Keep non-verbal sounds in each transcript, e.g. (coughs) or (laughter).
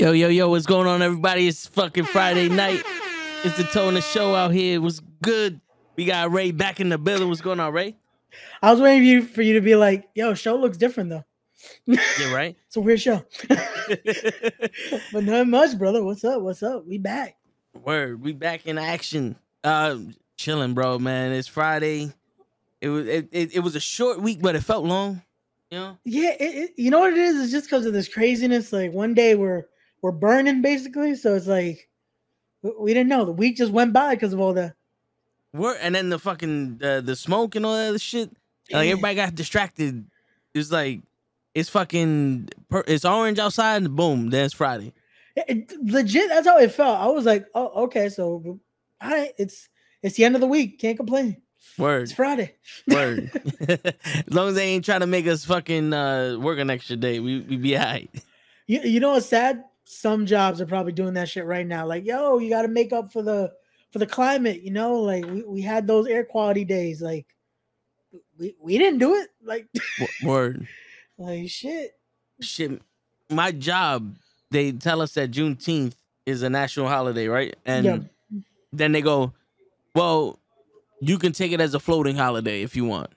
Yo, yo, yo, what's going on, everybody? It's fucking Friday night. It's the Tona Show out here. It was good. We got Ray back in the building. What's going on, Ray? I was waiting for you for you to be like, "Yo, show looks different though." Yeah, right. (laughs) It's a weird show, (laughs) but not much, brother. What's up? What's up? We back. Word, we back in action. Uh, chilling, bro, man. It's Friday. It was it, it, it was a short week, but it felt long. You know? Yeah, it, it, you know what it is? It's just because of this craziness. Like one day we're we're burning basically, so it's like we- didn't know the week just went by because of all the. Word, and then the fucking uh, the smoke and all that other shit. Like Yeah. everybody got distracted. It's like it's fucking it's orange outside, and boom, then it's Friday. It- it- legit, that's how it felt. I was like, "Oh, okay, so all right, it's it's the end of the week. Can't complain. Word. It's Friday." Word. (laughs) (laughs) as long as they ain't trying to make us fucking uh, work an extra day, we we be alright. You, you know what's sad? Some jobs are probably doing that shit right now. Like, yo, you got to make up for the for the climate. You know, like we, we had those air quality days. Like, we we didn't do it. Like, (laughs) Word. like shit. Shit. My job, they tell us that Juneteenth is a national holiday, right? And Yeah. then they go, Well, you can take it as a floating holiday if you want.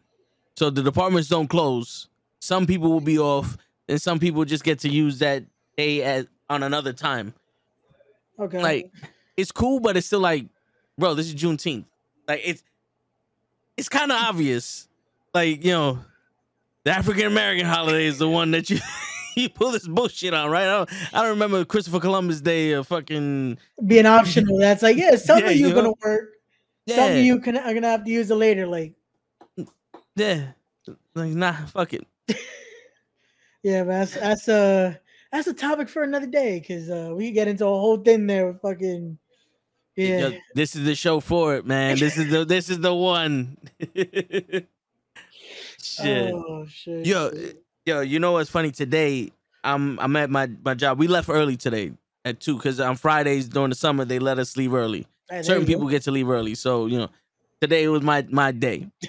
So the departments don't close. Some people will be off, and some people just get to use that day at on another time. Okay. like it's cool, but it's still like, bro, this is Juneteenth. Like it's it's kind of obvious. Like, you know, the African American holiday is the one that you (laughs) you pull this bullshit on, right? I don't, I don't remember Christopher Columbus Day or fucking being optional. That's like, yeah, some Yeah, of you you gonna work. yeah, Some of you can are gonna have to use it later. Like, yeah. Like, nah, fuck it. (laughs) yeah, but that's that's uh that's a topic for another day because uh we get into a whole thing there with fucking yeah. Yo, this is the show for it, man. This is the (laughs) this is the one. (laughs) Shit. Oh shit. Yo, shit. yo, you know what's funny? Today, I'm I'm at my my job. We left early today at two because on Fridays during the summer they let us leave early. There Certain you go. people get to leave early, so you know, today was my my day. (laughs)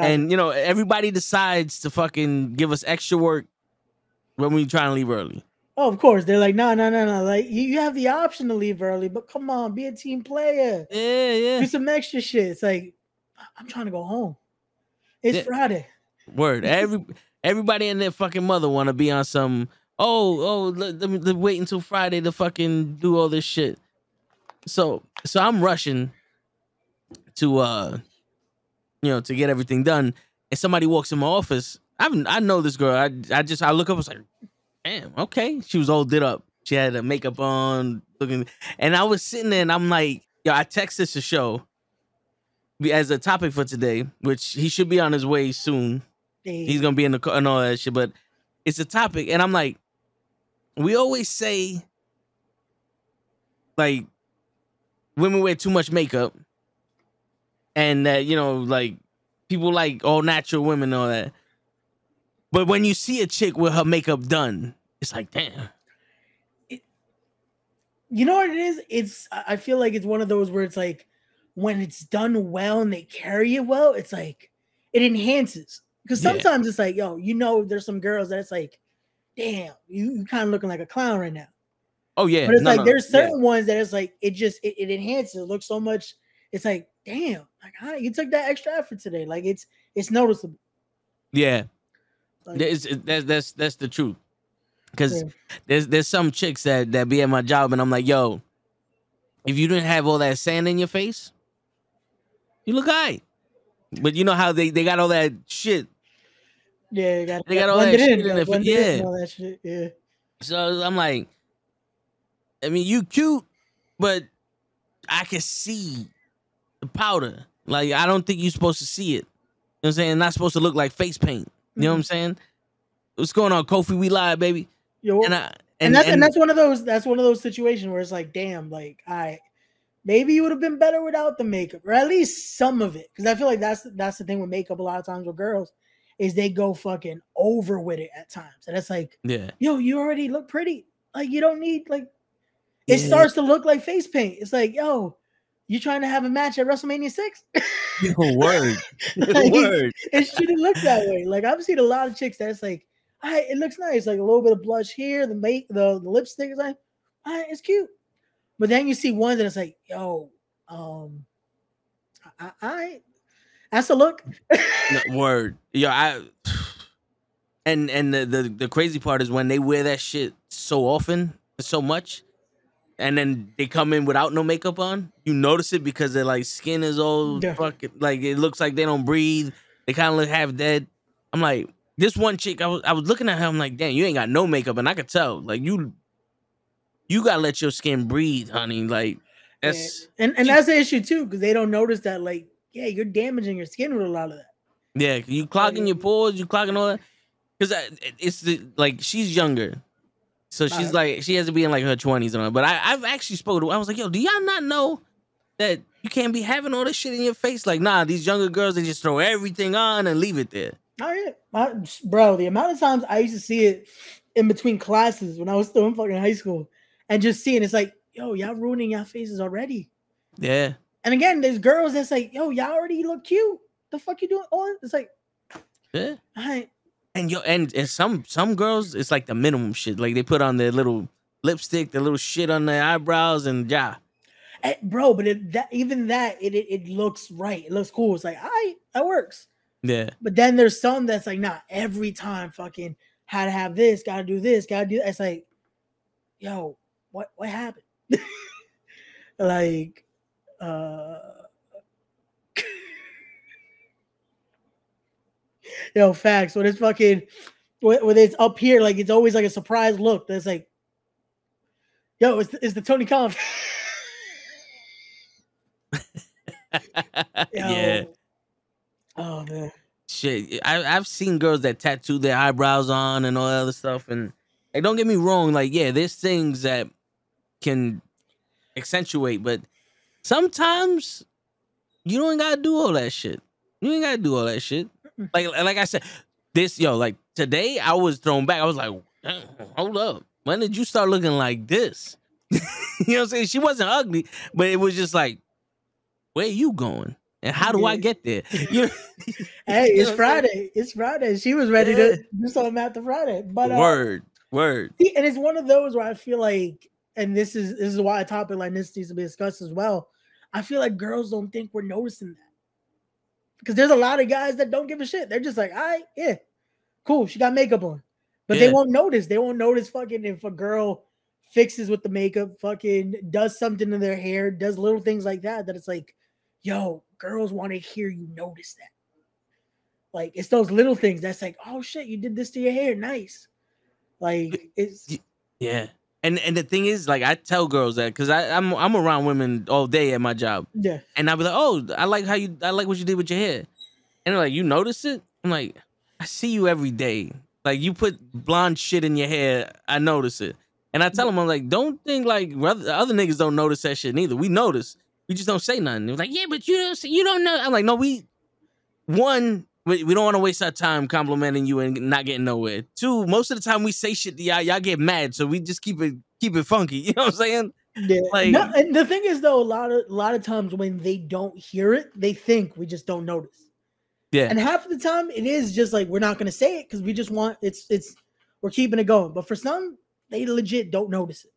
And you know, everybody decides to fucking give us extra work when we try and leave early. Oh, of course. They're like, no, no, no, no. Like you, you have the option to leave early, but come on, be a team player. Yeah, yeah. Do some extra shit. It's like, I'm trying to go home. It's Yeah. Friday. Word. (laughs) Every everybody and their fucking mother want to be on some. Oh, oh, let, let me let wait until Friday to fucking do all this shit. So, so I'm rushing to uh, you know, to get everything done. And somebody walks in my office. I I know this girl. I I just I look up. I was like, damn, okay. She was all did up. She had her makeup on, looking. And I was sitting there, and I'm like, yo, I text this to show as a topic for today, which he should be on his way soon. Hey, He's gonna be in the car and all that shit, but it's a topic, and I'm like, we always say like women wear too much makeup, and that you know, like people like all natural women and all that. But when you see a chick with her makeup done, it's like, damn. you know what it is? It's I feel like it's one of those where it's like when it's done well and they carry it well, it's like it enhances. Because Yeah. sometimes it's like, yo, you know, there's some girls that it's like, damn, you, you kind of looking like a clown right now. Oh yeah, But it's no, like no, there's yeah. certain ones that it's like it just it, it enhances, it looks so much. It's like, damn, like huh, you took that extra effort today. Like it's it's noticeable. yeah. Like, That's that's that's that's the truth. Cause Yeah. there's there's some chicks that that be at my job and I'm like, yo, if you didn't have all that sand in your face, you look alright. But you know how they they got all that shit. yeah, got, They got all that shit in gotta there, blend it in and yeah. all that shit. Yeah. So I'm like, I mean, you cute, but I can see the powder. Like I don't think you're supposed to see it. You know what I'm saying? Not supposed to look like face paint. You know what I'm mm-hmm. saying? What's going on, Kofi? We live, baby. Yo, And and, I and, that's and, and- that's one of those that's one of those situations where it's like, damn, like I maybe you would have been better without the makeup, or at least some of it. Because I feel like that's that's the thing with makeup a lot of times with girls is they go fucking over with it at times. And it's like, yeah. yo, you already look pretty. Like you don't need like it Yeah. starts to look like face paint. It's like, yo, you trying to have a match at WrestleMania 6? (laughs) Yo, word. (laughs) Like, word. it shouldn't look that way. Like I've seen a lot of chicks that's like, I it looks nice, like a little bit of blush here, the make the, the lipstick is like, all right, it's cute. But then you see ones that it's like, yo, um, I, I, that's a look. No, (laughs) Word. Yeah, I and and the, the the crazy part is when they wear that shit so often, so much, and then they come in without no makeup on, you notice it because their like skin is all Yeah. fucking like it looks like they don't breathe. They kind of look half dead. I'm like, this one chick, I was I was looking at her, I'm like, damn, you ain't got no makeup, and I could tell, like you you gotta let your skin breathe, honey. Like Yeah. that's and and that's the issue too, because they don't notice that, like, yeah, you're damaging your skin with a lot of that. Yeah, you clogging your pores, you clogging all that. Because it's the like she's younger, so she's Alright. like she has to be in like her twenties and all. But I, I've actually spoken to. I was like, yo, do y'all not know that you can't be having all this shit in your face? Like, nah, these younger girls they just throw everything on and leave it there. Oh yeah, bro. The amount of times I used to see it in between classes when I was still in fucking high school, and just seeing it's like, yo, y'all ruining y'all faces already. Yeah, And again, there's girls that's like, yo, y'all already look cute. The fuck you doing? Oh, it's like, yeah. I And yo, and and some some girls, it's like the minimum shit. Like they put on their little lipstick, their little shit on their eyebrows, and yeah, Eh, bro, but it, that even that it, it it looks right. It looks cool. It's like, I that works. yeah. But then there's some that's like, nah, every time fucking had to have this, gotta do this, gotta do that. It's like, yo, what what happened? (laughs) like, uh yo, facts. When it's fucking when, when it's up here, like it's always like a surprise look. That's like, yo, it's, it's the Tony Khan. (laughs) yeah. Oh man. shit. I, I've seen girls that tattoo their eyebrows on and all that other stuff. And like, don't get me wrong, like, yeah, there's things that can accentuate, but sometimes you don't gotta do all that shit. You ain't gotta do all that shit. Mm-mm. Like, like I said, this yo, like today, I was thrown back. I was like, hold up, when did you start looking like this? (laughs) you know what I'm saying? She wasn't ugly, but it was just like, where you going? And how do I get there? (laughs) You Hey, (laughs) it's know I'm saying? Friday. It's Friday. She was ready Yeah. to do something after Friday. But uh, word, word. and it's one of those where I feel like, and this is this is why a topic like this needs to be discussed as well. I feel like girls don't think we're noticing that. Because there's a lot of guys that don't give a shit. They're just like, all right, yeah, cool. She got makeup on. But they won't notice. They won't notice fucking if a girl fixes with the makeup, fucking does something to their hair, does little things like that, that it's like, yo, girls want to hear you notice that. Like it's those little things that's like, oh shit, you did this to your hair. Nice. Like it's Yeah. And and the thing is, like I tell girls that because I'm I'm around women all day at my job, yeah. and I'll be like, "Oh, I like how you, I like what you did with your hair," and they're like, "You notice it?" I'm like, "I see you every day. Like you put blonde shit in your hair, I notice it." And I tell them, I'm like, "Don't think like other, niggas don't notice that shit neither. We notice, we just don't say nothing." Like, "Yeah, but you don't, you don't know." I'm like, "No, we one." We, we don't want to waste our time complimenting you and not getting nowhere. Two, most of the time we say shit to y'all, y'all get mad, so we just keep it keep it funky. (laughs) You know what I'm saying? Yeah. Like- no, and the thing is though, a lot of a lot of times when they don't hear it, they think we just don't notice. Yeah. And half of the time it is just like we're not gonna say it because we just want it's it's we're keeping it going. But for some, they legit don't notice it.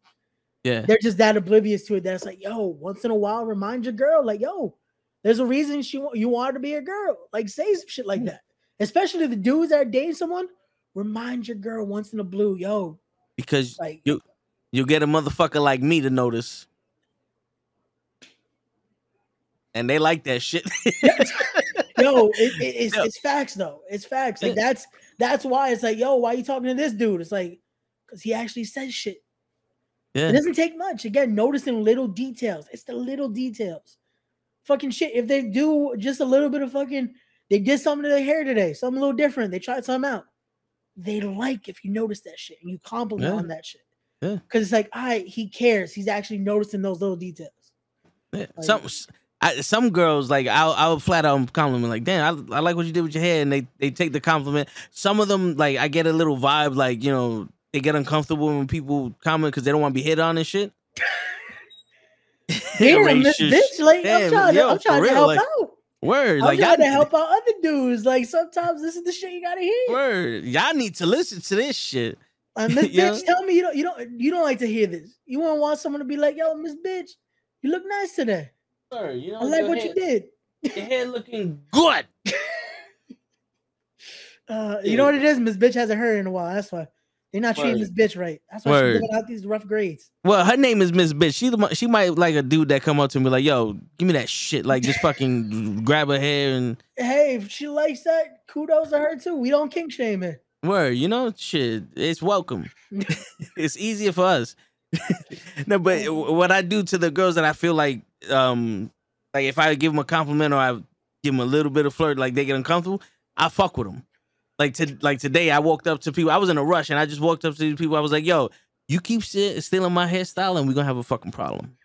yeah. They're just that oblivious to it. That's like, yo, once in a while, remind your girl, like, yo, there's a reason she you want her to be a girl. Like, say some shit like hmm. that. Especially the dudes that are dating someone. Remind your girl once in a blue, yo, Because like, you you'll get a motherfucker like me to notice. And they like that shit. (laughs) yo, it, it- it's Yeah. it's facts though. It's facts. Like Yeah. that's that's why it's like, yo, why you talking to this dude? It's like, because he actually says shit. yeah. It doesn't take much. Again, noticing little details. It's the little details. Fucking shit. If they do just a little bit of fucking, they did something to their hair today, something a little different. They tried something out. They like if you notice that shit and you compliment Yeah. on that shit. Yeah. Because it's like, all right, he cares. He's actually noticing those little details. Yeah, Like- some I, some girls like I'll I'll flat out compliment like damn I, I like what you did with your hair and they they take the compliment. Some of them like I get a little vibe like you know they get uncomfortable when people comment because they don't want to be hit on and shit. (laughs) Damn, this Racist. bitch, like I'm trying, yo, to, I'm for trying to help like, out. Word, I'm like trying y'all, to help out other dudes. Like sometimes this is the shit you gotta hear. word, y'all need to listen to this shit. Uh, (laughs) Miss Bitch, tell me you don't you don't you don't like to hear this. You want want someone to be like, yo, Miss Bitch, you look nice today. Sir, you know I like what hair, you did. Your hair looking (laughs) good. Uh, you Yeah. know what it is? Miss Bitch hasn't heard in a while. That's why they're not treating this Bitch right. That's why Word. she's giving out these rough grades. Well, her name is Miss Bitch. She the she might like a dude that come up to me like, "Yo, give me that shit." Like just fucking (laughs) grab her hair and Hey, if she likes that, kudos to her too. We don't kink shame her. word. You know, shit. It's welcome. (laughs) (laughs) it's easier for us. no, but what I do to the girls that I feel like, um, like if I give them a compliment or I give them a little bit of flirt, like they get uncomfortable, I fuck with them. Like to like today, I walked up to people. I was in a rush and I just walked up to these people. I was like, "Yo, you keep stealing my hairstyle, and we're gonna have a fucking problem."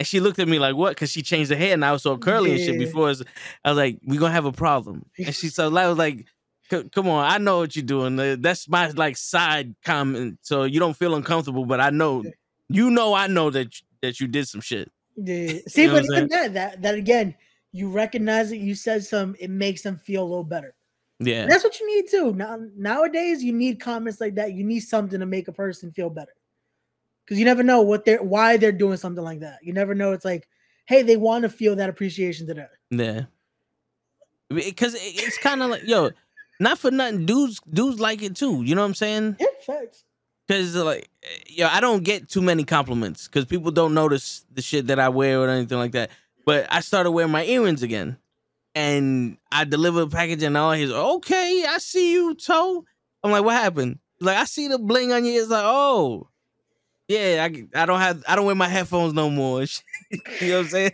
And she looked at me like, "What?" Because she changed her hair now, so curly and shit. Before I was like, "We're gonna have a problem." And she so I was like, "Come on, I know what you're doing. Uh, That's my like side comment, so you don't feel uncomfortable. But I know, you know, I know that you- that you did some shit. Yeah. See, know but even that, that, that again, you recognize it. You said some. It makes them feel a little better. Yeah, And that's what you need too. Now, nowadays, you need comments like that. You need something to make a person feel better. Because you never know what they're why they're doing something like that. You never know. It's like, hey, they want to feel that appreciation to that. yeah." Because it's kind of like, yo, not for nothing, dudes, dudes like it too. You know what I'm saying? Yeah, facts. Cause uh, like, yo, I don't get too many compliments because people don't notice the shit that I wear or anything like that. But I started wearing my earrings again, and I delivered a package, and all he's okay. I see you, toe. I'm like, what happened? Like, I see the bling on you. It's like, oh, yeah. I I don't have I don't wear my headphones no more. (laughs) you know what I'm saying?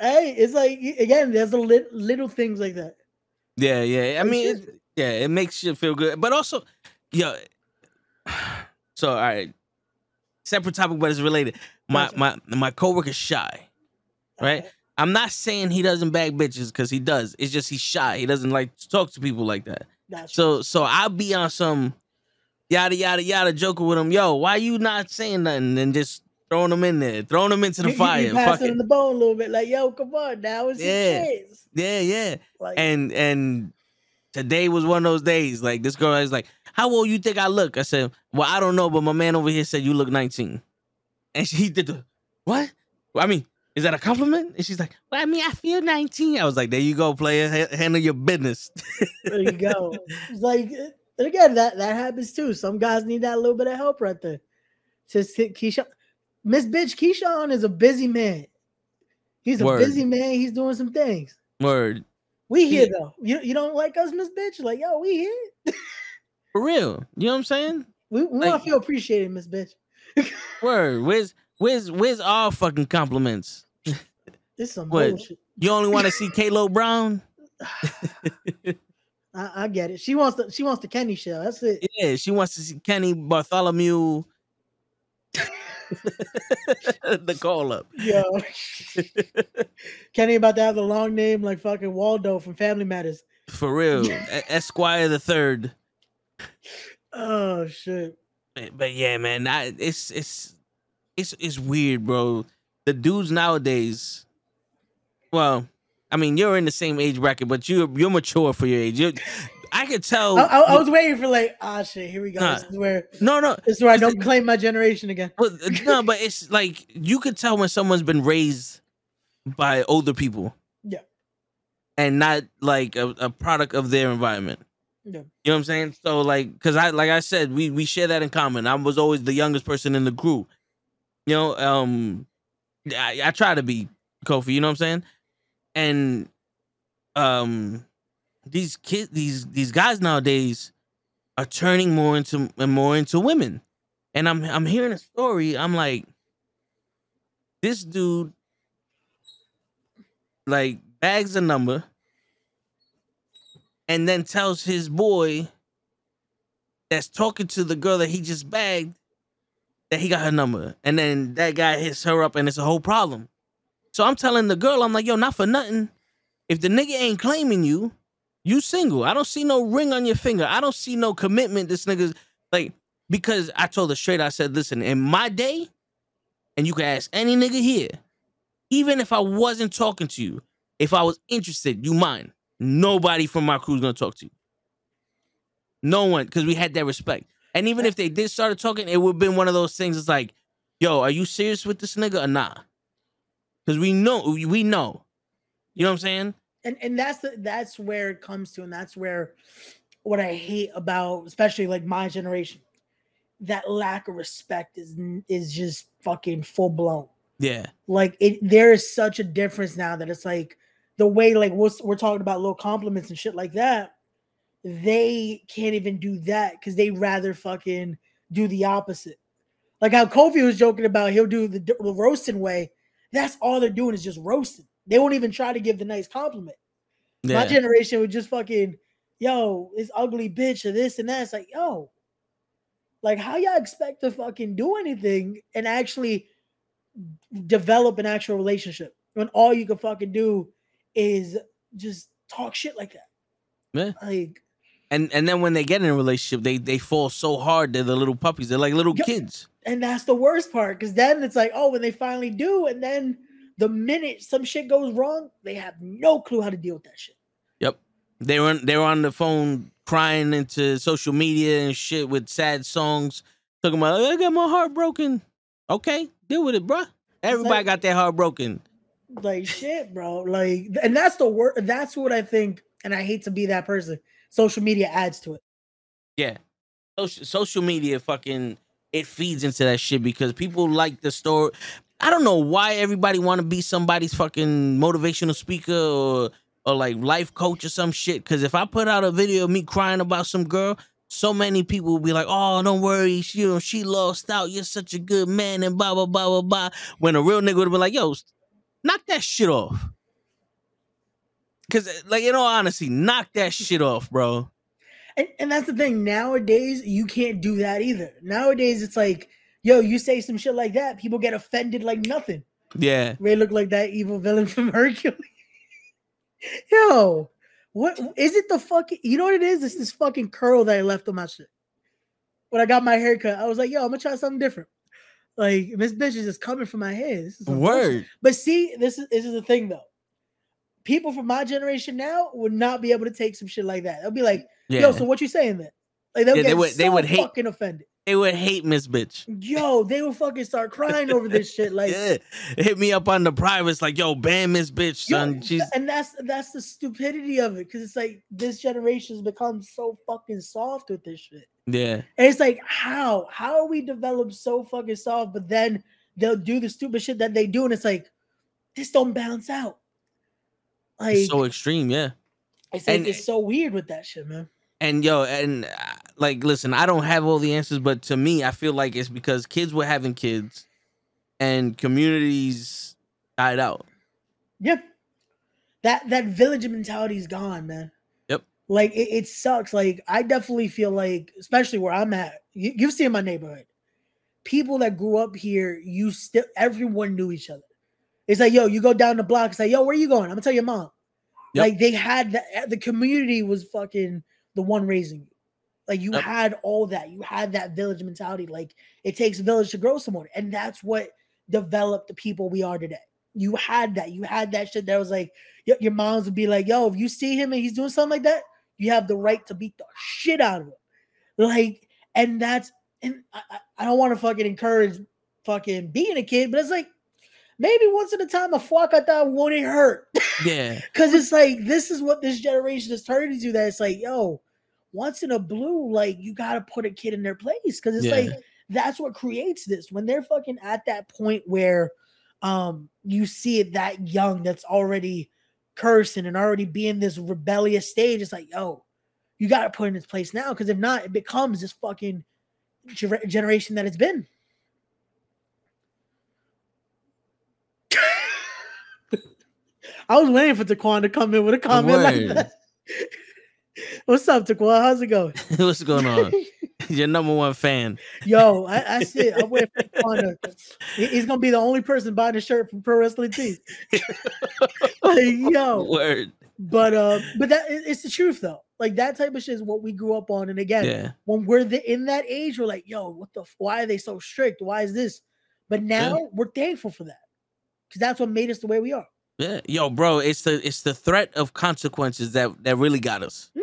Hey, it's like again, there's a lit, little things like that. Yeah, yeah. I mean, it, yeah, it makes you feel good, but also, yo. (sighs) So, all right, separate topic, but it's related. My Gotcha. my my coworker's shy, right? I'm not saying he doesn't bag bitches because he does. It's just he's shy. He doesn't like to talk to people like that. Gotcha. So so I'll be on some yada yada yada joking with him. Yo, why you not saying nothing and just throwing them in there, throwing them into the (laughs) You- fire? You, Fuck pass it it. in the bone a little bit, like, yo, come on now, it's Yeah. Yeah, yeah. Like, and and today was one of those days. Like this girl is like, "How old you think I look?" I said, "Well, I don't know, but my man over here said you look 19." And she (laughs) did the what? I mean, is that a compliment? And she's like, "Well, I mean, I feel 19." I was like, "There you go, player. Ha- handle your business." (laughs) there you go. It's like, and again, that that happens too. Some guys need that little bit of help right there. Hit Keyshawn, Miss Bitch, Keyshawn is a busy man. He's a Word. busy man. He's doing some things. Word We here He- though. You you don't like us, Miss Bitch? Like, yo, we here. for real. You know what I'm saying? We, we Like- want to feel appreciated, Miss Bitch. (laughs) Word. Where's where's where's all fucking compliments? (laughs) This is some What? bullshit. You only want to see (laughs) Kalo Brown? (sighs) I, I get it. She wants the she wants the Kenny show. That's it. Yeah, she wants to see Kenny Bartholomew. (laughs) the call up. Yo, Kenny about to have the long name like fucking Waldo from Family Matters. For real. Esquire the third. Oh shit. But, but yeah, man, I, it's it's it's it's weird, bro. The dudes nowadays. Well, I mean, you're in the same age bracket, but you're you're mature for your age. you I could tell. I, I, I was waiting for like, ah shit, here we go. Nah. This is where no, no, this is where I don't claim my generation again. but no, but it's like you could tell when someone's been raised by older people. Yeah. And not like a, a product of their environment. Yeah. You know what I'm saying? So like, cause I like I said, we we share that in common. I was always the youngest person in the group. You know, um, I, I try to be Kofi. You know what I'm saying? And um, these kids, these these guys nowadays are turning more into and more into women. And I'm I'm hearing a story. I'm like, this dude like bags a number and then tells his boy that's talking to the girl that he just bagged that he got her number. And then that guy hits her up and it's a whole problem. So I'm telling the girl, I'm like, yo, not for nothing. If the nigga ain't claiming you, you single. I don't see no ring on your finger. I don't see no commitment. This nigga's like, because I told her straight, I said, listen, in my day, and you can ask any nigga here, even if I wasn't talking to you, if I was interested, you mind. Nobody from my crew's gonna talk to you. No one, because we had that respect. And even if they did start talking, it would have been one of those things. It's like, yo, are you serious with this nigga or not? Because we know, we know. You know what I'm saying? And and that's the that's where it comes to, and that's where what I hate about, especially like my generation, that lack of respect is is just fucking full blown. Yeah. Like it, there is such a difference now that it's like the way like we're, we're talking about little compliments and shit like that. They can't even do that because they rather fucking do the opposite. Like how Kofi was joking about he'll do the, the roasting way. That's all they're doing is just roasting. They won't even try to give the nice compliment. Yeah. My generation would just fucking, yo, it's ugly bitch or this and that. It's like, yo, like how y'all expect to fucking do anything and actually develop an actual relationship when all you can fucking do is just talk shit like that. Yeah. Like and and then when they get in a relationship, they they fall so hard. They're the little puppies. They're like little kids. And that's the worst part because then it's like, oh, when they finally do, and then the minute some shit goes wrong, they have no clue how to deal with that shit. Yep. They were they were on the phone crying into social media and shit with sad songs, talking about I got my heart broken. Okay, deal with it, bro. Everybody like, got their heart broken. Like shit, bro. Like, and that's the word. That's what I think. And I hate to be that person. Social media adds to it. Yeah, social social media fucking it feeds into that shit because people like the story. I don't know why everybody want to be somebody's fucking motivational speaker or or like life coach or some shit. Because if I put out a video of me crying about some girl, so many people will be like, "Oh, don't worry, she, you know she lost out. You're such a good man," and blah blah blah blah blah. When a real nigga would be like, "Yo, knock that shit off," because eh, like in all honesty, knock that shit off, bro. And, and that's the thing. Nowadays, you can't do that either. Nowadays, it's like, yo, you say some shit like that, people get offended like nothing. Yeah, Ray look like that evil villain (laughs) from Hercules. yo, what is it? The fucking you know what it is? It's this fucking curl that I left on my shit. When I got my haircut, I was like, "Yo, I'm gonna try something different." Like this Bitch is just coming from my head. This is Word. But see, this is this is the thing though. People from my generation now would not be able to take some shit like that. They'll be like, yeah. "Yo, so what you saying then?" Like yeah, they would, so they would hate, fucking offended. They would hate Miss Bitch. Yo, they would fucking start crying over this shit. (laughs) Like, yeah, hit me up on the privates, like, yo, ban Miss Bitch, son. Yo, and that's that's the stupidity of it, because it's like this generation's become so fucking soft with this shit. Yeah, and it's like, how how are we developed so fucking soft, but then they'll do the stupid shit that they do, and it's like, this don't balance out. Like, it's so extreme, yeah. It's like and, it's so weird with that shit, man and yo, and uh, like, listen, I don't have all the answers, but to me, I feel like it's because kids were having kids, and communities died out. Yep, that that village mentality is gone, man. Yep, like it, it sucks. Like I definitely feel like, especially where I'm at, you, you've seen my neighborhood. People that grew up here, you still everyone knew each other. It's like, yo, you go down the block, it's like, yo, where are you going? I'm gonna tell your mom. Yep. Like they had the the community was fucking the one raising you. Like you yep. had all that. You had that village mentality. Like it takes a village to grow someone. And that's what developed the people we are today. You had that. You had that shit that was like your, your moms would be like, yo, if you see him and he's doing something like that, you have the right to beat the shit out of him. Like, and that's and I, I don't want to fucking encourage fucking being a kid, but it's like maybe once in a time a fuakata wouldn't hurt. Yeah. (laughs) Cause it's like this is what this generation is turning to that it's like, yo, once in a blue, like you gotta put a kid in their place. Cause it's yeah. like that's what creates this. When they're fucking at that point where um you see it that young that's already cursing and already being this rebellious stage, it's like, yo, you gotta put in its place now. Cause if not, it becomes this fucking generation that it's been. I was waiting for Taquan to come in with a comment like that. (laughs) What's up, Taquan? How's it going? (laughs) What's going on? (laughs) Your number one fan. Yo, I, I see. I'm waiting for Taquan to, He's gonna be the only person buying a shirt from Pro Wrestling Tees. like, yo, word. But uh, but that it's the truth though. Like that type of shit is what we grew up on. And again, yeah. when we're the, in that age, we're like, yo, what the? Why are they so strict? Why is this? But now yeah. we're thankful for that because that's what made us the way we are. Yeah, yo, bro, it's the it's the threat of consequences that that really got us. Mm.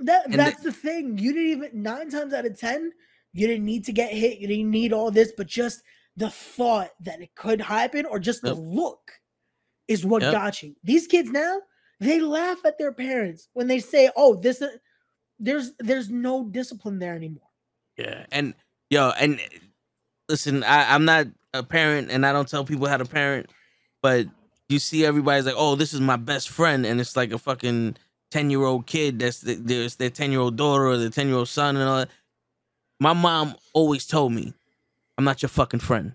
That And that's the thing. You didn't even nine times out of ten, you didn't need to get hit. You didn't need all this, but just the thought that it could happen or just the Yep. look is what Yep. got you. These kids now, they laugh at their parents when they say, "Oh, this is there's there's no discipline there anymore." Yeah, and yo, and eh, listen, I, I'm not a parent, and I don't tell people how to parent, but you see everybody's like, "Oh, this is my best friend," and it's like a fucking ten year old kid that's the, there's their ten year old daughter or their ten year old son and all that. My mom always told me, "I'm not your fucking friend."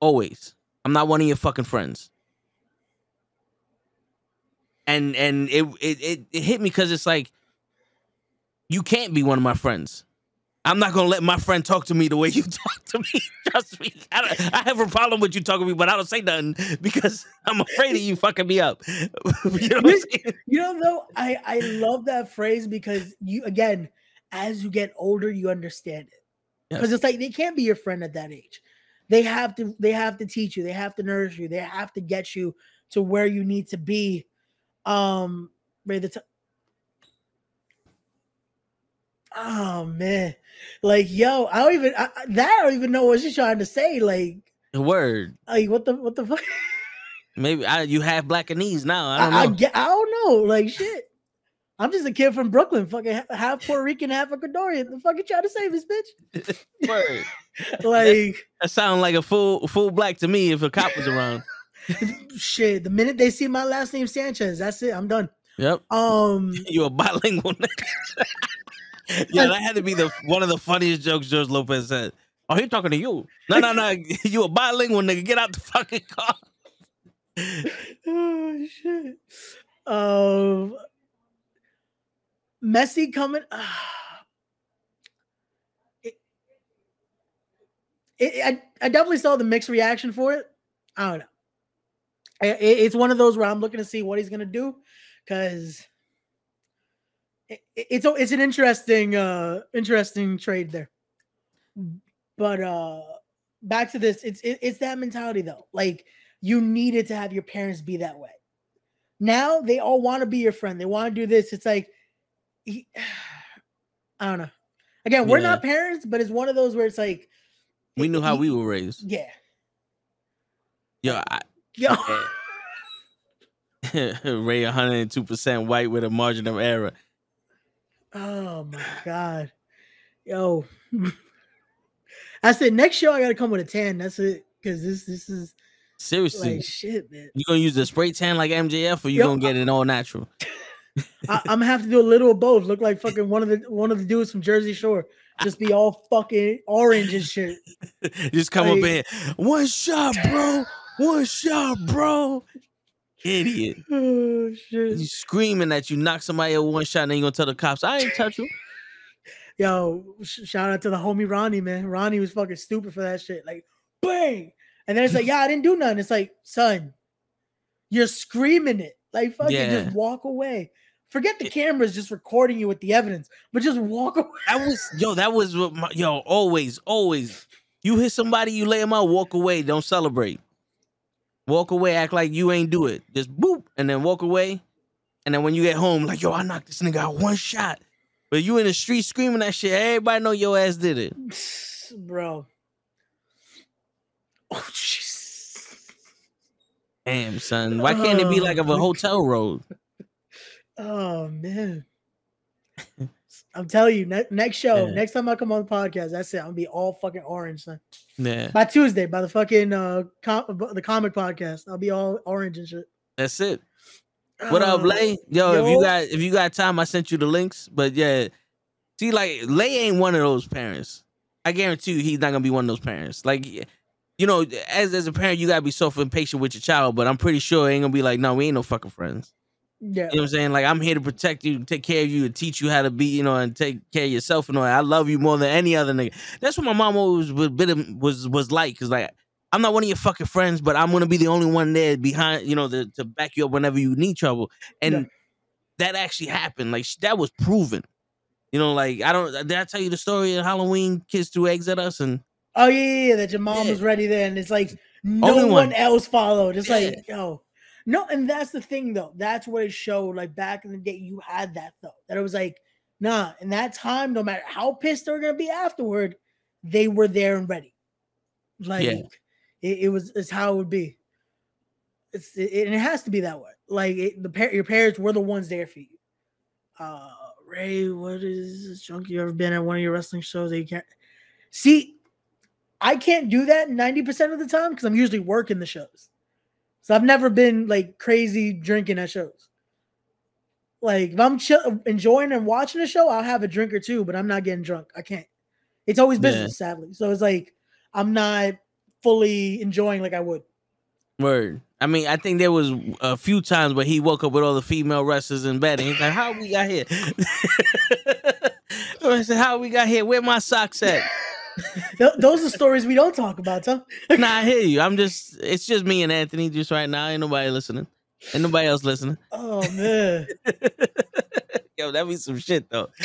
Always, I'm not one of your fucking friends. And and it it it, it hit me because it's like you can't be one of my friends. I'm not gonna let my friend talk to me the way you (laughs) talk to me. Trust me. I, I have a problem with you talking to me, but I don't say nothing because I'm afraid of you fucking me up. (laughs) you know? You know, though, I I love that phrase because you again, as you get older, you understand it. Because Yes. it's like they can't be your friend at that age. They have to they have to teach you, they have to nourish you, they have to get you to where you need to be. Um, ready to t- Oh man, like yo, I don't even I, I- that I don't even know what she's trying to say. Like, a Word. like what the what the fuck? (laughs) Maybe I, you have Blackanese now. I don't I, I, know. get, I don't know. Like shit. I'm just a kid from Brooklyn, fucking half Puerto Rican, half Ecuadorian. The fuck you trying to say this bitch? (laughs) Word. (laughs) Like That sounds like a full full black to me if a cop was around. shit. The minute they see my last name Sanchez, that's it. I'm done. Yep. Um, you're a bilingual. Yeah, that had to be the one of the funniest jokes George Lopez said. Oh, he talking to you. No, no, no. (laughs) (laughs) You a bilingual nigga. Get out the fucking car. oh shit. Um, Messi coming. (sighs) it, it, I, I definitely saw the mixed reaction for it. I don't know. It- it's one of those where I'm looking to see what he's gonna do because it, it- it's it's an interesting uh interesting trade there. But uh back to this, it's it, it's that mentality though. Like you needed to have your parents be that way. Now they all want to be your friend. They want to do this. It's like he- (sighs) I don't know. Again, we're Yeah. not parents, but it's one of those where it's like We knew how he- we were raised. Yeah. Yo, I, Yo. (laughs) Ray 102% white with a margin of error. Oh my god. Yo. (laughs) I said next show I gotta come with a tan. That's it. Cause this this is Seriously. like shit, man. you gonna use the spray tan like MJF or you Yo, gonna get it all natural? (laughs) I, I'm gonna have to do a little of both. Look like fucking one of the one of the dudes from Jersey Shore. Just be all fucking orange and shit. (laughs) Just come up Like- in. One shot, bro. One shot, bro. Idiot. (laughs) Oh shit. You screaming that you knock somebody at one shot and then you gonna tell the cops, I ain't touch you. (laughs) Yo, sh- shout out to the homie Ronnie, man. Ronnie was fucking stupid for that shit. Like, bang. And then it's like, (laughs) yeah, I didn't do nothing. It's like, son, you're screaming it. Like, fucking Yeah. just walk away. Forget the cameras just recording you with the evidence, but just walk away. That was yo, that was what my, yo, always, always. You hit somebody, you lay them out, walk away, don't celebrate. Walk away, act like you ain't do it. Just boop, and then walk away. And then when you get home, like, yo, I knocked this nigga out one shot. But you in the street screaming that shit, everybody know your ass did it. (sighs) Bro. (laughs) Oh, jeez. Damn, son. Why can't it be oh, like of a Oh, hotel road? (laughs) Oh, man. I'm telling you, ne- next show, Yeah. next time I come on the podcast, that's it. I'm gonna be all fucking orange, son. Yeah, By Tuesday, by the fucking uh com- the comic podcast, I'll be all orange and shit. that's it. (sighs) What up, Lay? Yo, if you got if you got time, I sent you the links. But yeah, see, like Lay ain't one of those parents. I guarantee you, he's not gonna be one of those parents. Like, you know, as as a parent, you gotta be so impatient with your child. But I'm pretty sure it ain't gonna be like, no, we ain't no fucking friends. Yeah. You know what I'm saying? Like, I'm here to protect you, take care of you, and teach you how to be, you know, and take care of yourself and all that. I love you more than any other nigga. That's what my mom always was bit was was like. Cause like, I'm not one of your fucking friends, but I'm gonna be the only one there behind, you know, to, to back you up whenever you need trouble. And Yeah. that actually happened. Like that was proven. You know, like I don't. Did I tell you the story of Halloween? Kids threw eggs at us, and Oh yeah, yeah, yeah, that your mom was ready there, and it's like no one. one. else followed. It's like, yo, No, and that's the thing though. That's what it showed. Like back in the day, you had that though. That it was like, nah, in that time, no matter how pissed they're gonna be afterward, they were there and ready. Like Yeah. it, it was it's how it would be. It's it, and it has to be that way. Like it, the par- your parents were the ones there for you. Uh Ray, what is this junk you ever been at one of your wrestling shows that you can't see? I can't do that 90% of the time because I'm usually working the shows. So I've never been like crazy drinking at shows. Like if I'm chill, enjoying and watching a show, I'll have a drink or two, but I'm not getting drunk. I can't. It's always Yeah. business, sadly. So it's like I'm not fully enjoying like I would. Word. I mean, I think there was a few times where he woke up with all the female wrestlers in bed, and he's like, "How we got here?" (laughs) I said, "How we got here? Where my socks at?" Th- those are stories we don't talk about, Tom. (laughs) nah, I hear you. I'm just. It's just me and Anthony just right now. Ain't nobody listening. Ain't nobody else listening. Oh man. (laughs) Yo, that be some shit though. (laughs)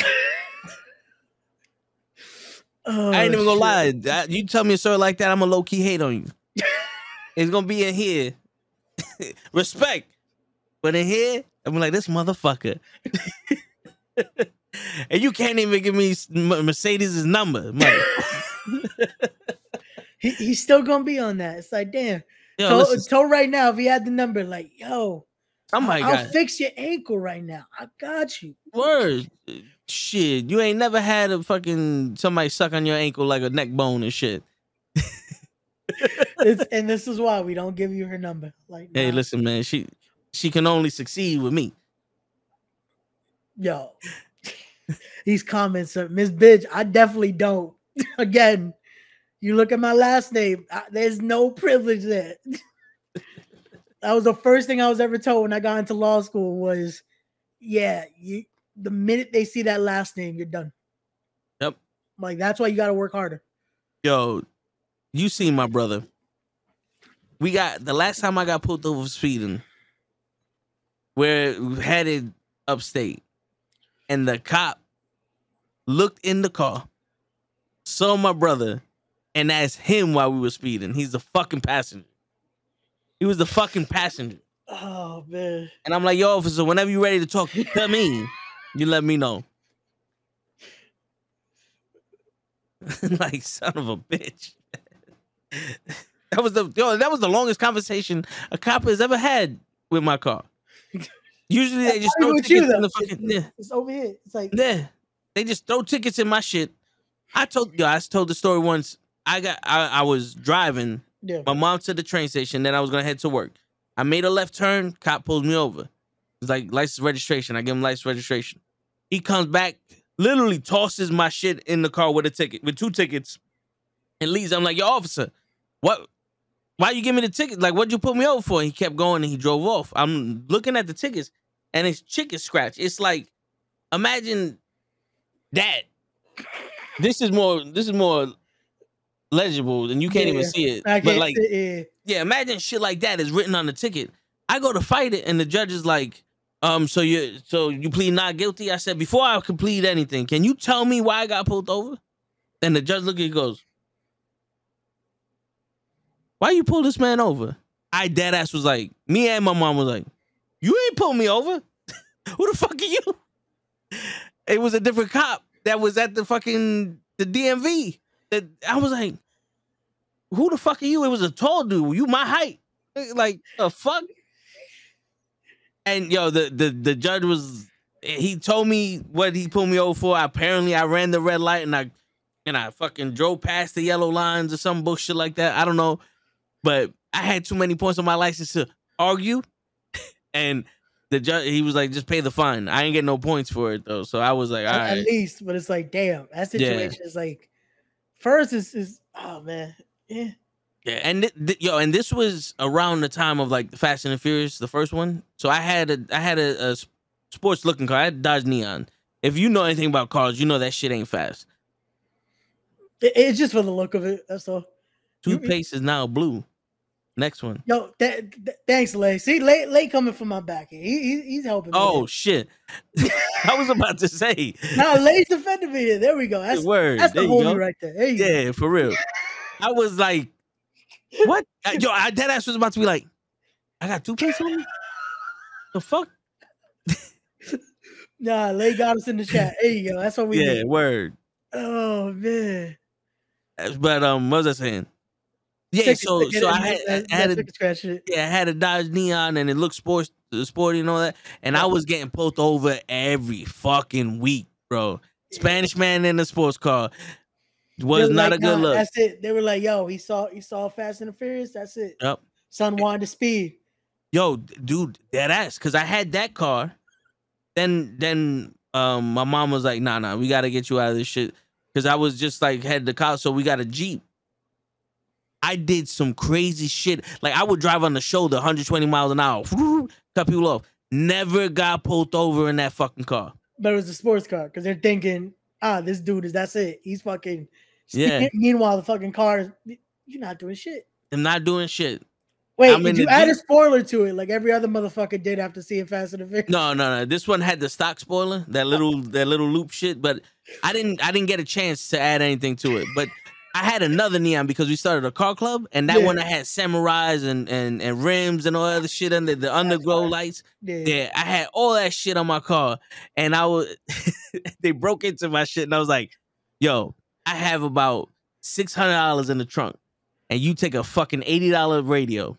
Oh, I ain't even gonna shit. lie. You tell me a story like that, I'm a low key hate on you. it's gonna be in here. Respect. But in here, I'm like this motherfucker. And you can't even give me Mercedes' number. (laughs) He, he's still gonna be on that. It's like, damn. Yo, listen, tell right now if he had the number, like, yo, oh somebody I'll got fix your ankle right now. I got you. words. Shit, you ain't never had a fucking somebody suck on your ankle like a neck bone and shit. It's, and this is why we don't give you her number. Like, Hey, nah, listen, man, she she can only succeed with me. yo, these comments are Miss Bitch. I definitely don't. (laughs) Again, you look at my last name. I, there's no privilege there. (laughs) that was the first thing I was ever told when I got into law school. Was yeah, you. The minute they see that last name, you're done. Yep. Like that's why you got to work harder. Yo, you seen my brother. We got the last time I got pulled over speeding, we're headed upstate, and the cop looked in the car, saw my brother, and asked him why we were speeding. He's the fucking passenger. He was the fucking passenger. Oh man. And I'm like, yo, officer, whenever you're ready to talk to me, you let me know. (laughs) like, son of a bitch. that was the yo, that was the longest conversation a cop has ever had with my car. Usually they just throw tickets you, in the fucking yeah, It's over here. It's like yeah. They just throw tickets in my shit. I told yo, I told the story once. I got I, I was driving yeah. my mom to the train station. Then I was gonna head to work. I made a left turn. Cop pulls me over. It's like license registration. I give him license registration. He comes back, literally tosses my shit in the car with a ticket, with two tickets, and leaves. I'm like, yo, officer, what? Why you give me the ticket? Like, what'd you put me over for? He kept going and he drove off. I'm looking at the tickets, and it's chicken scratch. It's like, imagine that. This is more. This is more legible, and you can't even see it. I but like, here. yeah, imagine shit like that is written on the ticket. I go to fight it, and the judge is like, um, so you so you plead not guilty? I said, before I can plead anything, can you tell me why I got pulled over? And the judge look at goes, Why you pull this man over? I dead ass was like, me and my mom was like, You ain't pull me over. (laughs) Who the fuck are you? It was a different cop that was at the fucking the DMV. That I was like, who the fuck are you? It was a tall dude. You my height. (laughs) Like the fuck? And yo, the the the judge was he told me what he pulled me over for. Apparently, I ran the red light and I and I fucking drove past the yellow lines or some bullshit like that. I don't know. But I had too many points on my license to argue. (laughs) And the judge he was like, just pay the fine. I ain't get no points for it though. So I was like, all at, right. at least, but it's like, damn, that Yeah. situation is like, first is is oh man, yeah, Yeah, and th- th- yo, and this was around the time of like Fast and the Furious, the first one. So I had a I had a sports looking car. I had Dodge Neon. If you know anything about cars, you know that shit ain't fast. It- it's just for the look of it. That's all. You- Toothpaste is now blue. Next one. Yo, th- th- thanks, Lay. See, Lay, Lay coming from my back. He, he he's helping me. Oh shit! (laughs) I was about to say (laughs) now Lay's defending me here. There we go. That's word. that's there the homie right there. There you go. Yeah, for real. I was like, what? Yo, I dead ass was about to be like, I got two plates on me. The fuck? (laughs) Nah, Lay got us in the chat. There you go. That's what we Yeah, word. Oh man. But um, what was I saying? Yeah, so so I had, I had a yeah, I had a Dodge Neon and it looked sports sporty and all that. And I was getting pulled over every fucking week, bro. Spanish man in a sports car was not like, a good "Nah, look. That's it. They were like, "Yo, he saw he saw Fast and the Furious. That's it. Yep. Son wanted to speed." Yo, dude, that ass. Cause I had that car. Then then um my mom was like, nah, nah, we gotta get you out of this shit. Cause I was just like had the car, so we got a Jeep. I did some crazy shit. Like I would drive on the shoulder 120 miles an hour, (laughs) cut people off. Never got pulled over in that fucking car. But it was a sports car because they're thinking, "Ah, this dude is that's it. He's fucking." Yeah. (laughs) Meanwhile, the fucking car is you're not doing shit. I'm not doing shit. Wait, I'm did you add a spoiler to it like every other motherfucker did after seeing Fast and the Furious? No, no, no. This one had the stock spoiler, that little that little loop shit, but I didn't I didn't get a chance to add anything to it. But I had another neon because we started a car club, and that Yeah. one I had samurais and and and rims and all other shit under the underglow fire. lights. Yeah. Yeah, I had all that shit on my car, and I was (laughs) they broke into my shit, and I was like, "Yo, I have about six hundred dollars in the trunk, and you take a fucking eighty dollar radio."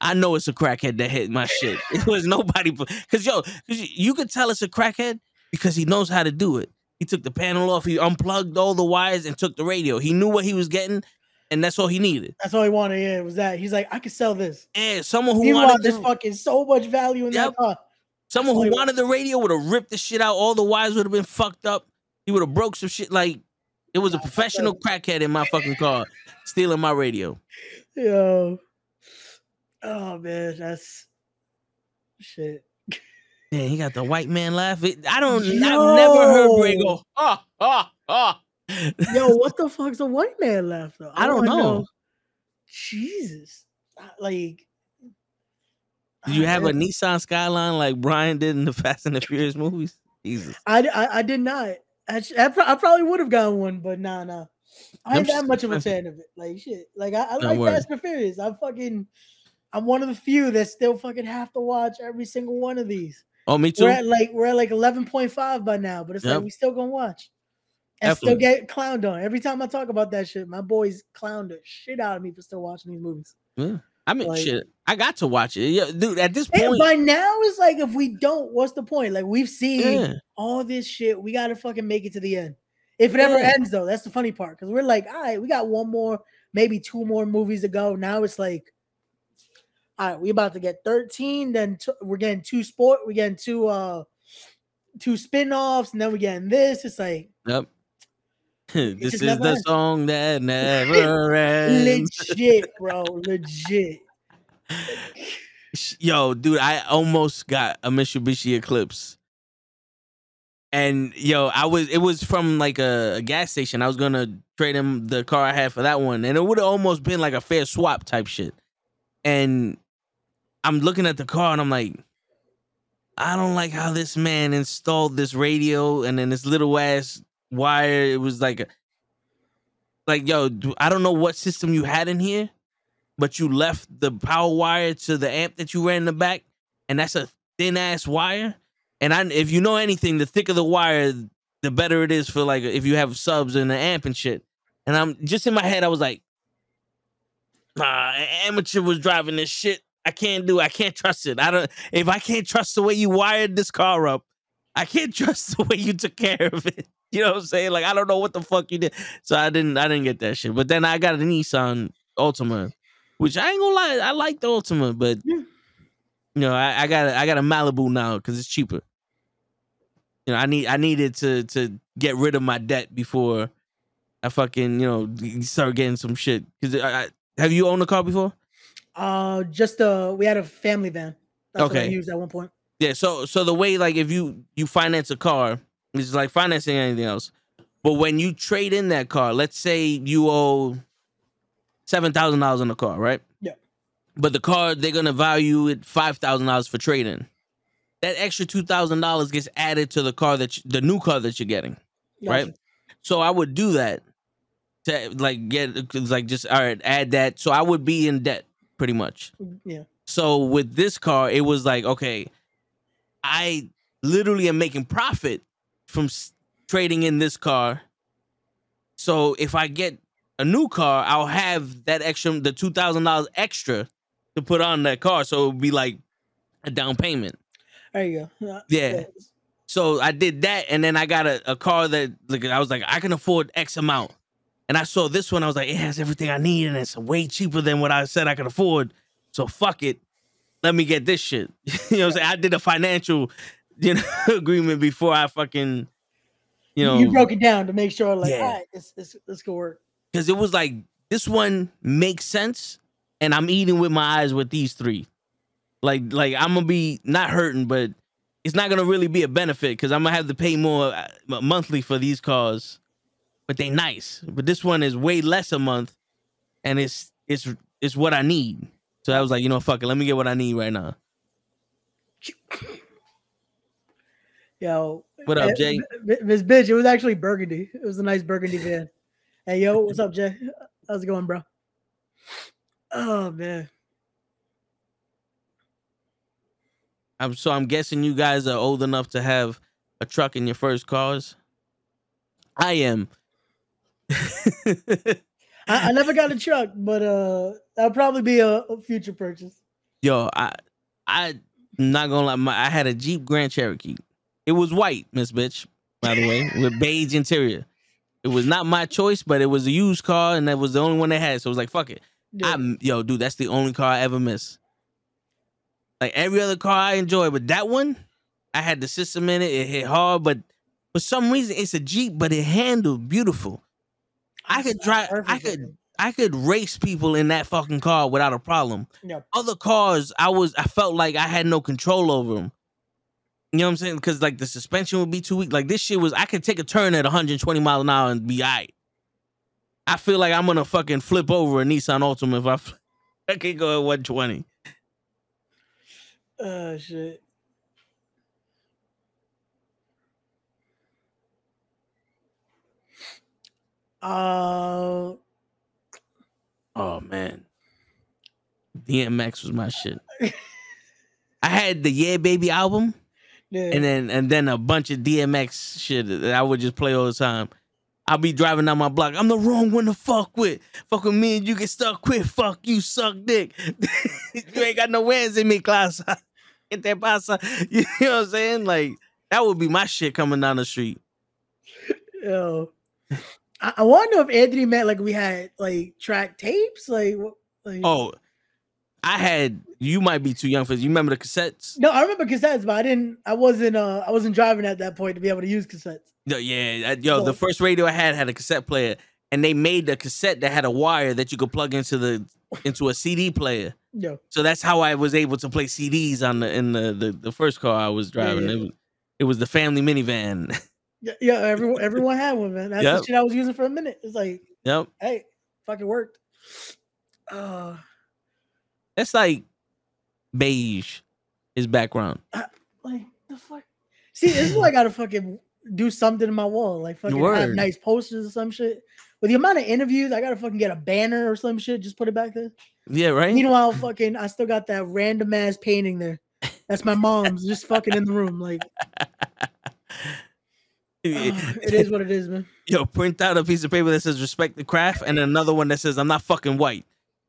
I know it's a crackhead that hit my shit. (laughs) It was nobody, because yo, cause you, you could tell it's a crackhead because he knows how to do it. He took the panel off, he unplugged all the wires, and took the radio. He knew what he was getting, and that's all he needed. That's all he wanted. Yeah, it was that. He's like, I could sell this. And someone who Meanwhile, wanted there's fucking so much value in Yep. that car. Someone all who wanted the radio would have ripped the shit out. All the wires would have been fucked up. He would have broke some shit. Like it was a professional crackhead in my fucking car stealing my radio. Yo. Oh man, that's shit. Yeah, he got the white man laugh. It, I don't. I've never heard Bray go. Ah ah ah. Yo, what the fuck's a white man left though? I don't wanna know. Jesus. Uh, Like Do you have a. Nissan Skyline like Brian did in the (laughs) Fast and the Furious movies? Jesus. I, I, I did not. I, I probably would have gotten one, but nah, nah. I ain't that much of a (laughs) fan of it. Like shit. Like I, I like. Fast and Furious. I'm fucking. I'm one of the few that still fucking have to watch every single one of these. Oh, me too. We're at like we're at like 11.5 by now, but it's Yep. like we still gonna watch. And Definitely. still get clowned on. Every time I talk about that shit, my boys clown the shit out of me for still watching these movies. Yeah. I mean, Like- shit. I got to watch it. Yeah, dude. At this And point, by now, it's like if we don't, what's the point? Like we've seen yeah. all this shit. We gotta fucking make it to the end. If it ever Yeah. ends, though, that's the funny part. Because we're like, all right, we got one more, maybe two more movies to go. Now it's like, all right, we about to get 13, then t- we're getting two sport, we're getting two uh two spin-offs, and then we're getting this. It's like Yep. (laughs) this is the ends. song that (laughs) never ends. legit, bro. Legit. Yo, dude, I almost got a Mitsubishi Eclipse. And yo, I was it was from like a, a gas station. I was gonna trade him the car I had for that one, and it would have almost been like a fair swap type shit. And I'm looking at the car and I'm like, I don't like how this man installed this radio and then this little ass wire. It was like like yo, I don't know what system you had in here, but you left the power wire to the amp that you ran in the back, and that's a thin ass wire. And I, if you know anything, the thicker the wire, the better it is for like if you have subs in the amp and shit. And I'm just in my head, I was like, ah, amateur was driving this shit. I can't do. I can't trust it. I don't. If I can't trust the way you wired this car up, I can't (laughs) trust the way you took care of it. You know what I'm saying? Like I don't know what the fuck you did. So I didn't. I didn't get that shit. But then I got a Nissan Altima, which I ain't gonna lie. I like the Altima, but Yeah. you know, I, I got a, I got a Malibu now because it's cheaper. You know, I need I needed to to get rid of my debt before I fucking you know start getting some shit. Because I, I, have you owned a car before? Uh just uh we had a family van. That's what I Okay. used at one point. Yeah, so so the way like if you you finance a car, it's like financing anything else. But when you trade in that car, let's say you owe seven thousand dollars on the car, right? Yeah. But the car they're gonna value it five thousand dollars for trading. That extra two thousand dollars gets added to the car that you, the new car that you're getting. Right. So I would do that to like get like just all right, add that. So I would be in debt pretty much. Yeah. So with this car, it was like, okay, I literally am making profit from s- trading in this car. So if I get a new car, I'll have that extra, the two thousand dollars extra to put on that car. So it would be like a down payment. There you go. Uh, Yeah. So I did that, and then I got a, a car that like I was like, I can afford X amount. And I saw this one, I was like, it has everything I need, and it's way cheaper than what I said I could afford. So fuck it. Let me get this shit. (laughs) you know what I'm saying? I did a financial you know, (laughs) agreement before I fucking, you know, you broke it down to make sure, like, Yeah. all right, it's, it's, it's gonna work. because it was like this one makes sense, and I'm eating with my eyes with these three. Like, like I'm gonna be not hurting, but it's not gonna really be a benefit because I'm gonna have to pay more uh, monthly for these cars. But they nice. But this one is way less a month, and it's it's it's what I need. So I was like, you know, fuck it, let me get what I need right now. (laughs) Yo, What up, eh, Jay? This bitch, it was actually burgundy. It was a nice burgundy van. Hey, yo, what's up, Jay? How's it going, bro? Oh man, I'm so I'm guessing you guys are old enough to have a truck in your first cars. I am. (laughs) I, I never got a truck, but uh, that'll probably be a, a future purchase. Yo, I I not gonna lie, my, I had a Jeep Grand Cherokee. It was white, Miss Bitch, by the way, with beige interior. It was not my choice, but it was a used car, and that was the only one they had. So it was like, fuck it. Yeah. I'm yo, dude, that's the only car I ever miss. Like every other car I enjoy, but that one, I had the system in it. It hit hard, but for some reason, it's a Jeep, but it handled beautiful. I could drive. I could. I could race people in that fucking car without a problem. Yeah. Other cars, I was. I felt like I had no control over them. You know what I'm saying? Because like the suspension would be too weak. Like this shit was. I could take a turn at 120 miles an hour and be alright. I feel like I'm gonna fucking flip over a Nissan Altima if I. (laughs) I can go at 120. Oh shit. Uh, Oh man, DMX was my shit. (laughs) I had the Yeah Baby album, yeah. and then and then a bunch of DMX shit that I would just play all the time. I'll be driving down my block. I'm the wrong one to fuck with. Fuck with me and you get stuck quick. Fuck you, suck dick. (laughs) you ain't got no hands in me, class. (laughs) Get that pasa. You know what I'm saying? Like that would be my shit coming down the street. Yo. I, I want to know if Anthony meant like we had like track tapes, like, like Oh, I had. You might be too young for this. You remember the cassettes? no, I remember cassettes, but I didn't. I wasn't. Uh, I wasn't driving at that point to be able to use cassettes. No, yeah, yo, the first radio I had had a cassette player, and they made the cassette that had a wire that you could plug into the into a CD player. Yo, So that's how I was able to play CDs on the in the the, the first car I was driving. yeah. It was it was the family minivan. (laughs) yeah, yeah everyone, everyone had one, man. That's Yep. the shit I was using for a minute. It's like, yep, hey, fucking worked. Uh, that's like beige. His background. like the fuck. See, this is why I gotta fucking do something in my wall, like fucking have nice posters or some shit. With the amount of interviews, I gotta fucking get a banner or some shit. Just put it back there. Yeah, right. Meanwhile, fucking, I still got that random ass painting there. That's my mom's just fucking in the room. Like, (laughs) (laughs) it is what it is, man. (laughs) Yo, print out a piece of paper that says "respect the craft" and another one that says "I'm not fucking white."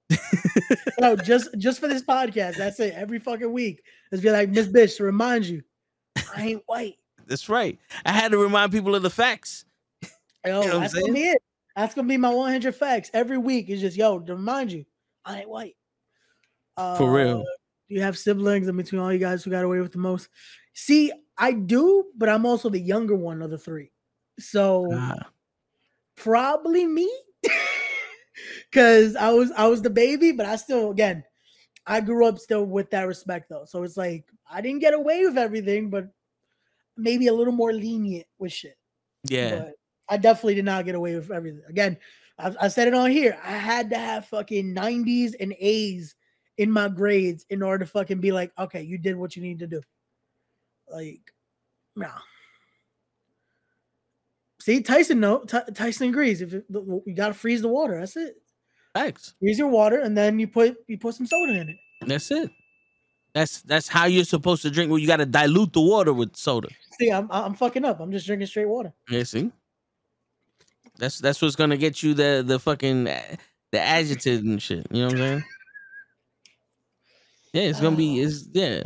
(laughs) No, just just for this podcast, that's it. Every fucking week, let's be like Miss Bitch to remind you, I ain't white. That's right. I had to remind people of the facts. Yo, know what I'm that's gonna be it. That's gonna be my 100 facts every week. Is just yo to remind you, I ain't white. Uh, For real. Do you have siblings in between all you guys who got away with the most? See, I do, but I'm also the younger one of the three. So Ah, probably me. (laughs) Cause I was I was the baby, but I still again I grew up still with that respect though. So it's like I didn't get away with everything, but maybe a little more lenient with shit. yeah. But I definitely did not get away with everything. Again, I've, I said it on here. I had to have fucking 90s and A's in my grades in order to fucking be like, okay, you did what you need to do. Like, nah. See, Tyson, no, Ty- Tyson agrees. If it, you gotta freeze the water, that's it. Facts. Freeze your water, and then you put you put some soda in it. That's it. That's that's how you're supposed to drink. Well, you got to dilute the water with soda. See, I'm I'm fucking up. I'm just drinking straight water. Yeah, see. That's that's what's gonna get you the the fucking uh, the adjective and shit. You know what I'm saying? Yeah, it's gonna be (sighs) it's yeah.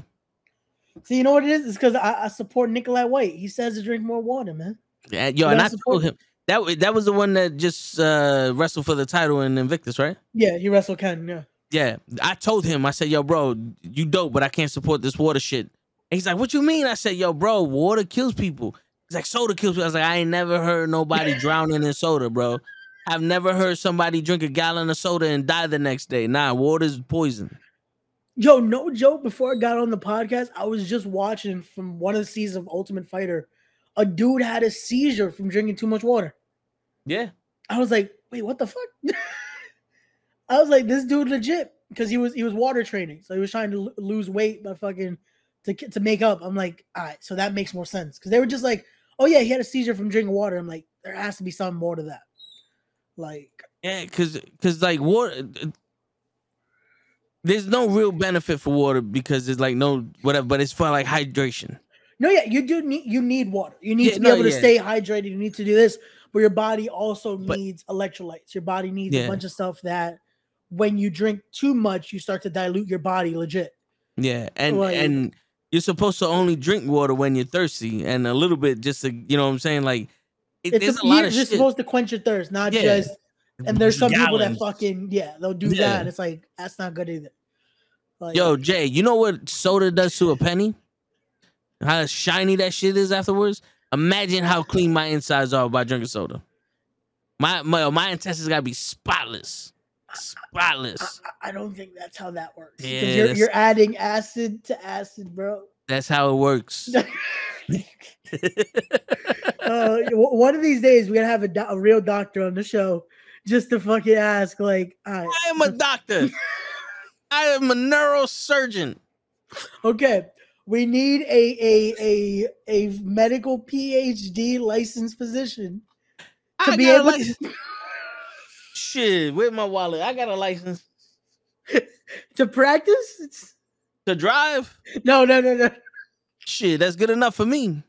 See, you know what it is? It's because I, I support Nikolai White. He says to drink more water, man. Yeah, yo, and I support told him that that was the one that just uh wrestled for the title in Invictus, right? Yeah, he wrestled Ken. Yeah. Yeah, I told him. I said, "Yo, bro, you dope, but I can't support this water shit." And he's like, "What you mean?" I said, "Yo, bro, water kills people." He's like, "Soda kills people." I was like, "I ain't never heard nobody (laughs) drowning in soda, bro. I've never heard somebody drink a gallon of soda and die the next day. Nah, water's poison." Yo, no joke. Before I got on the podcast, I was just watching from one of the seasons of Ultimate Fighter. A dude had a seizure from drinking too much water. Yeah, I was like, wait, what the fuck? (laughs) I was like, this dude legit because he was he was water training, so he was trying to l- lose weight by fucking to to make up. I'm like, all right, so that makes more sense because they were just like, oh yeah, he had a seizure from drinking water. I'm like, there has to be something more to that. Like, yeah, cause cause like water. There's no real benefit for water because there's like no whatever, but it's for like hydration. no, yeah, you do need you need water. You need Yeah, to be no, able to yeah. stay hydrated. You need to do this, but your body also But- needs electrolytes. Your body needs a bunch of stuff that when you drink too much, you start to dilute your body legit. Yeah, and Like- and you're supposed to only drink water when you're thirsty, and a little bit just to you know what I'm saying. Like it, It's there's a, a lot you're of just shit. supposed to quench your thirst, not Yeah. just And there's some people that fucking yeah, they'll do Yeah. that. And it's like that's not good either. Like, Yo, Jay, you know what soda does to a penny? How shiny that shit is afterwards. Imagine how clean my insides are by drinking soda. My my my intestines gotta be spotless, spotless. I, I don't think that's how that works. Yeah, you're, you're adding acid to acid, bro. That's how it works. (laughs) (laughs) uh, one of these days we're gonna have a, do- a real doctor on the show just to fucking ask, like, right, I am a doctor. (laughs) I am a neurosurgeon. okay, we need a a a a medical PhD licensed physician to I be able license. to, Shit, where's my wallet? I got a license (laughs) to practice. It's, to drive. no, no, no, no. Shit, that's good enough for me.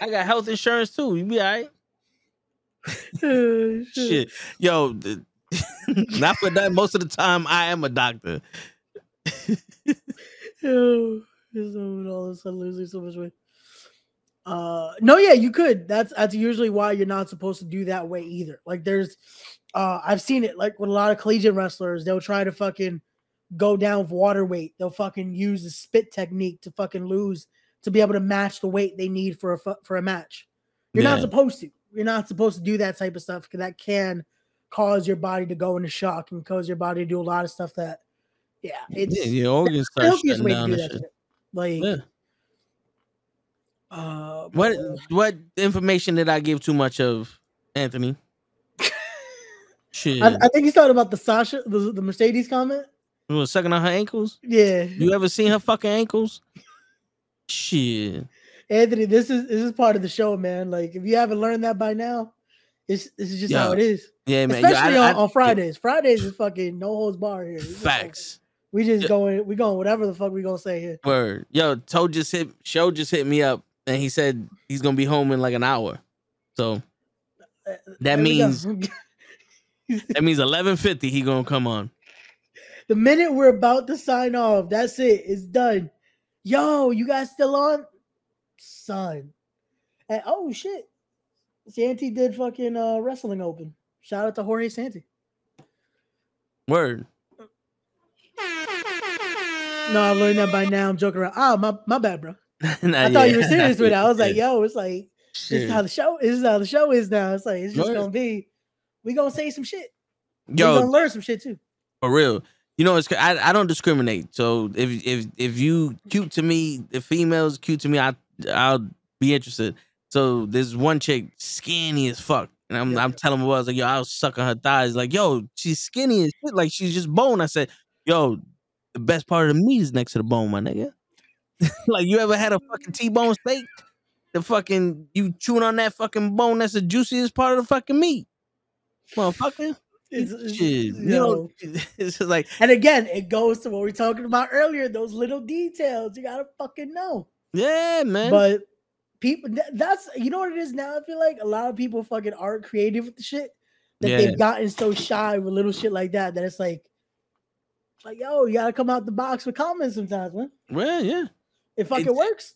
I got health insurance too. You be all right. Uh, Shit, yo, (laughs) not for that. Most of the time, I am a doctor. (laughs) Oh, all of a sudden losing so much weight. Uh, no, yeah, you could. That's that's usually why you're not supposed to do that way either. Like, there's, uh, I've seen it like with a lot of collegiate wrestlers. They'll try to fucking go down with water weight. They'll fucking use the spit technique to fucking lose to be able to match the weight they need for a for a match. You're not supposed to. You're not supposed to do that type of stuff because that can cause your body to go into shock and cause your body to do a lot of stuff that, yeah, it's Yeah, your organs start shutting down do shit. shit. Like, Yeah. uh, What uh, what information did I give too much of, Anthony? (laughs) Shit, I, I think he's talking about the Sasha, the, the Mercedes comment. you was sucking on her ankles. Yeah, You ever seen her fucking ankles? Shit. Anthony, this is this is part of the show, man. Like, if you haven't learned that by now, it's this is just how it is. Yeah, man. Yo, Especially I- on, I- on Fridays. Fridays is fucking no holds bar here. We just fucking- Facts. We just going, we going whatever the fuck we gonna say here. Word. Yo, Toe just hit Show just hit me up and he said he's gonna be home in like an hour. So that there means (laughs) that means eleven fifty he gonna come on. the minute we're about to sign off, that's it. It's done. Yo, you guys still on? Son. And oh shit. Santi did fucking uh wrestling open. Shout out to Jorge Santi. Word. No, I learned that by now. I'm joking around. Oh, my my bad, bro. (laughs) I thought you were serious with that. I was like, (laughs) yo, it's like this is how the show this is how the show is now. It's like it's just Word. gonna be we gonna say some shit. we Yo, gonna learn some shit too. for real. You know, it's I, I don't discriminate. So if if if you cute to me, if females cute to me, I I'll be interested. So there's one chick skinny as fuck, and I'm Yeah. I'm telling my boys like, yo, I was sucking her thighs. Like, yo, she's skinny as shit. Like she's just bone. I said, yo, the best part of the meat is next to the bone, my nigga. (laughs) like you ever had a fucking T-bone steak? The fucking you chewing on that fucking bone. That's the juiciest part of the fucking meat, motherfucker. (laughs) It's, it's- you know, (laughs) it's just like, And again, it goes to what we are talking about earlier. Those little details you gotta fucking know. Yeah, man. But people, that's you know what it is now. I feel like a lot of people fucking aren't creative with the shit that Yeah. they've gotten so shy with little shit like that that it's like, like yo, you gotta come out the box with comments sometimes, man. well, yeah. It fucking It's- works.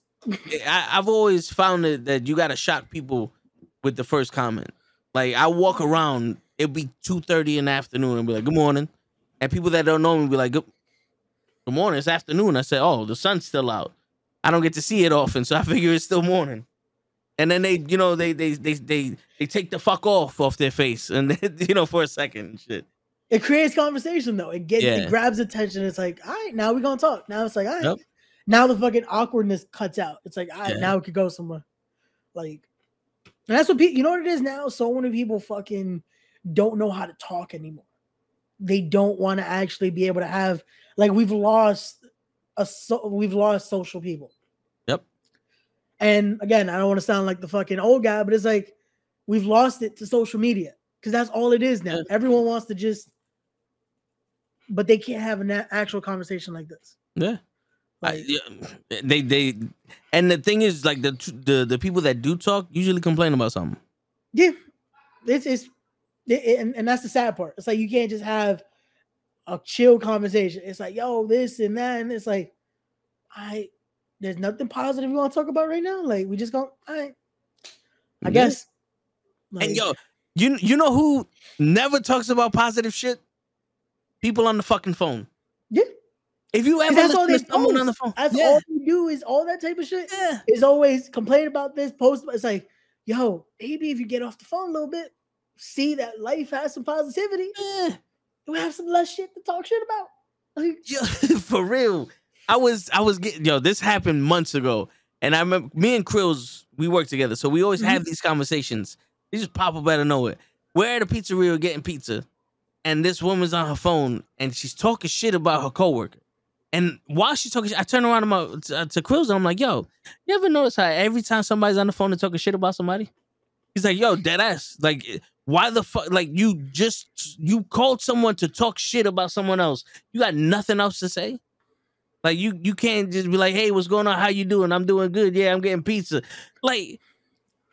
Eh, I, I've always found it that you got to shock people with the first comment. Like I walk around, it'll be two thirty in the afternoon, and be like, "Good morning," and people that don't know me be like, "Good, good morning." It's afternoon. I say, "Oh, the sun's still out." I don't get to see it often, so I figure it's still morning. And then they, you know, they they they they they take the fuck off off their face, and (laughs) you know, for a second, and shit. It creates conversation though. It gets Yeah. it grabs attention. It's like, all right, now we're gonna talk. Now it's like, all right. Yep. Now the fucking awkwardness cuts out. It's like, all right, Yeah. now we could go somewhere. Like, and that's what people. You know what it is now. So many people fucking don't know how to talk anymore. They don't want to actually be able to have like we've lost a so we've lost social people. And again, I don't want to sound like the fucking old guy, but it's like we've lost it to social media because that's all it is now. Everyone wants to just, but they can't have an actual conversation like this. Yeah. I- yeah, they they and the thing is like the the the people that do talk usually complain about something. yeah, it's it's it- it- and, and that's the sad part. It's like you can't just have a chill conversation. It's like yo, this and that, and it's like, I there's nothing positive you want to talk about right now. Like we just go, all right, I Yeah. guess. And yo, you you know who never talks about positive shit? People on the fucking phone. Yeah. If you ever that's all listen they to someone on the phone, That's yeah, all you do is all that type of shit. yeah, is always complain about this, post. It's like, yo, maybe if you get off the phone a little bit, see that life has some positivity, yeah. we have some less shit to talk shit about. Like, Yo, (laughs) for real. I was I was getting yo. This happened months ago, and I remember me and Krills we work together, so we always have mm-hmm. these conversations. They just pop up out of nowhere. We're at a pizzeria getting pizza, and this woman's on her phone, and she's talking shit about her coworker. And while she's talking, I turn around to, my, to, uh, to Krills, and I'm like, "Yo, you ever notice how every time somebody's on the phone and talking shit about somebody, he's like, yo, dead ass, like." Eh, why the fuck? Like you just you called someone to talk shit about someone else. You got nothing else to say. Like you you can't just be like, hey, what's going on? How you doing? I'm doing good. Yeah, I'm getting pizza. Like,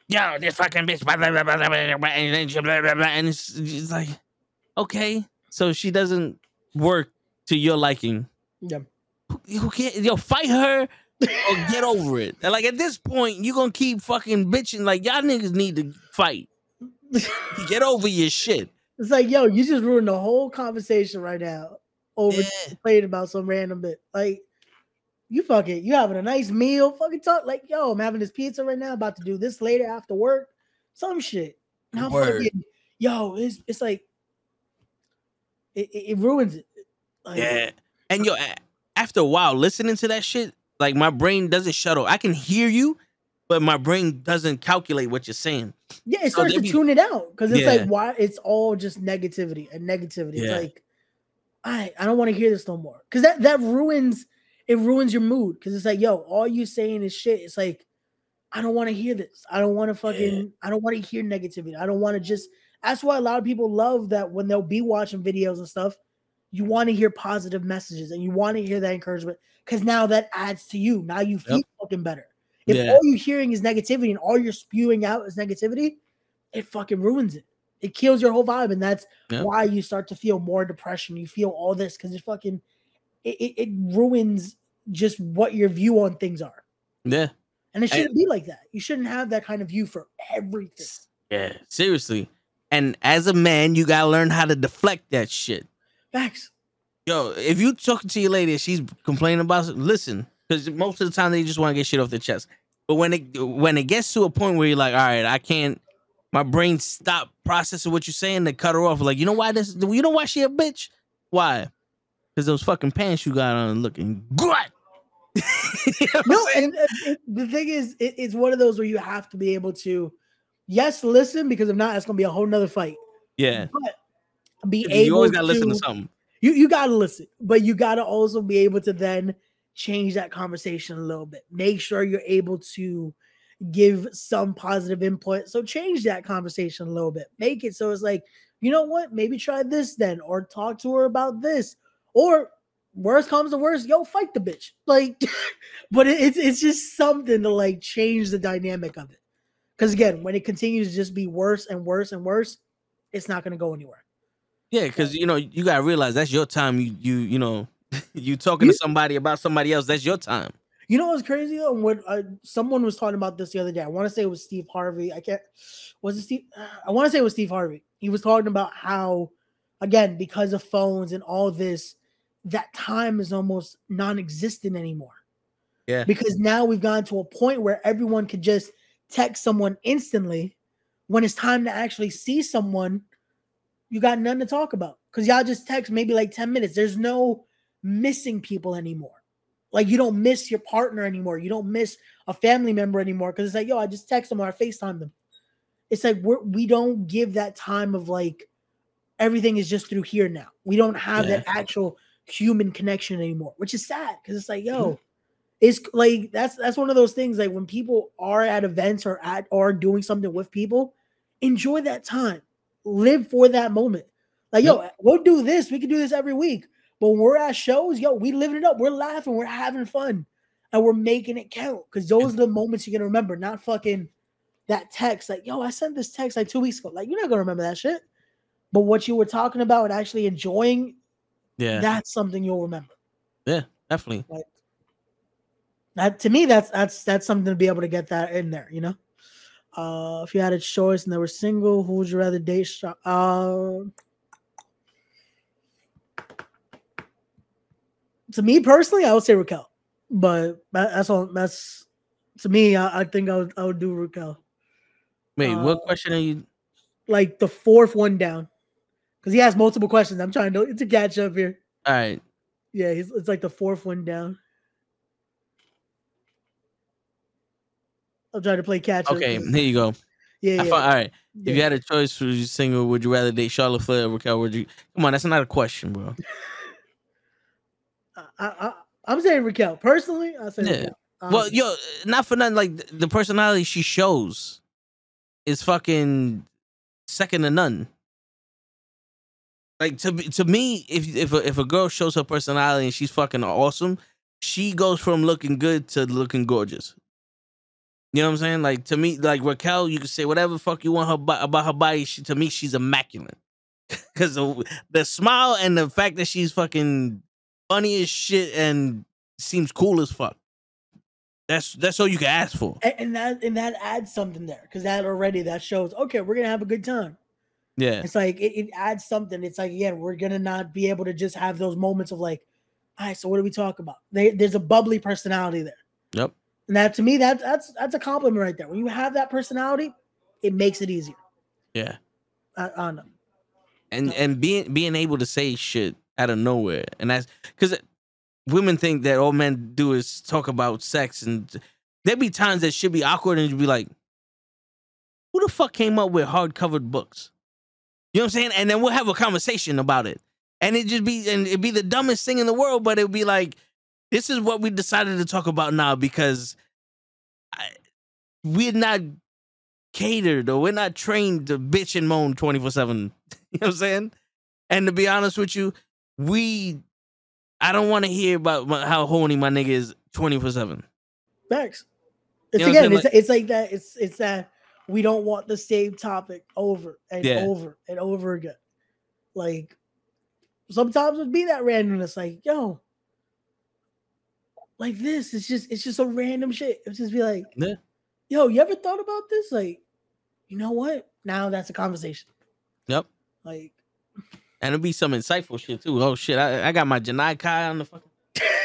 yo, this fucking bitch, blah, blah, blah, blah, blah, and then blah, blah, blah, and it's, it's like, okay, so she doesn't work to your liking. yeah. Who, who can't yo fight her or get over it? And like at this point, you're gonna keep fucking bitching. Like y'all niggas need to fight. (laughs) Get over your shit. It's like, yo, you just ruined the whole conversation right now over Yeah. complaining about some random bit. Like, you fucking, you having a nice meal, fucking talk like, yo, I'm having this pizza right now, about to do this later after work, some shit. Now, fucking, yo, it's it's like, it, it, it ruins it. Like, Yeah. And yo, after a while, listening to that shit, like my brain doesn't shut off. I can hear you, but my brain doesn't calculate what you're saying. Yeah, it starts they to be- tune it out because it's Yeah. like why it's all just negativity and negativity. Yeah. It's like I I don't want to hear this no more because that that ruins it ruins your mood because it's like yo, all you saying is shit. It's like I don't want to hear this. I don't want to fucking I don't want to hear negativity. I don't want to just. That's why a lot of people love that when they'll be watching videos and stuff. You want to hear positive messages and you want to hear that encouragement because now that adds to you. Now you feel fucking better. If Yeah. all you're hearing is negativity and all you're spewing out is negativity, it fucking ruins it. It kills your whole vibe, and that's Yeah. why you start to feel more depression. You feel all this because it fucking it, it, it ruins just what your view on things are. Yeah. And it shouldn't be like that. You shouldn't have that kind of view for everything. Yeah. Seriously. And as a man, you gotta learn how to deflect that shit. Facts. Yo, if you talking to your lady and she's complaining about it, listen, because most of the time they just want to get shit off their chest. But when it when it gets to a point where you're like, all right, I can't, my brain stopped processing what you're saying to cut her off. Like, you know why this? You know why she a bitch? Why? Because those fucking pants you got on looking good. You know No, and uh, the thing is, it, it's one of those where you have to be able to, yes, listen, because if not, it's gonna be a whole nother fight. yeah, Be able you always gotta listen to to- something. you you got to listen, but you got to also be able to then change that conversation a little bit. Make sure you're able to give some positive input. So change that conversation a little bit. Make it so it's like you know what? Maybe try this then, or talk to her about this, or worst comes to worst, yo, fight the bitch. (laughs) Like, but it, it's it's just something to like change the dynamic of it. Because again, when it continues to just be worse and worse and worse, it's not gonna go anywhere. Yeah, because you know you gotta realize that's your time. You you you know (laughs) you talking to somebody about somebody else. That's your time. You know what's crazy though? When uh, someone was talking about this the other day, I want to say it was Steve Harvey. I can't. Was it Steve? I want to say it was Steve Harvey. He was talking about how, again, because of phones and all this, that time is almost non-existent anymore. Yeah. Because now we've gotten to a point where everyone could just text someone instantly. When it's time to actually see someone, you got nothing to talk about because y'all just text maybe like 10 minutes. There's no missing people anymore. Like you don't miss your partner anymore. You don't miss a family member anymore because it's like, yo, I just text them or I FaceTime them. It's like we're, we don't give that time of like everything is just through here now. We don't have Yeah. that actual human connection anymore, which is sad because it's like, yo, Mhm. it's like that's that's one of those things like when people are at events or at or doing something with people, enjoy that time, live for that moment. Like, yo, we'll do this. We can do this every week. But when we're at shows, yo, we living it up. We're laughing. We're having fun, and we're making it count because those are the moments you're gonna remember. Not fucking that text. Like, yo, I sent this text like two weeks ago. Like, you're not gonna remember that shit. But what you were talking about and actually enjoying, Yeah, that's something you'll remember. Yeah, definitely. Like that to me, that's that's that's something to be able to get that in there. You know, uh, if you had a choice and they were single, who would you rather date? Uh, to me personally, I would say Raquel, but that's all. That's to me. I, I think I would I would do Raquel. Wait, what Uh, question are you? like the fourth one down because he has multiple questions. I'm trying to to catch up here. All right, Yeah, he's, it's like the fourth one down. I'm trying to play catch up. okay, here you go. Yeah, yeah. fi- all right, if you had a choice for single, would you rather date Charlotte Flair or Raquel? Would you? Come on, that's not a question, bro. I, I, I'm saying Raquel. Personally, I say Yeah. Raquel. Well, yo, not for nothing. Like the personality she shows is fucking second to none. Like to to me, if if a, if a girl shows her personality and she's fucking awesome, she goes from looking good to looking gorgeous. You know what I'm saying? Like to me, like Raquel, you can say whatever fuck you want her about her body. She, to me, she's immaculate (laughs) because the, the smile and the fact that she's fucking funny as shit and seems cool as fuck. That's that's all you can ask for. and, and that and that adds something there because that already that shows okay, we're gonna have a good time. Yeah, It's like it, it adds something. It's like again, we're gonna not be able to just have those moments of like, all right, so what do we talk about? They, there's a bubbly personality there. Yep. And that to me, that that's that's a compliment right there. When you have that personality, it makes it easier. yeah. I, I know. and uh, and being being able to say shit out of nowhere, and that's because women think that all men do is talk about sex, and there be times that should be awkward, and you'd be like, "Who the fuck came up with hard covered books?" You know what I'm saying? And then we'll have a conversation about it, and it just be and it'd be the dumbest thing in the world, but it'd be like, "This is what we decided to talk about now because I, we're not." catered or we're not trained to bitch and moan 24 7 (laughs) you know what I'm saying? And to be honest with you, we I don't want to hear about my, how horny my nigga is 24 7. Facts. It's know again, it's, it's like that. It's it's that we don't want the same topic over and Yeah. over and over again. Like sometimes it'd be that randomness, like, yo, like this. It's just it's just a random shit. It's just be like, Yeah. yo, you ever thought about this? Like, you know what? Now that's a conversation. Yep. Like, And it'll be some insightful shit too. Oh shit, I, I got my Janai Kai on the fucking.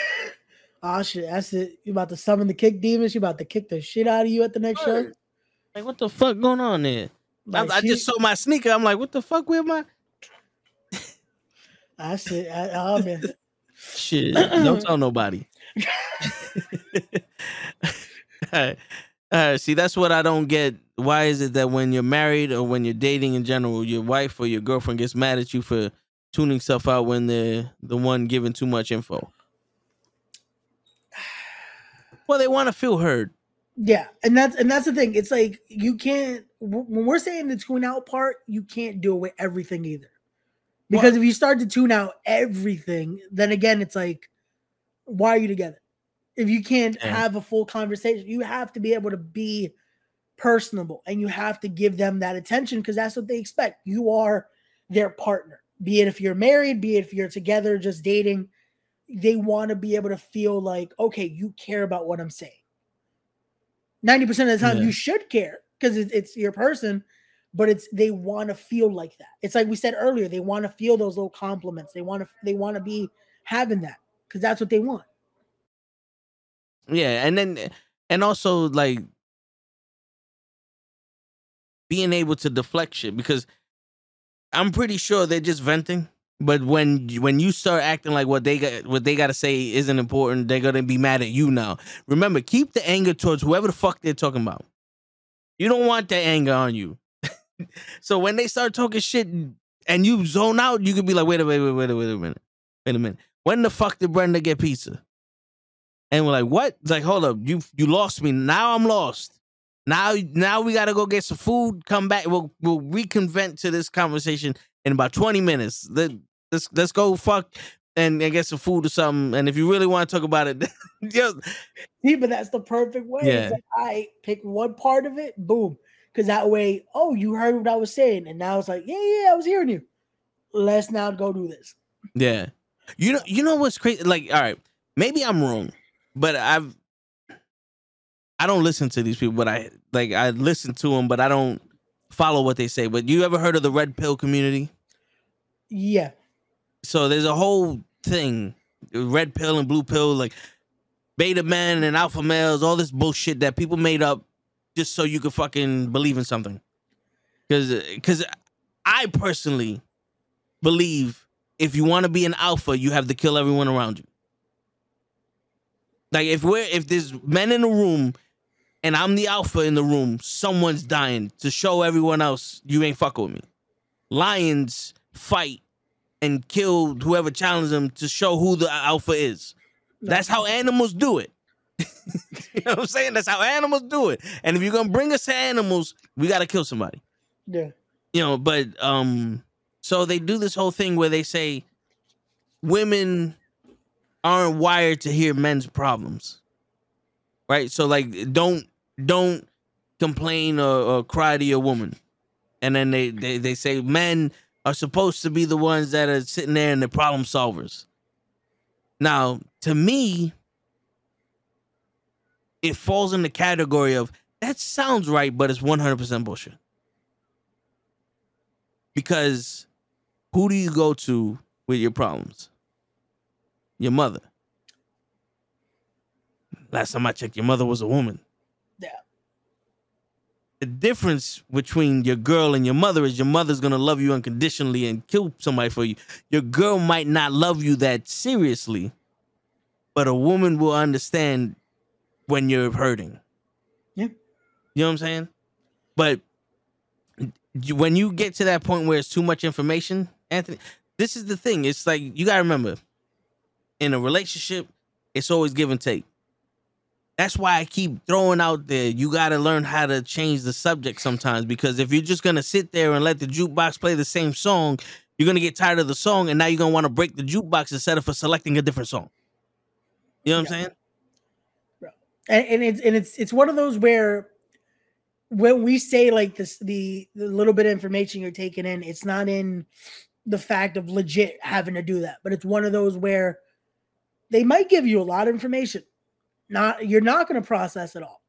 (laughs) oh shit, that's it. You about to summon the kick demon? She about to kick the shit out of you at the next show? Like, what the fuck going on there? I, Like, I she- just saw my sneaker. I'm like, what the fuck with my. (laughs) I, oh man. shit? Don't tell (clears throat) nobody. (laughs) Alright, see, that's what I don't get. Why is it that when you're married or when you're dating in general, your wife or your girlfriend gets mad at you for tuning stuff out when they're the one giving too much info? (sighs) Well, they want to feel heard. Yeah, and that's and that's the thing. It's like you can't when we're saying the tune out part, you can't do it with everything either. Because well, if you start to tune out everything, then again, it's like, why are you together? If you can't yeah. have a full conversation, you have to be able to be personable and you have to give them that attention because that's what they expect. You are their partner, be it if you're married, be it if you're together, just dating. They want to be able to feel like, okay, you care about what I'm saying. 90% of the time, yeah. you should care because it's, it's your person, but it's they want to feel like that. It's like we said earlier, they want to feel those little compliments. They want to they want to be having that because that's what they want. Yeah, and then eh, and also like being able to deflect shit because I'm pretty sure they're just venting. But when when you start acting like what they got what they got to say isn't important, they're gonna be mad at you now. Remember, keep the anger towards whoever the fuck they're talking about. You don't want that anger on you. (laughs) so when they start talking shit and you zone out, you could be like, wait a wait, wait, wait, wait a minute, wait a minute. When the fuck did Brenda get pizza? And we're like, what? It's like, hold up, you you lost me. Now I'm lost. Now, now we gotta go get some food. Come back. We'll we'll reconvent to this conversation in about twenty minutes. Let, let's let's go fuck and, and get some food or something. And if you really want to talk about it, (laughs) just see. But that's the perfect way. Yeah. Like, I pick one part of it, boom, because that way, oh, you heard what I was saying, and now it's like, yeah, yeah, I was hearing you. Let's now go do this. Yeah, you know, you know what's crazy? Like, all right, maybe I'm wrong, but I've I don't listen to these people, but I like I listen to them, but I don't follow what they say. But you ever heard of the red pill community? Yeah. So there's a whole thing, red pill and blue pill, like beta men and alpha males, all this bullshit that people made up just so you could fucking believe in something. Because because I personally believe if you want to be an alpha, you have to kill everyone around you. Like if we're if there's men in the room and I'm the alpha in the room, someone's dying to show everyone else you ain't fucking with me. Lions fight and kill whoever challenges them to show who the alpha is. That's how animals do it. (laughs) you know what I'm saying? That's how animals do it. And if you're gonna bring us to animals, we gotta kill somebody. Yeah. You know, but um, so they do this whole thing where they say women aren't wired to hear men's problems right? So like, don't don't complain or, or cry to your woman, and then they, they they say men are supposed to be the ones that are sitting there and the problem solvers. Now, to me, it falls in the category of that sounds right, but it's one hundred percent bullshit. Because who do you go to with your problems? Your mother. Last time I checked, your mother was a woman. Yeah. The difference between your girl and your mother is your mother's gonna love you unconditionally and kill somebody for you. Your girl might not love you that seriously, but a woman will understand when you're hurting. Yeah. You know what I'm saying? But when you get to that point where it's too much information, Anthony, this is the thing. It's like you gotta remember, in a relationship, it's always give and take. That's why I keep throwing out there. You got to learn how to change the subject sometimes because if you're just gonna sit there and let the jukebox play the same song, you're gonna get tired of the song, and now you're gonna want to break the jukebox instead of for selecting a different song. You know what yeah. I'm saying? And, and it's and it's it's one of those where when we say like this the the little bit of information you're taking in, it's not in the fact of legit having to do that, but it's one of those where they might give you a lot of information not you're not going to process it all.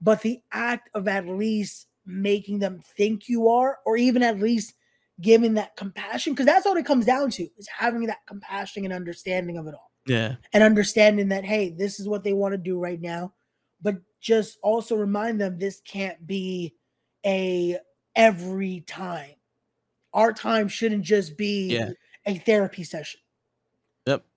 But the act of at least making them think you are, or even at least giving that compassion, because that's all it comes down to is having that compassion and understanding of it all. Yeah. And understanding that, hey, this is what they want to do right now. But just also remind them this can't be a every time. Our time shouldn't just be yeah. a therapy session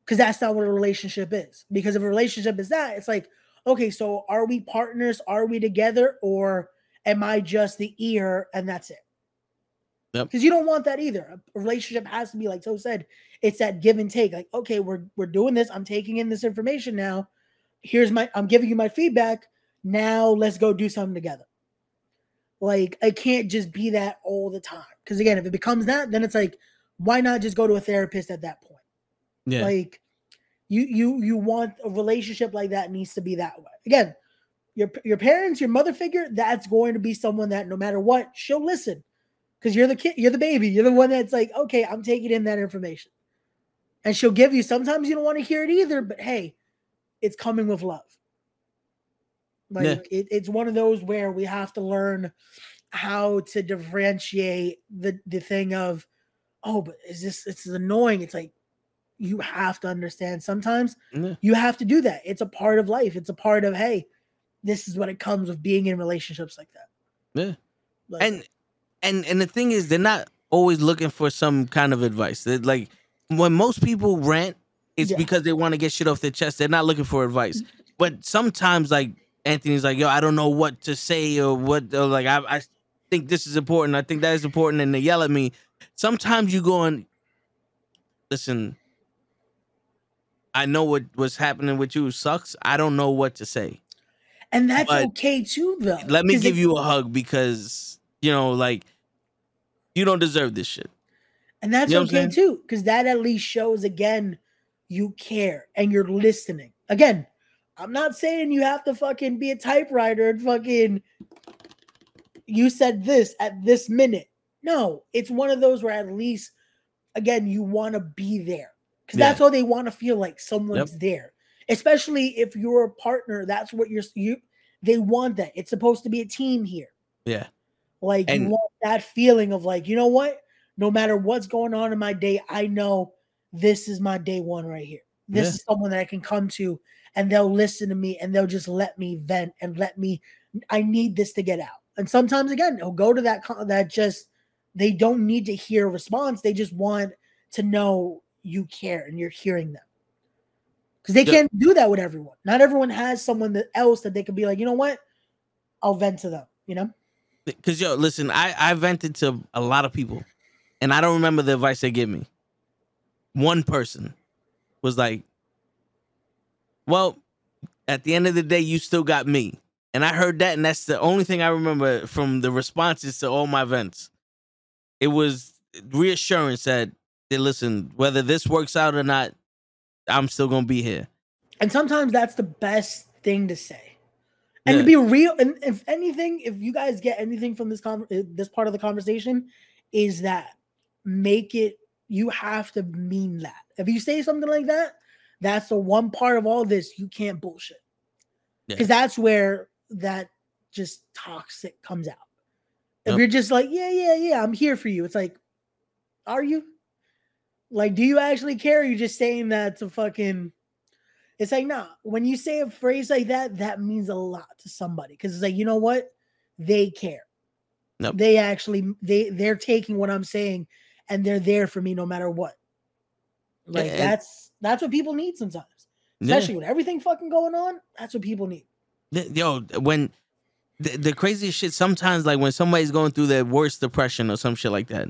because that's not what a relationship is. Because if a relationship is that, it's like, okay, so are we partners? Are we together? Or am I just the ear and that's it? Because yep. you don't want that either. A relationship has to be like So said, it's that give and take. Like, okay, we're we're doing this. I'm taking in this information now. Here's my I'm giving you my feedback. Now let's go do something together. Like I can't just be that all the time. Because again, if it becomes that, then it's like, why not just go to a therapist at that point? Yeah. Like you you you want a relationship like that needs to be that way. Again, your your parents, your mother figure, that's going to be someone that no matter what, she'll listen. Because you're the kid, you're the baby, you're the one that's like, okay, I'm taking in that information. And she'll give you sometimes you don't want to hear it either, but hey, it's coming with love. Like Yeah. it, it's one of those where we have to learn how to differentiate the the thing of, oh, but is this it's annoying? It's like you have to understand sometimes you have to do that. It's a part of life. It's a part of hey, this is what it comes with being in relationships like that. Yeah. Like, and and and the thing is they're not always looking for some kind of advice They're like when most people rant it's Yeah. because they want to get shit off their chest they're not looking for advice but sometimes like anthony's like yo i don't know what to say or what or like I, I think this is important i think that is important and they yell at me sometimes you go and listen i know what what's happening with you sucks i don't know what to say and that's but okay too, though. let me give it- you a hug because you know like you don't deserve this shit And that's You know okay too, because that at least shows again you care and you're listening. Again, I'm not saying you have to fucking be a typewriter and fucking you said this at this minute. No, it's one of those where at least again you want to be there. Because that's all they want to feel like someone's there. Especially if you're a partner, that's what you're you they want that. It's supposed to be a team here. yeah Like you want that feeling of like, you know what? No matter what's going on in my day, I know this is my day one right here. This Yeah. is someone that I can come to and they'll listen to me and they'll just let me vent and let me I need this to get out. And sometimes again, they'll go to that that just they don't need to hear a response. They just want to know you care and you're hearing them. Because they Yeah. can't do that with everyone. Not everyone has someone that else that they can be like, you know what? I'll vent to them, you know? Cause yo, listen, I I vented to a lot of people, and I don't remember the advice they give me. One person was like, "Well, at the end of the day, you still got me," and I heard that, and that's the only thing I remember from the responses to all my vents. It was reassurance that, they listen, whether this works out or not, I'm still gonna be here. And sometimes that's the best thing to say. And Yeah. to be real, and if anything, if you guys get anything from this con- uh, this part of the conversation, is that make it you have to mean that. If you say something like that, that's the one part of all this you can't bullshit. Yeah. Because that's where that just toxic comes out. If Yep. you're just like, yeah, yeah, yeah, I'm here for you. It's like, are you? Like, do you actually care? Or are you just saying that to fucking it's like, nah, when you say a phrase like that, that means a lot to somebody. Cause it's like, you know what? They care. Nope. They actually they they're taking what I'm saying and they're there for me no matter what. Like that's that's what people need sometimes. Yeah. Especially with everything fucking going on. That's what people need. Yo, when the, the craziest shit, sometimes like when somebody's going through their worst depression or some shit like that,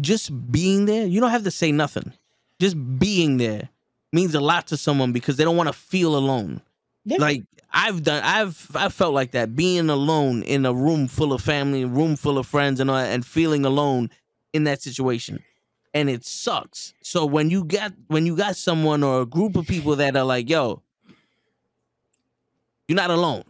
just being there, you don't have to say nothing. Just being there means a lot to someone because they don't want to feel alone. Yeah. Like I've done, I've I felt like that being alone in a room full of family, room full of friends, and all and feeling alone in that situation, and it sucks. So when you got when you got someone or a group of people that are like, "Yo, you're not alone."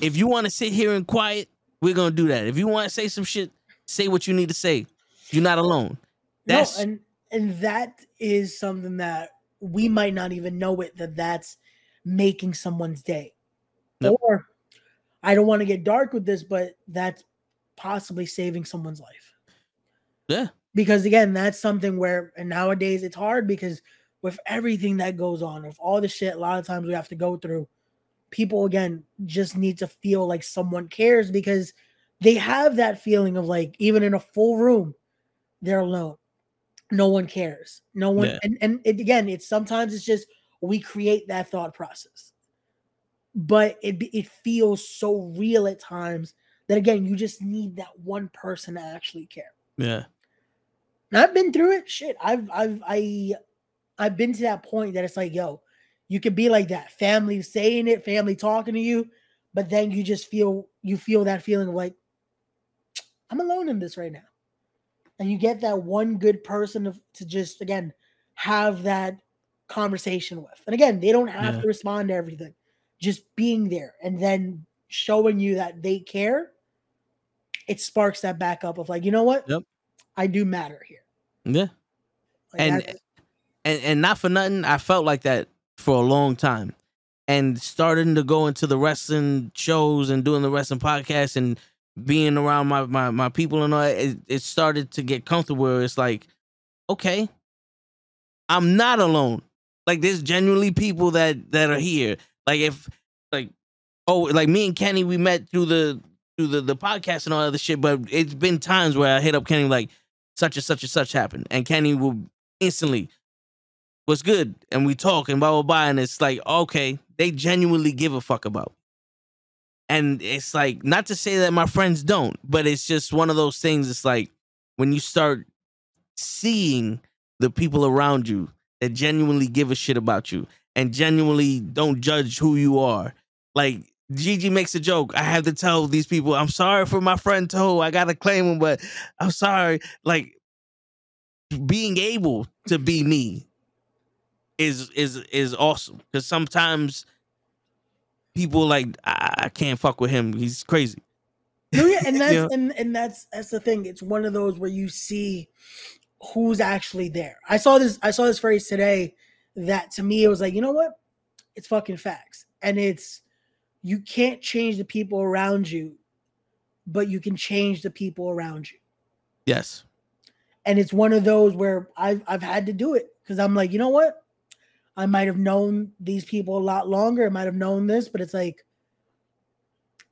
If you want to sit here and quiet, we're gonna do that. If you want to say some shit, say what you need to say. You're not alone. That's no, and and that is something that we might not even know it that that's making someone's day. Nope. Or I don't want to get dark with this, but that's possibly saving someone's life. yeah, Because again, that's something where and nowadays it's hard because with everything that goes on, with all the shit a lot of times we have to go through, people again just need to feel like someone cares because they have that feeling of like even in a full room, they're alone. No one cares. No one Yeah. and, and it, again, it's sometimes it's just we create that thought process. But it it feels so real at times that again, you just need that one person to actually care. yeah, And I've been through it. Shit, I've I've I I've been to that point that it's like, yo, you can be like that. Family saying it, family talking to you, but then you just feel you feel that feeling of like I'm alone in this right now. And you get that one good person to, to just again have that conversation with. And again, they don't have Yeah. to respond to everything. Just being there and then showing you that they care, it sparks that back up of like, you know what? Yep. I do matter here. Yeah. Like And- and and not for nothing, I felt like that for a long time, and starting to go into the wrestling shows and doing the wrestling podcast and being around my my, my people and all, it, it started to get comfortable. It's like, okay, I'm not alone. Like there's genuinely people that that are here. Like if like oh like me and Kenny we met through the through the the podcast and all other shit, but it's been times where I hit up Kenny like such and such and such happened, and Kenny will instantly what's good and we talk and blah blah blah and it's like okay they genuinely give a fuck about. And it's like not to say that my friends don't but it's just one of those things it's like when you start seeing the people around you that genuinely give a shit about you and genuinely don't judge who you are like Gigi makes a joke. I have to tell these people, I'm sorry for my friend Toe. I gotta claim him, but I'm sorry. Like being able to be me is is is awesome because sometimes people like I, I can't fuck with him. He's crazy. No, yeah, and (laughs) that's and, and that's that's the thing. It's one of those where you see who's actually there. I saw this I saw this phrase today that to me it was like, you know what? It's fucking facts. And it's you can't change the people around you, but you can change the people around you. Yes. And it's one of those where I've I've had to do it because I'm like, you know what? I might have known these people a lot longer. I might have known this, but it's like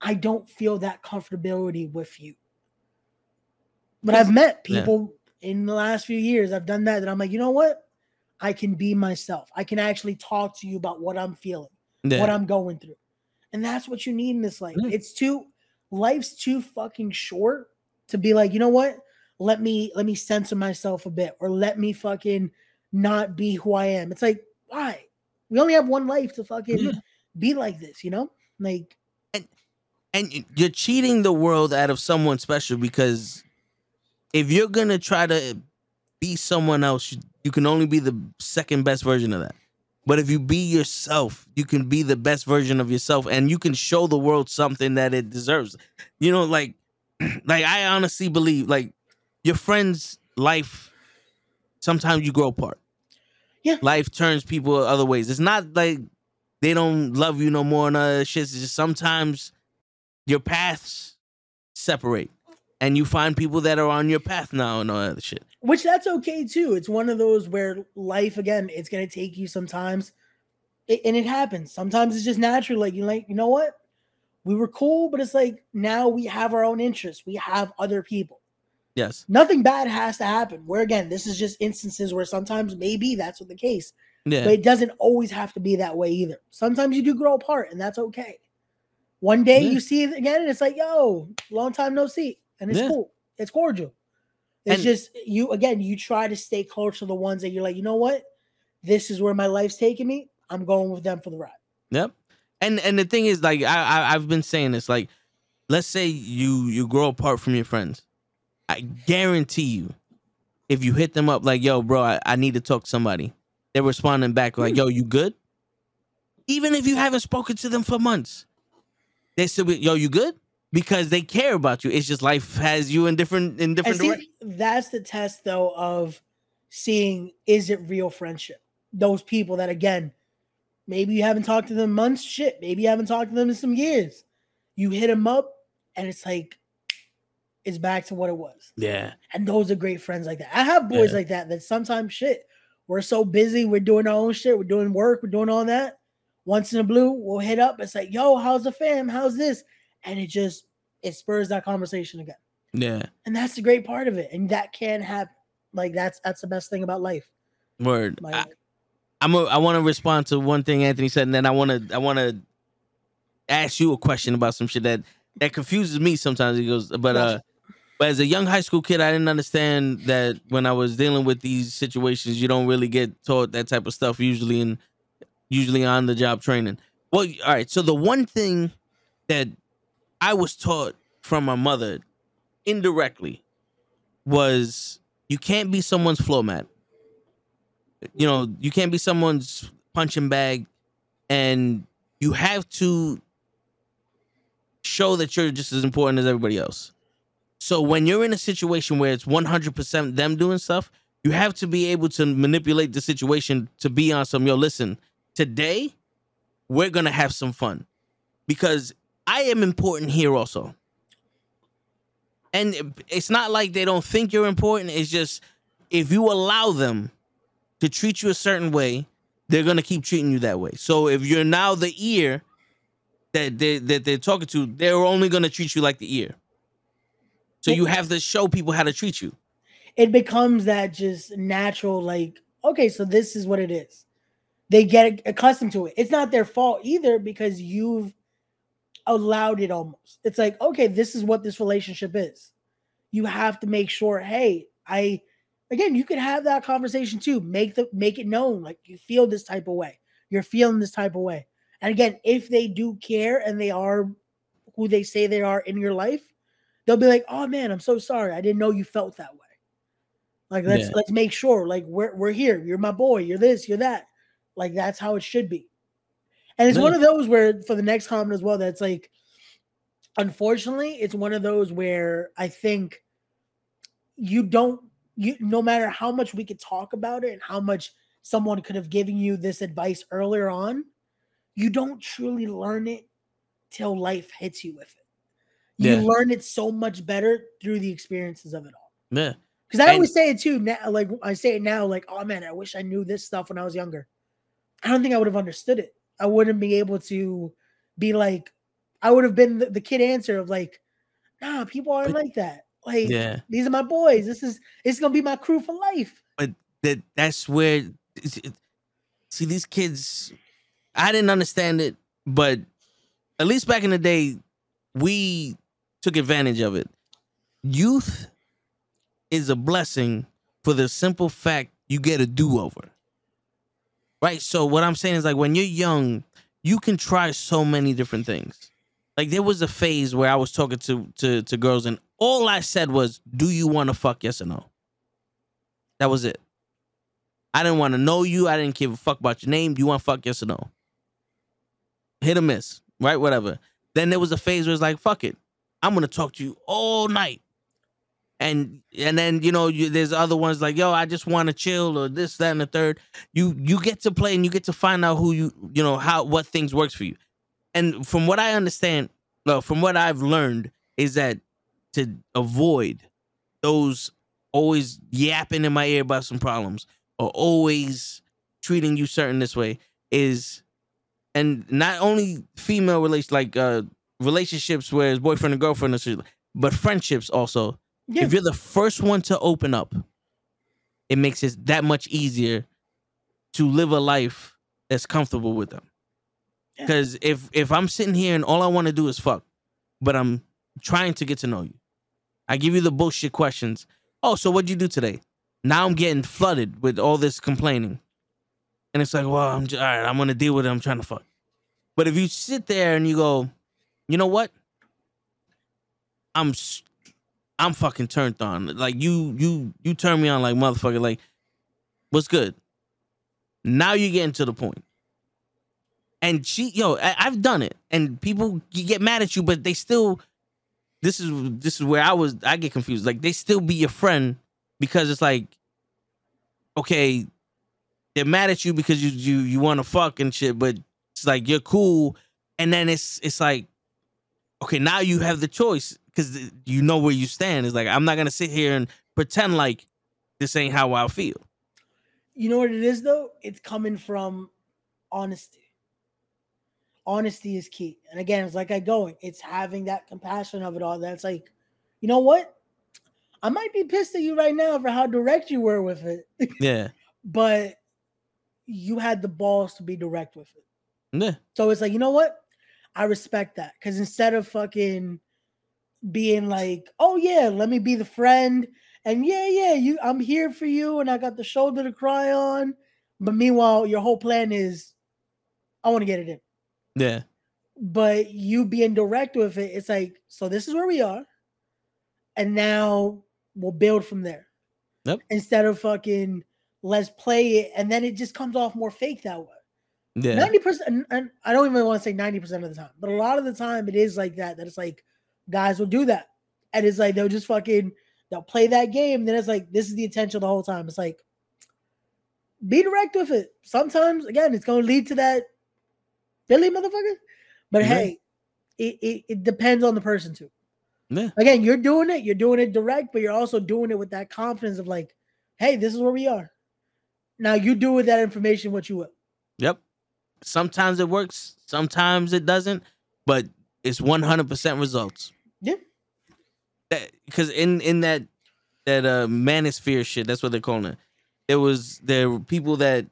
I don't feel that comfortability with you. But I've met Yeah. people in the last few years. I've done that. That I'm like, you know what? I can be myself. I can actually talk to you about what I'm feeling, Yeah. what I'm going through, and that's what you need in this life. Yeah. It's too life's too fucking short to be like, you know what? Let me let me censor myself a bit, or let me fucking not be who I am. It's like, why? We only have one life to fucking Yeah. be like this, you know? Like, and y- you're cheating the world out of someone special because if you're gonna try to be someone else, you, you can only be the second best version of that. But if you be yourself, you can be the best version of yourself, and you can show the world something that it deserves. You know, like, (clears throat) like I honestly believe, like, your friend's life. Sometimes you grow apart. Yeah. life turns people other ways. It's not like they don't love you no more and other shit. It's just sometimes your paths separate and you find people that are on your path now and all that other shit. which that's okay too. It's one of those where life again, it's gonna take you sometimes, it, and it happens. Sometimes it's just natural. Like you like, you know what? We were cool, but it's like now we have our own interests. We have other people. Yes. Nothing bad has to happen. Where again, this is just instances where sometimes maybe that's what the case, Yeah. but it doesn't always have to be that way either. Sometimes you do grow apart, and that's okay. One day Yeah. you see it again, and it's like, yo, long time no see, and it's Yeah. cool. It's cordial. It's And- just you again. You try to stay close to the ones that you're like, you know what, this is where my life's taking me. I'm going with them for the ride. Yep. And and the thing is, like, I, I I've been saying this, like, let's say you you grow apart from your friends. I guarantee you, if you hit them up like, yo, bro, I, I need to talk to somebody, they're responding back like, yo, you good? Even if you haven't spoken to them for months, they still be, yo, you good? Because they care about you. It's just life has you in different in different see, directions. that's the test though of seeing is it real friendship. Those people that again, maybe you haven't talked to them months. Shit, maybe you haven't talked to them in some years. You hit them up, and it's like it's back to what it was. Yeah. And those are great friends like that. I have boys Yeah. like that that sometimes shit. We're so busy, we're doing our own shit, we're doing work, we're doing all that. Once in a blue, we'll hit up. It's like, yo, how's the fam? How's this? And it just it spurs that conversation again. Yeah. And that's the great part of it. And that can happen. Like that's that's the best thing about life. Word. Like I, I'm a, I want to respond to one thing Anthony said, and then I want to I want to ask you a question about some shit that that confuses me sometimes. He goes, but uh. But as a young high school kid, I didn't understand that when I was dealing with these situations, you don't really get taught that type of stuff usually, and usually on the job training. Well, all right. So the one thing that I was taught from my mother indirectly was you can't be someone's floor mat. You know, you can't be someone's punching bag, and you have to show that you're just as important as everybody else. So when you're in a situation where it's 100% them doing stuff, you have to be able to manipulate the situation to be on some, yo, listen, today we're going to have some fun because I am important here also. And it's not like they don't think you're important. It's just if you allow them to treat you a certain way, they're gonna keep treating you that way. So if you're now the ear that they that they're talking to, they're only gonna treat you like the ear. So you have to show people how to treat you. It becomes that just natural, like, okay, so this is what it is. They get accustomed to it. It's not their fault either because you've allowed it almost. It's like, okay, this is what this relationship is. You have to make sure, hey, I again, you could have that conversation too. Make the make it known like you feel this type of way. You're feeling this type of way. And again, if they do care and they are who they say they are in your life, they'll be like, "Oh man, I'm so sorry. I didn't know you felt that way." Like let's yeah. let's make sure like we're we're here. You're my boy. You're this, you're that. Like that's how it should be. And it's one of those where for the next comment as well, that's like, unfortunately, it's one of those where I think you don't you no matter how much we could talk about it and how much someone could have given you this advice earlier on, you don't truly learn it till life hits you with it. You yeah. learn it so much better through the experiences of it all. Yeah. Because I and, always say it too. Now, like I say it now, like, oh man, I wish I knew this stuff when I was younger. I don't think I would have understood it. I wouldn't be able to be like, I would have been the, the kid answer of like, nah, people aren't but, like that. Like, yeah. these are my boys. This is it's gonna be my crew for life. But that that's where see these kids. I didn't understand it, but at least back in the day, we took advantage of it. Youth is a blessing for the simple fact you get a do over right? So what I'm saying is like when you're young, you can try so many different things. Like there was a phase where I was talking to to to girls and all I said was, "Do you want to fuck? Yes or no?" That was it. I didn't want to know you. I didn't give a fuck about your name. Do you want to fuck? Yes or no? Hit or miss, right? Whatever. Then there was a phase where it's like, "Fuck it, I'm gonna talk to you all night." and and then you know you, there's other ones like yo i just want to chill or this that and the third you you get to play and you get to find out who you you know how what things works for you and from what i understand no from what i've learned is that to avoid those always yapping in my ear about some problems or always treating you certain this way is and not only female relations like uh relationships where it's boyfriend and girlfriend but friendships also yeah. If you're the first one to open up, it makes it that much easier to live a life that's comfortable with them. Because yeah. if if I'm sitting here and all I want to do is fuck, but I'm trying to get to know you, I give you the bullshit questions. Oh, so what'd you do today? Now I'm getting flooded with all this complaining, and it's like, well, I'm just, all right. I'm gonna deal with it. I'm trying to fuck. But if you sit there and you go, you know what? I'm I'm fucking turned on. Like you, you, you turn me on like motherfucker. Like, what's good? Now you're getting to the point. And she, yo, I, have done it, and people get mad at you, but they still. This is this is where I was. I get confused. Like they still be your friend because it's like, okay, they're mad at you because you you you want to fuck and shit, but it's like you're cool, and then it's it's like, okay, now you have the choice because you know where you stand. It's like I'm not gonna sit here and pretend like this ain't how I feel. You know what it is though? It's coming from honesty. Honesty is key. And again, it's like I going, it's having that compassion of it all. That's like, you know what? I might be pissed at you right now for how direct you were with it. (laughs) Yeah. but you had the balls to be direct with it. Yeah. So it's like, you know what? I respect that. Cause instead of fucking being like, "Oh yeah, let me be the friend," and yeah, yeah, you, I'm here for you, and I got the shoulder to cry on. But meanwhile, your whole plan is I want to get it in. Yeah. But you being direct with it, it's like, so this is where we are. And now we'll build from there. Yep. Instead of fucking let's play it, and then it just comes off more fake that way. Yeah. Ninety percent, and I don't even want to say ninety percent of the time, but a lot of the time it is like that. That it's like guys will do that, and it's like they'll just fucking they'll play that game. Then it's like this is the intention the whole time. It's like be direct with it. Sometimes again, it's gonna lead to that Billy motherfucker. But Yeah. hey, it, it it depends on the person too. Yeah. Again, you're doing it, you're doing it direct, but you're also doing it with that confidence of like, hey, this is where we are. Now you do with that information what you will. Sometimes it works, sometimes it doesn't, but it's 100% results. Yeah. Because in in that that uh manosphere shit, that's what they're calling it. It was there were people that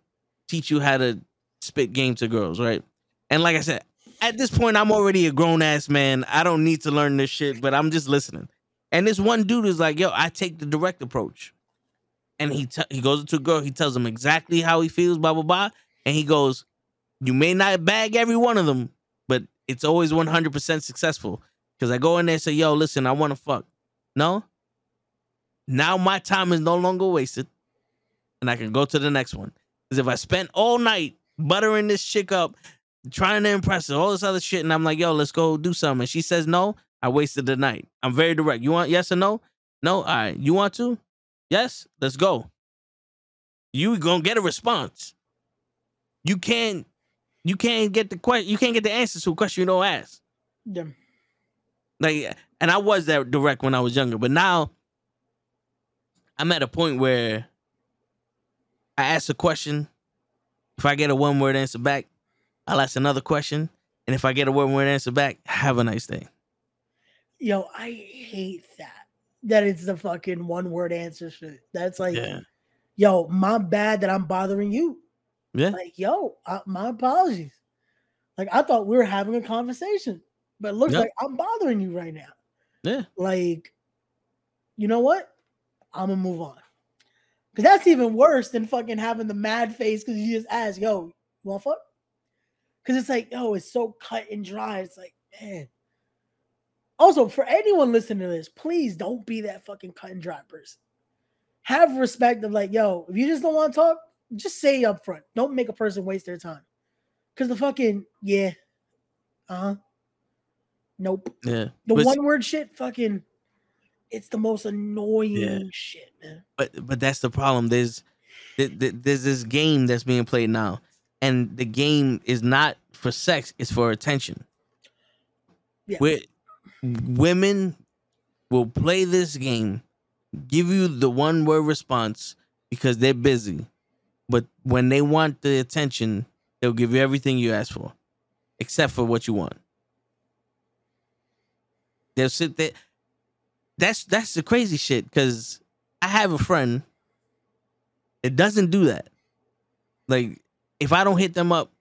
teach you how to spit game to girls, right? And like I said, at this point, I'm already a grown ass man. I don't need to learn this shit, but I'm just listening. And this one dude is like, "Yo, I take the direct approach." And he t- he goes to a girl. He tells him exactly how he feels, blah blah blah. And he goes, "You may not bag every one of them, but it's always 100 percent successful." Because I go in there and say, "Yo, listen, I want to fuck." No. Now my time is no longer wasted, and I can go to the next one. Because if I spent all night buttering this chick up, trying to impress her, all this other shit, and I'm like, "Yo, let's go do something," and she says no, I wasted the night. I'm very direct. You want yes or no? No. All right. You want to? Yes. Let's go. You gonna get a response. You can't. You can't get the question. You can't get the answers to a question you don't ask. Yeah. Like, and I was that direct when I was younger, but now I'm at a point where I ask a question. If I get a one word answer back, I'll ask another question. And if I get a one word answer back, have a nice day. Yo, I hate that. That it's the fucking one word answer shit. That's like, Yeah. yo, my bad that I'm bothering you. Yeah. Like, yo, uh, my apologies. Like, I thought we were having a conversation, but it looks Yep. like I'm bothering you right now. Yeah. Like, you know what? I'm gonna move on. Cause that's even worse than fucking having the mad face because you just ask, yo, you want fuck? Cause it's like, yo, it's so cut and dry. It's like, man. Also, for anyone listening to this, please don't be that fucking cut and dry person. Have respect of like, yo, if you just don't want to talk, just say up front. Don't make a person waste their time. Cause the fucking yeah, uh huh, nope. Yeah. The But- one word shit, fucking, it's the most annoying shit, man. but but that's the problem. There's th- th- there's this game that's being played now, and the game is not for sex; it's for attention. Yeah. Where women will play this game, give you the one word response because they're busy, but when they want the attention, they'll give you everything you ask for, except for what you want. They'll sit there. That's that's the crazy shit because I have a friend that doesn't do that. Like, if I don't hit them up,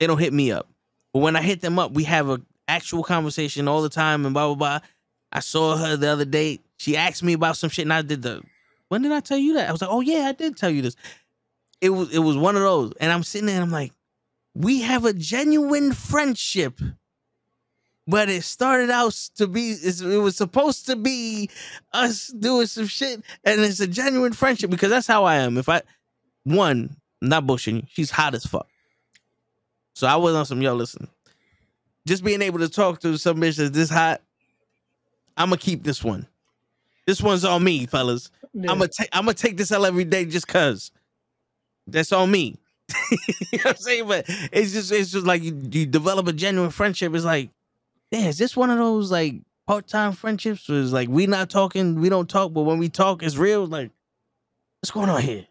they don't hit me up. But when I hit them up, we have a actual conversation all the time and blah blah blah. I saw her the other day. She asked me about some shit, and I did the. When did I tell you that? I was like, oh yeah, I did tell you this. It was it was one of those, and I'm sitting there, and I'm like, we have a genuine friendship. But it started out to be, it was supposed to be us doing some shit, and it's a genuine friendship because that's how I am. If I, one, I'm not bushing you, she's hot as fuck. So I was on some, yo, listen, just being able to talk to some bitch that's this hot, I'm gonna keep this one. This one's on me, fellas. Yeah. I'm gonna take, I'm gonna take this L every day just cause. That's on me. (laughs) you know what I'm saying? But it's just, it's just like you, you develop a genuine friendship. It's like, damn, is this one of those like part-time friendships? Where it's like we not talking, we don't talk, but when we talk, it's real. Like, what's going on here?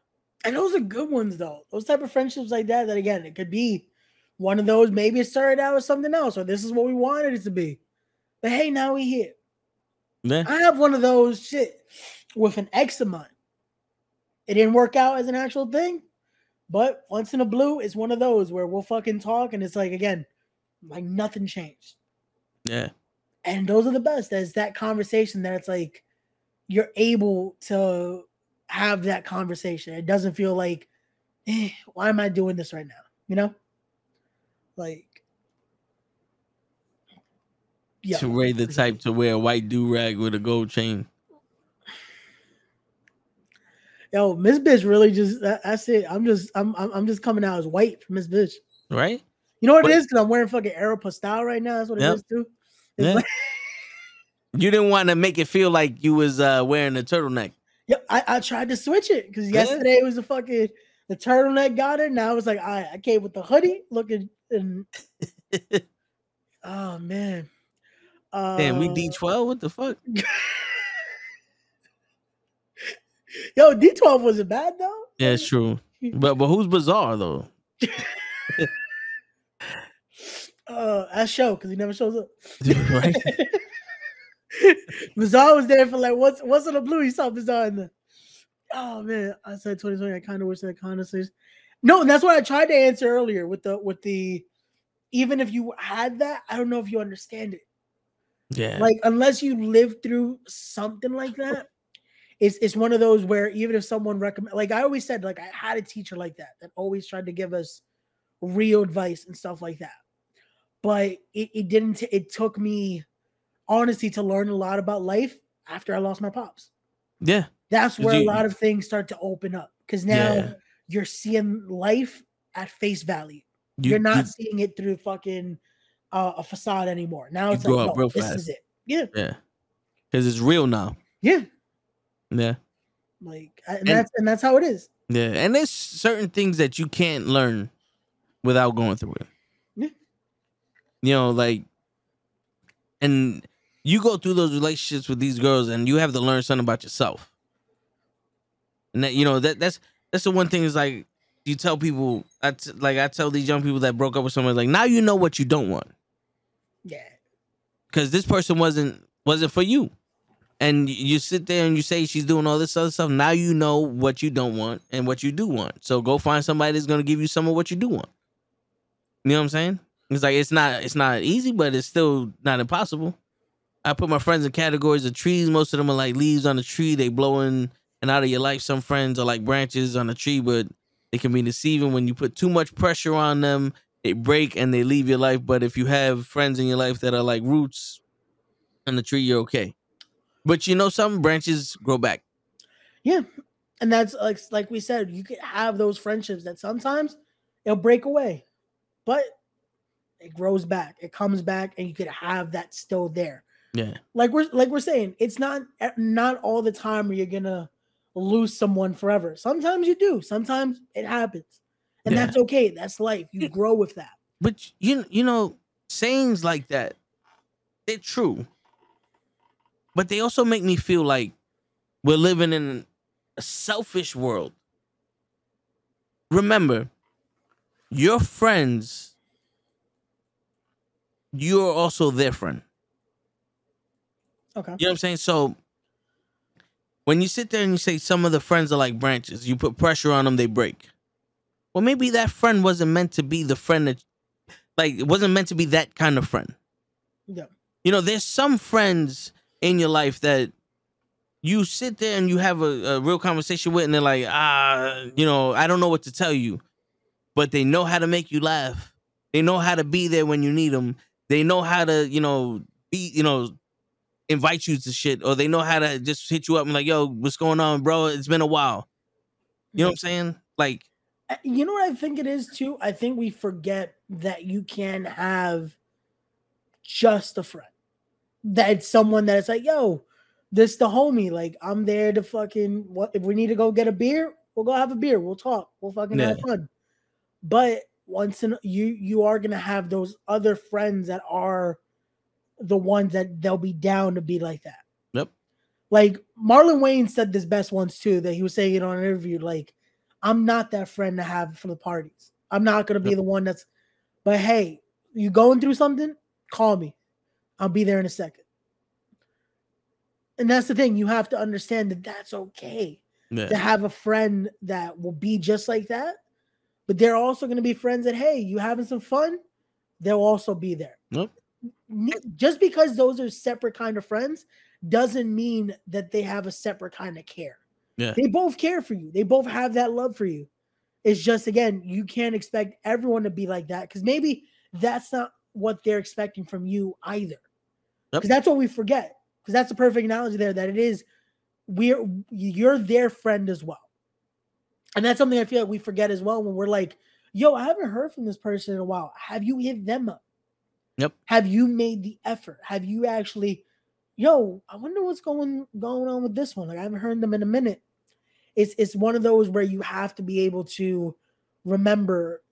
And those are good ones though. Those type of friendships like that. That again, it could be one of those. Maybe it started out with something else, or this is what we wanted it to be. But hey, now we here. Yeah. I have one of those shit with an ex of mine. It didn't work out as an actual thing, but once in a blue, it's one of those where we'll fucking talk, and it's like again, like nothing changed. Yeah. And those are the best. There's that conversation that it's like you're able to have that conversation. It doesn't feel like, eh, why am I doing this right now? You know? Like, yeah, To Ray the type to wear a white do rag with a gold chain. Yo, Miss Bitch really just that, that's it. I'm just I'm, I'm I'm just coming out as white for Miss Bitch. Right? You know what it is? Because I'm wearing fucking Aeropostale right now. That's what it Yep. is too. Yeah. like, (laughs) (laughs) You didn't want to make it feel like you was uh wearing a turtleneck. yeah, I, I tried to switch it because yesterday it was the fucking the turtleneck got it. Now it's like I I came with the hoodie looking and (laughs) oh man. Uh, Damn, we D12? What the fuck? Yo, D12 wasn't bad though. Yeah, it's true. (laughs) But but who's bizarre though? (laughs) Uh, that's show because he never shows up. (laughs) right? Bizarre was there for like what's what's on the blue? He saw Bizarre in the. Oh man, I said 2020. I kind of wish that conversation. No, and that's what I tried to answer earlier with the with the. Even if you had that, I don't know if you understand it. Yeah. Like unless you lived through something like that, it's it's one of those where even if someone recommend, like I always said, like I had a teacher like that that always tried to give us real advice and stuff like that. But it, it didn't. it took me honestly to learn a lot about life after I lost my pops. yeah. That's where you- a lot of things start to open up because now Yeah. you're seeing life at face value. You, are not you- seeing it through fucking uh, a facade anymore. Now it's like, real this fast. is it. Yeah, yeah. Because it's real now. yeah. Yeah. Like, and, And- that's and that's how it is. Yeah. And there's certain things that you can't learn without going through it. Yeah. You know, like and you go through those relationships with these girls and you have to learn something about yourself. And that you know, that that's that's the one thing is like you tell people I t- like I tell these young people that broke up with someone like now you know what you don't want. Yeah, because this person wasn't wasn't for you and you sit there and you say she's doing all this other stuff now you know what you don't want and what you do want. So go find somebody that's to give you some of what you do want. You know what i'm saying? It's like it's not it's not easy but it's still not impossible. I put my friends in categories of trees. Most of them are like leaves on a tree. They blowing and out of your life. Some friends are like branches on a tree but they can be deceiving when you put too much pressure on them. They break and they leave your life. But if you have friends in your life that are like roots on the tree, you're okay. But you know, some branches grow back. Yeah, and that's like like we said, you can have those friendships that sometimes it'll break away, but it grows back, it comes back, and you could have that still there. Yeah, Like we're like we're saying, it's not eh, not all the time where you're gonna lose someone forever. Sometimes you do. Sometimes it happens, and Yeah. that's okay. That's life. You grow with that. but you you know, sayings like that, they're true. But they also make me feel like we're living in a selfish world. Remember, your friends, you're also their friend. Okay. You know what I'm saying? So when you sit there and you say some of the friends are like branches, you put pressure on them, they break. Well, maybe that friend wasn't meant to be the friend that, like, it wasn't meant to be that kind of friend. Yeah. You know, there's some friends in your life that you sit there and you have a, a real conversation with, and they're like, ah, you know, I don't know what to tell you, but they know how to make you laugh. They know how to be there when you need them. They know how to, you know, be, you know, invite you to shit, or they know how to just hit you up and like, yo, what's going on, bro? It's been a while. You know what I'm saying? Like, You know what I think it is too? I think we forget that you can have just a friend. That someone that it's like, yo, this the homie. Like, I'm there to fucking what if we need to go get a beer, we'll go have a beer. We'll talk. We'll fucking have fun. But once in you you are gonna have those other friends that are the ones that they'll be down to be like that. Yep. Like Marlon Wayans said this best once too, that he was saying it on an interview, like I'm not that friend to have for the parties. I'm not gonna be Yep. the one that's. But hey, you going through something? Call me. I'll be there in a second. And that's the thing. You have to understand that that's okay to have a friend that will be just like that. But they're also going to be friends that hey, you having some fun? They'll also be there. Yep. Just because those are separate kind of friends doesn't mean that they have a separate kind of care. Yeah. They both care for you. They both have that love for you. It's just again, you can't expect everyone to be like that because maybe that's not what they're expecting from you either. Yep. Because that's what we forget. Because that's the perfect analogy there that it is we're you're their friend as well. And that's something I feel like we forget as well when we're like, yo, I haven't heard from this person in a while. Have you hit them up? Yep. Have you made the effort? Have you actually, yo, I wonder what's going going on with this one? Like I haven't heard them in a minute. It's it's one of those where you have to be able to remember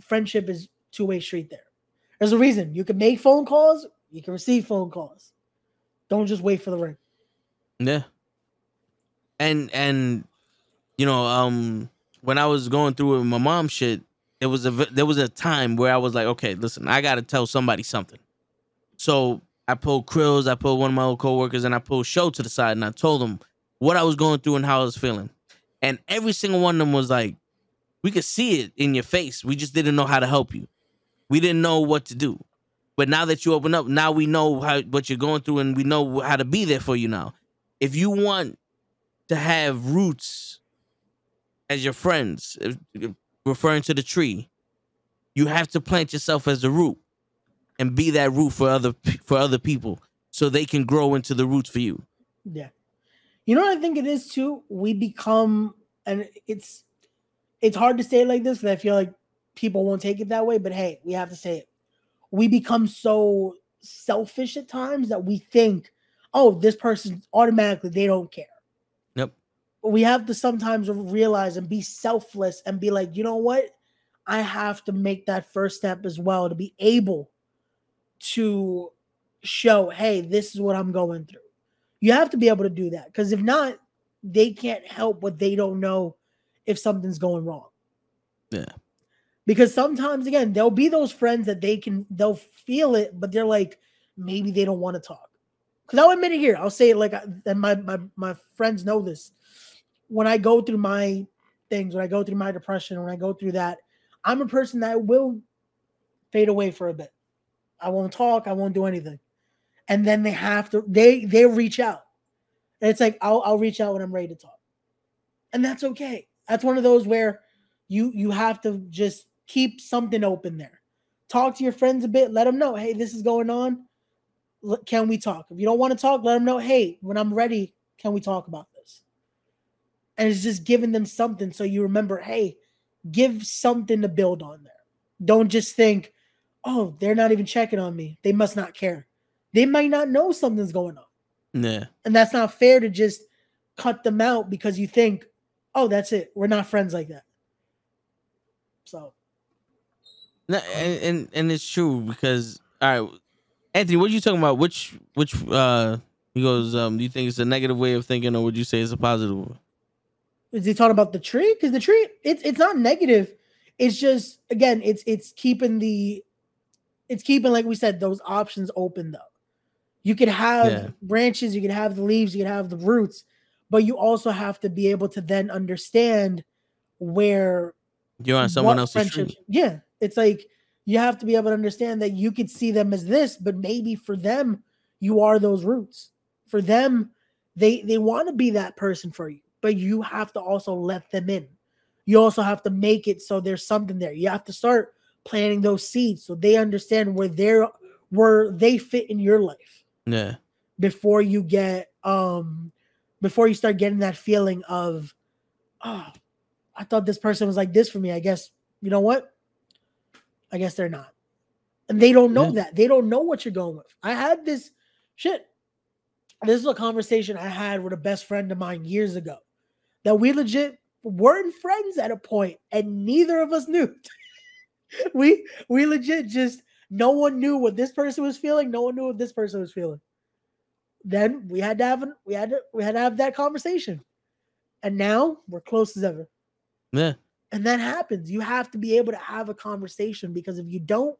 friendship is two-way street there. There's a reason. You can make phone calls, you can receive phone calls. Don't just wait for the ring. Yeah. And and you know, um when I was going through with my mom shit, there was a there was a time where I was like, okay, listen, I got to tell somebody something. So I pulled Krills, I pulled one of my old coworkers, and I pulled Sho to the side, and I told them what I was going through and how I was feeling. And every single one of them was like, we could see it in your face. We just didn't know how to help you. We didn't know what to do. But now that you open up, now we know how what you're going through, and we know how to be there for you now. If you want to have roots as your friends, referring to the tree, you have to plant yourself as the root and be that root for other for other people, so they can grow into the roots for you. Yeah. You know what I think it is too? We become and it's it's hard to say it like this and I feel like people won't take it that way, but hey, we have to say it. We become so selfish at times that we think, oh, this person automatically they don't care. Yep. We have to sometimes realize and be selfless and be like, you know what? I have to make that first step as well to be able to show, hey, this is what I'm going through. You have to be able to do that because if not, they can't help what they don't know if something's going wrong. Yeah. Because sometimes, again, there'll be those friends that they can, they'll feel it, but they're like, maybe they don't want to talk. Because I'll admit it here. I'll say it like, I- and my, my, my friends know this. When I go through my things, when I go through my depression, when I go through that, I'm a person that will fade away for a bit. I won't talk. I won't do anything. And then they have to, they, they reach out. And it's like, I'll, I'll reach out when I'm ready to talk. And that's okay. That's one of those where you, you have to just keep something open there. Talk to your friends a bit. Let them know, hey, this is going on. Can we talk? If you don't want to talk, let them know, hey, when I'm ready, can we talk about this? And it's just giving them something so you remember, hey, give something to build on there. Don't just think, oh, they're not even checking on me. They must not care. They might not know something's going on. Yeah. And that's not fair to just cut them out because you think, oh, that's it. We're not friends like that. So No, and, and and it's true because all right, Anthony, what are you talking about? Which which uh he goes, um, do you think it's a negative way of thinking or would you say it's a positive one? is he talking about the tree? Because the tree, it's it's not negative. It's just again, it's it's keeping the it's keeping, like we said, those options open though. You could have Yeah. branches, you could have the leaves, you could have the roots, but you also have to be able to then understand where You're on someone else's tree. Yeah, it's like you have to be able to understand that you could see them as this, but maybe for them, you are those roots. For them, they they want to be that person for you, but you have to also let them in. You also have to make it so there's something there. You have to start planting those seeds so they understand where they're where they fit in your life Yeah. before you get um before you start getting that feeling of oh i thought this person was like this for me i guess you know what i guess they're not. And they don't know Yeah. that. They don't know what you're going with. I had this shit. This is a conversation i had with a best friend of mine years ago that we legit weren't friends at a point and neither of us knew. (laughs) We we legit just no one knew what this person was feeling. No one knew what this person was feeling. Then we had to have an, we had to we had to have that conversation. And now we're close as ever. Yeah. And that happens you have to be able to have a conversation because if you don't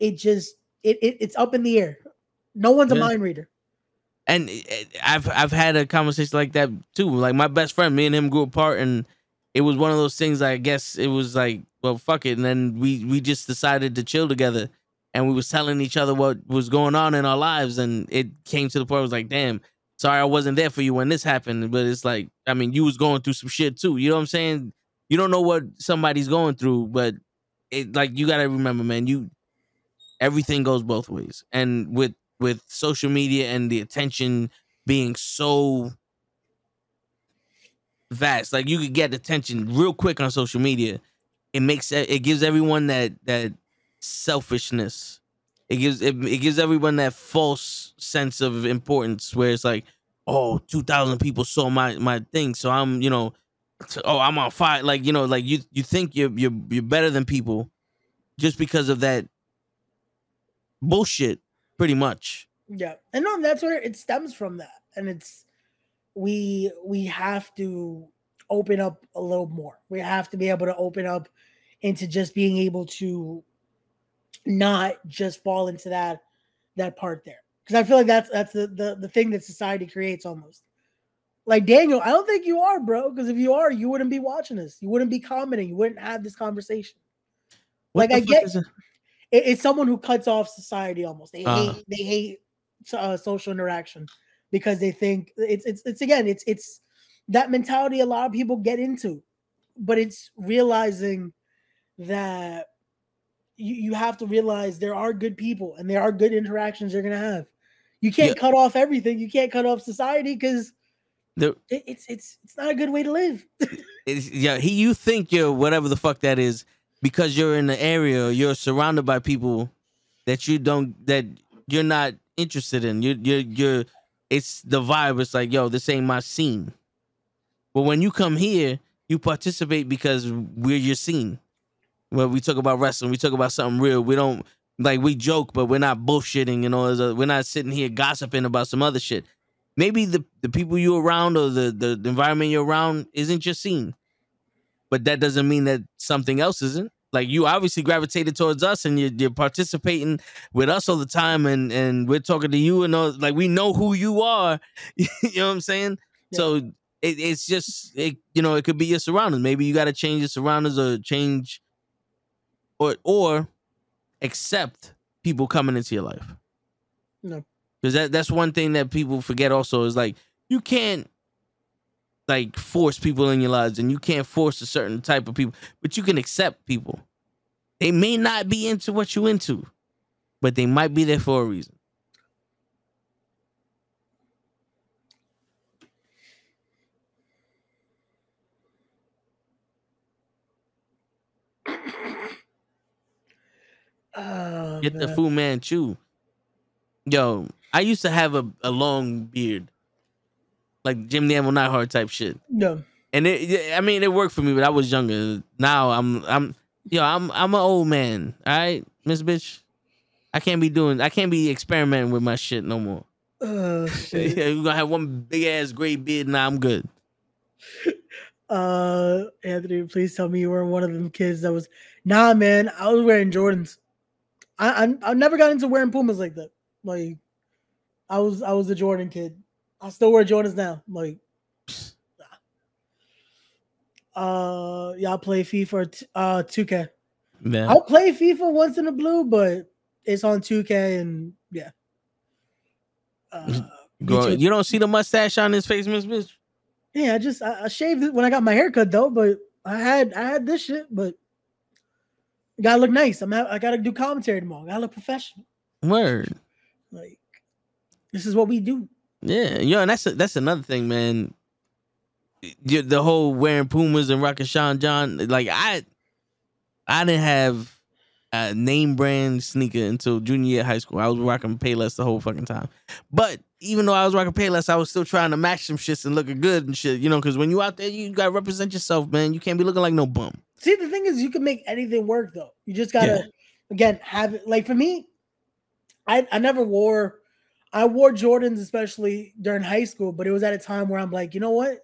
it just it, it it's up in the air no one's a mind reader and it- it- I've I've had a conversation like that too. Like my best friend, me and him grew apart, and it was one of those things. I guess it was like, well, fuck it, and then we we just decided to chill together, and we was telling each other what was going on in our lives, and it came to the point. I was like, damn, sorry, I wasn't there for you when this happened, but it's like, I mean, you was going through some shit too. You know what I'm saying? You don't know what somebody's going through, but it like you gotta remember, man, you everything goes both ways. And with with social media and the attention being so vast, like you could get attention real quick on social media. It makes it gives everyone that that selfishness. It gives it, it gives everyone that false sense of importance where it's like, oh, 2000 people saw my my thing, so I'm, you know, t- oh, I'm on fire. Like, you know, like you you think you're you're you're better than people just because of that bullshit, pretty much. Yeah, and no, that's where it stems from that, and it's we we have to open up a little more. We have to be able to open up into just being able to not just fall into that that part there because I feel like that's that's the, the the thing that society creates almost. Like Daniel, I don't think you are, bro. Because if you are, you wouldn't be watching this. You wouldn't be commenting. You wouldn't have this conversation. What Like, I get- it? It- it's someone who cuts off society almost. They Uh-huh. hate they hate uh, social interaction because they think it's it's it's again it's it's that mentality a lot of people get into, but it's realizing that you, you have to realize there are good people and there are good interactions you're gonna have. You can't Yeah. cut off everything. You can't cut off society because It, it's it's it's not a good way to live. (laughs) It's, yeah, he you think you're whatever the fuck that is because you're in the area, you're surrounded by people that you don't that you're not interested in. You you're you're it's the vibe. It's like, yo, this ain't my scene. But when you come here, you participate because we're your scene. When we talk about wrestling, we talk about something real. We don't like we joke, but we're not bullshitting and all this. other- We're not sitting here gossiping about some other shit. Maybe the, the people you're around or the, the the environment you're around isn't your scene, but that doesn't mean that something else isn't. Like you obviously gravitated towards us and you're, you're participating with us all the time, and and we're talking to you and all, like we know who you are. (laughs) you know what I'm saying? Yeah. So it, it's just it, you know it could be your surroundings. Maybe you got to change your surroundings or change or or accept people coming into your life. No. Because that that's one thing that people forget also is like you can't like force people in your lives and you can't force a certain type of people, but you can accept people. They may not be into what you into, but they might be there for a reason. (coughs) Oh, Get the man. Fu Manchu. Yo, I used to have a, a long beard. Like Jim the Anvil Neidhart type shit. No. and it, I mean, it worked for me, but I was younger. Now I'm, I'm, yo, I'm, I'm an old man. All right, Miss Bitch, I can't be doing, I can't be experimenting with my shit no more. Oh, shit. (laughs) yeah, you gonna have one big ass gray beard, now I'm good. (laughs) Uh, Anthony, please tell me you weren't one of them kids that was. Nah, man, I was wearing Jordans. I I, I never got into wearing Pumas like that. Like, I was I was a Jordan kid. I still wear Jordans now. Like, nah. uh, y'all play FIFA t- uh 2K. Man, I'll play FIFA once in a blue, but it's on 2K and yeah. Uh, Girl, you don't see the mustache on his face, Miss Bitch. Yeah, I just I, I shaved it when I got my haircut though, but I had I had this shit, but gotta look nice. I'm ha- I gotta do commentary tomorrow. I gotta look professional. Word. Like this is what we do. Yeah, yo, and that's a, that's another thing, man. The whole wearing Pumas and rocking Sean John, like I, I didn't have a name brand sneaker until junior year of high school. I was rocking Payless the whole fucking time. But even though I was rocking Payless, I was still trying to match some shits and looking good and shit. You know, because when you out there, you gotta represent yourself, man. You can't be looking like no bum. See, the thing is, you can make anything work though. You just gotta again have it. Like for me, I I never wore. I wore Jordans, especially during high school, but it was at a time where I'm like, you know what?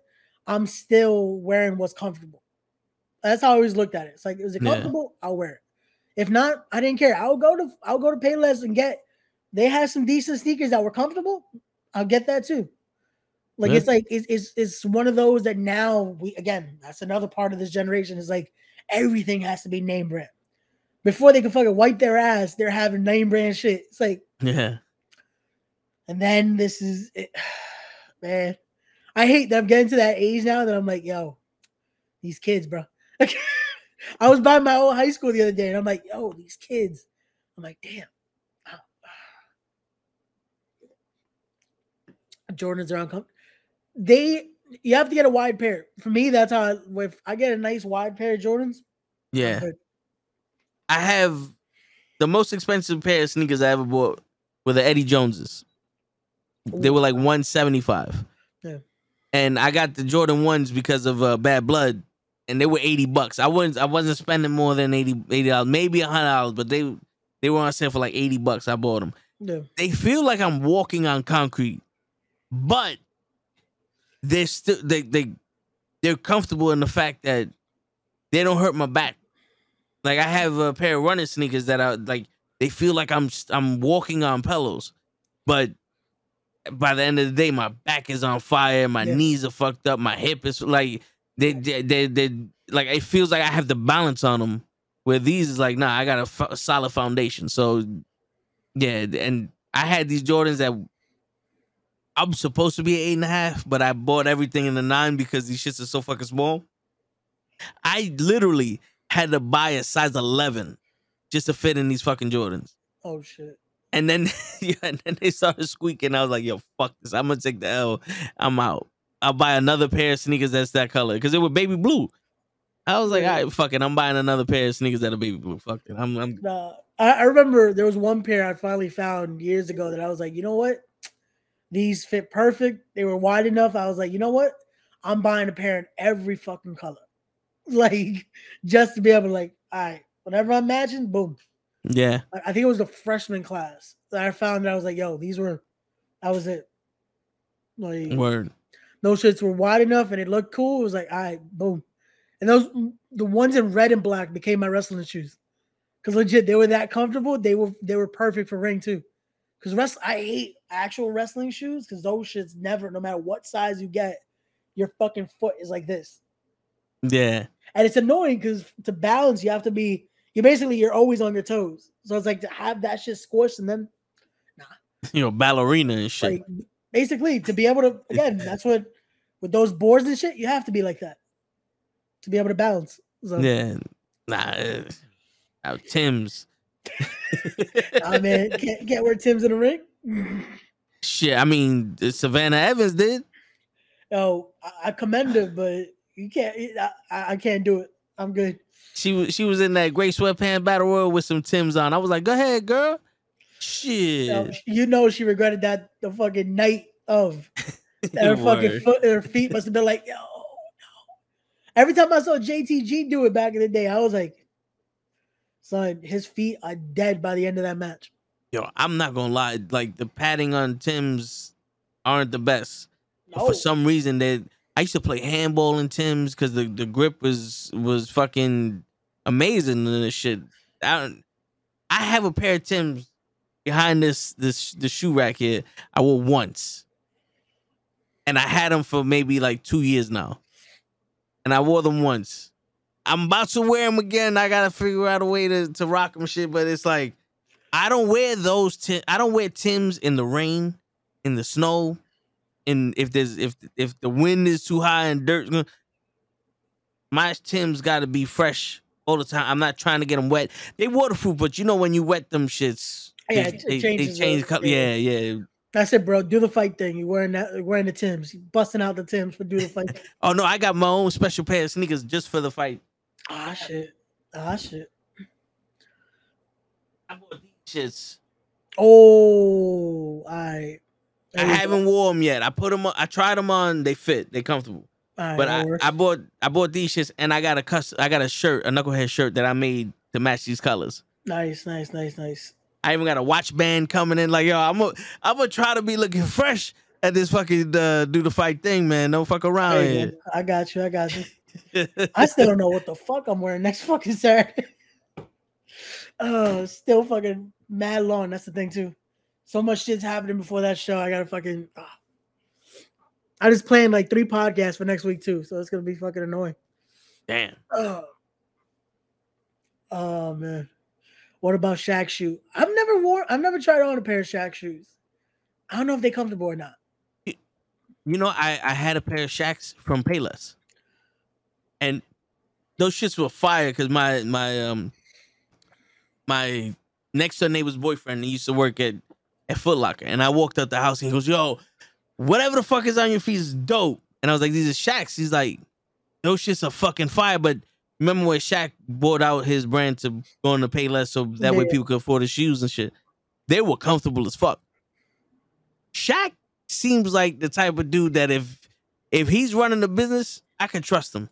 I'm still wearing what's comfortable. That's how I always looked at it. It's like, is it Yeah. comfortable? I'll wear it. If not, I didn't care. I'll go to I'll go to Payless and get. They had some decent sneakers that were comfortable. I'll get that too. Like Yeah. it's like it's, it's it's one of those that now we again that's another part of this generation is like everything has to be name brand. Before they can fucking wipe their ass, they're having name brand shit. It's like, (laughs) Yeah. And then this is it. (sighs) man. I hate that I'm getting to that age now that I'm like, yo, these kids, bro. (laughs) I was by my old high school the other day and I'm like, yo, these kids. I'm like, damn. (sighs) Jordans are uncomfortable. They you have to get a wide pair. For me, that's how I, if I get a nice wide pair of Jordans. Yeah. I have the most expensive pair of sneakers I ever bought were the Eddie Joneses. They were like 175. Yeah. And I got the Jordan ones because of uh, bad blood. And they were 80 bucks. I wasn't I wasn't spending more than 80 dollars, maybe hundred dollars, but they they were on sale for like 80 bucks. I bought them. Yeah. They feel like I'm walking on concrete, but they're still they they they're comfortable in the fact that they don't hurt my back. Like I have a pair of running sneakers that are like they feel like I'm I'm walking on pillows, but by the end of the day, my back is on fire, my Yeah. knees are fucked up, my hip is like they they they, they like it feels like I have the balance on them. Where these is like, nah, I got a, f- solid foundation. So yeah, and I had these Jordans that I'm supposed to be an eight and a half, but I bought everything in the nine because these shits are so fucking small. I literally had to buy a size 11 just to fit in these fucking Jordans. Oh shit. And then, (laughs) yeah, and then they started squeaking. I was like, yo, fuck this. I'm gonna take the L. I'm out. I'll buy another pair of sneakers that's that color because they were baby blue. I was like, all right, fuck it. I'm buying another pair of sneakers that are baby blue. Fuck it. I'm, I'm Nah, I, I remember there was one pair I finally found years ago that I was like, you know what? These fit perfect. They were wide enough. I was like, you know what? I'm buying a pair in every fucking color. (laughs) Like, just to be able to, like, all right, whatever I'm matching, boom. Yeah. I, think it was the freshman class that I found that I was like, yo, these were, that was it. Like, Word. those shits were wide enough and it looked cool. It was like, all right, boom. And those the ones in red and black became my wrestling shoes. Cause legit, they were that comfortable. They were they were perfect for ring too. Cause rest I hate actual wrestling shoes because those shits never, no matter what size you get, your fucking foot is like this. Yeah. And it's annoying because to balance, you have to be you basically you're always on your toes. So it's like to have that shit squished and then nah. (laughs) You know, ballerina and shit. like basically to be able to (laughs) again, that's what with those boards and shit, you have to be like that to be able to balance. So yeah. Nah. uh, uh, Tim's. (laughs) I mean, can't, can't wear Tim's in the ring. Shit. I mean, Savannah Evans did. Oh, I, I commend her, but you can't. I I can't do it. I'm good. She was she was in that great sweatpants battle royal with some Tim's on. I was like, go ahead, girl. Shit. Yo, you know she regretted that the fucking night of. (laughs) Her fucking foot, her feet must have been like, yo, no. Every time I saw JTG do it back in the day, I was like, son, his feet are dead by the end of that match. Yo, I'm not gonna lie. Like the padding on Tim's aren't the best. No. For some reason, they I used to play handball in Tim's because the, the grip was was fucking amazing and this shit. I I have a pair of Tim's behind this this the shoe rack here. I wore once, and I had them for maybe like two years now, and I wore them once. I'm about to wear them again. I gotta figure out a way to to rock them shit, but it's like I don't wear those. Tim, I don't wear Tim's in the rain, in the snow, and if there's if if the wind is too high and dirt, my Tim's got to be fresh all the time. I'm not trying to get them wet. They waterproof, but you know when you wet them shits, Yeah, they, they, they changes the- change color. yeah. Yeah, yeah. That's it, bro. Do the fight thing. You wearing that? Wearing the Tims? You busting out the Tims for do the fight? (laughs) Oh no, I got my own special pair of sneakers just for the fight. ah shit. Ah shit. I bought these shits. Oh, I. I haven't wore them yet. I put them on. I tried them on. They fit. They comfortable. But I, I bought I bought these shits and I got a custom I got a shirt, a knucklehead shirt that I made to match these colors. nice, nice, nice, nice. I even got a watch band coming in. Like yo, I'm gonna I'm gonna try to be looking (laughs) fresh at this fucking uh, do the fight thing, man. Don't fuck around Hey, man, I got you. I got you. (laughs) I still don't know what the fuck I'm wearing next fucking Saturday. Oh, (laughs) still fucking mad long. That's the thing too. So much shit's happening before that show. I gotta fucking. ah. I just planned like three podcasts for next week too, so it's gonna be fucking annoying. Damn. Oh, oh man. What about Shaq shoe? I've never worn. I've never tried on a pair of Shaq shoes. I don't know if they're comfortable or not. You know, I I had a pair of Shaqs from Payless, and those shits were fire because my my um my next door neighbor's boyfriend he used to work at at Foot Locker, and I walked out the house and he goes, "Yo, whatever the fuck is on your feet is dope. And I was like, these are Shaq's. He's like, those shits are fucking fire. But remember when Shaq bought out his brand to going to Payless so that way people could afford his shoes and shit. They were comfortable as fuck. Shaq seems like the type of dude that if if he's running the business, I can trust him.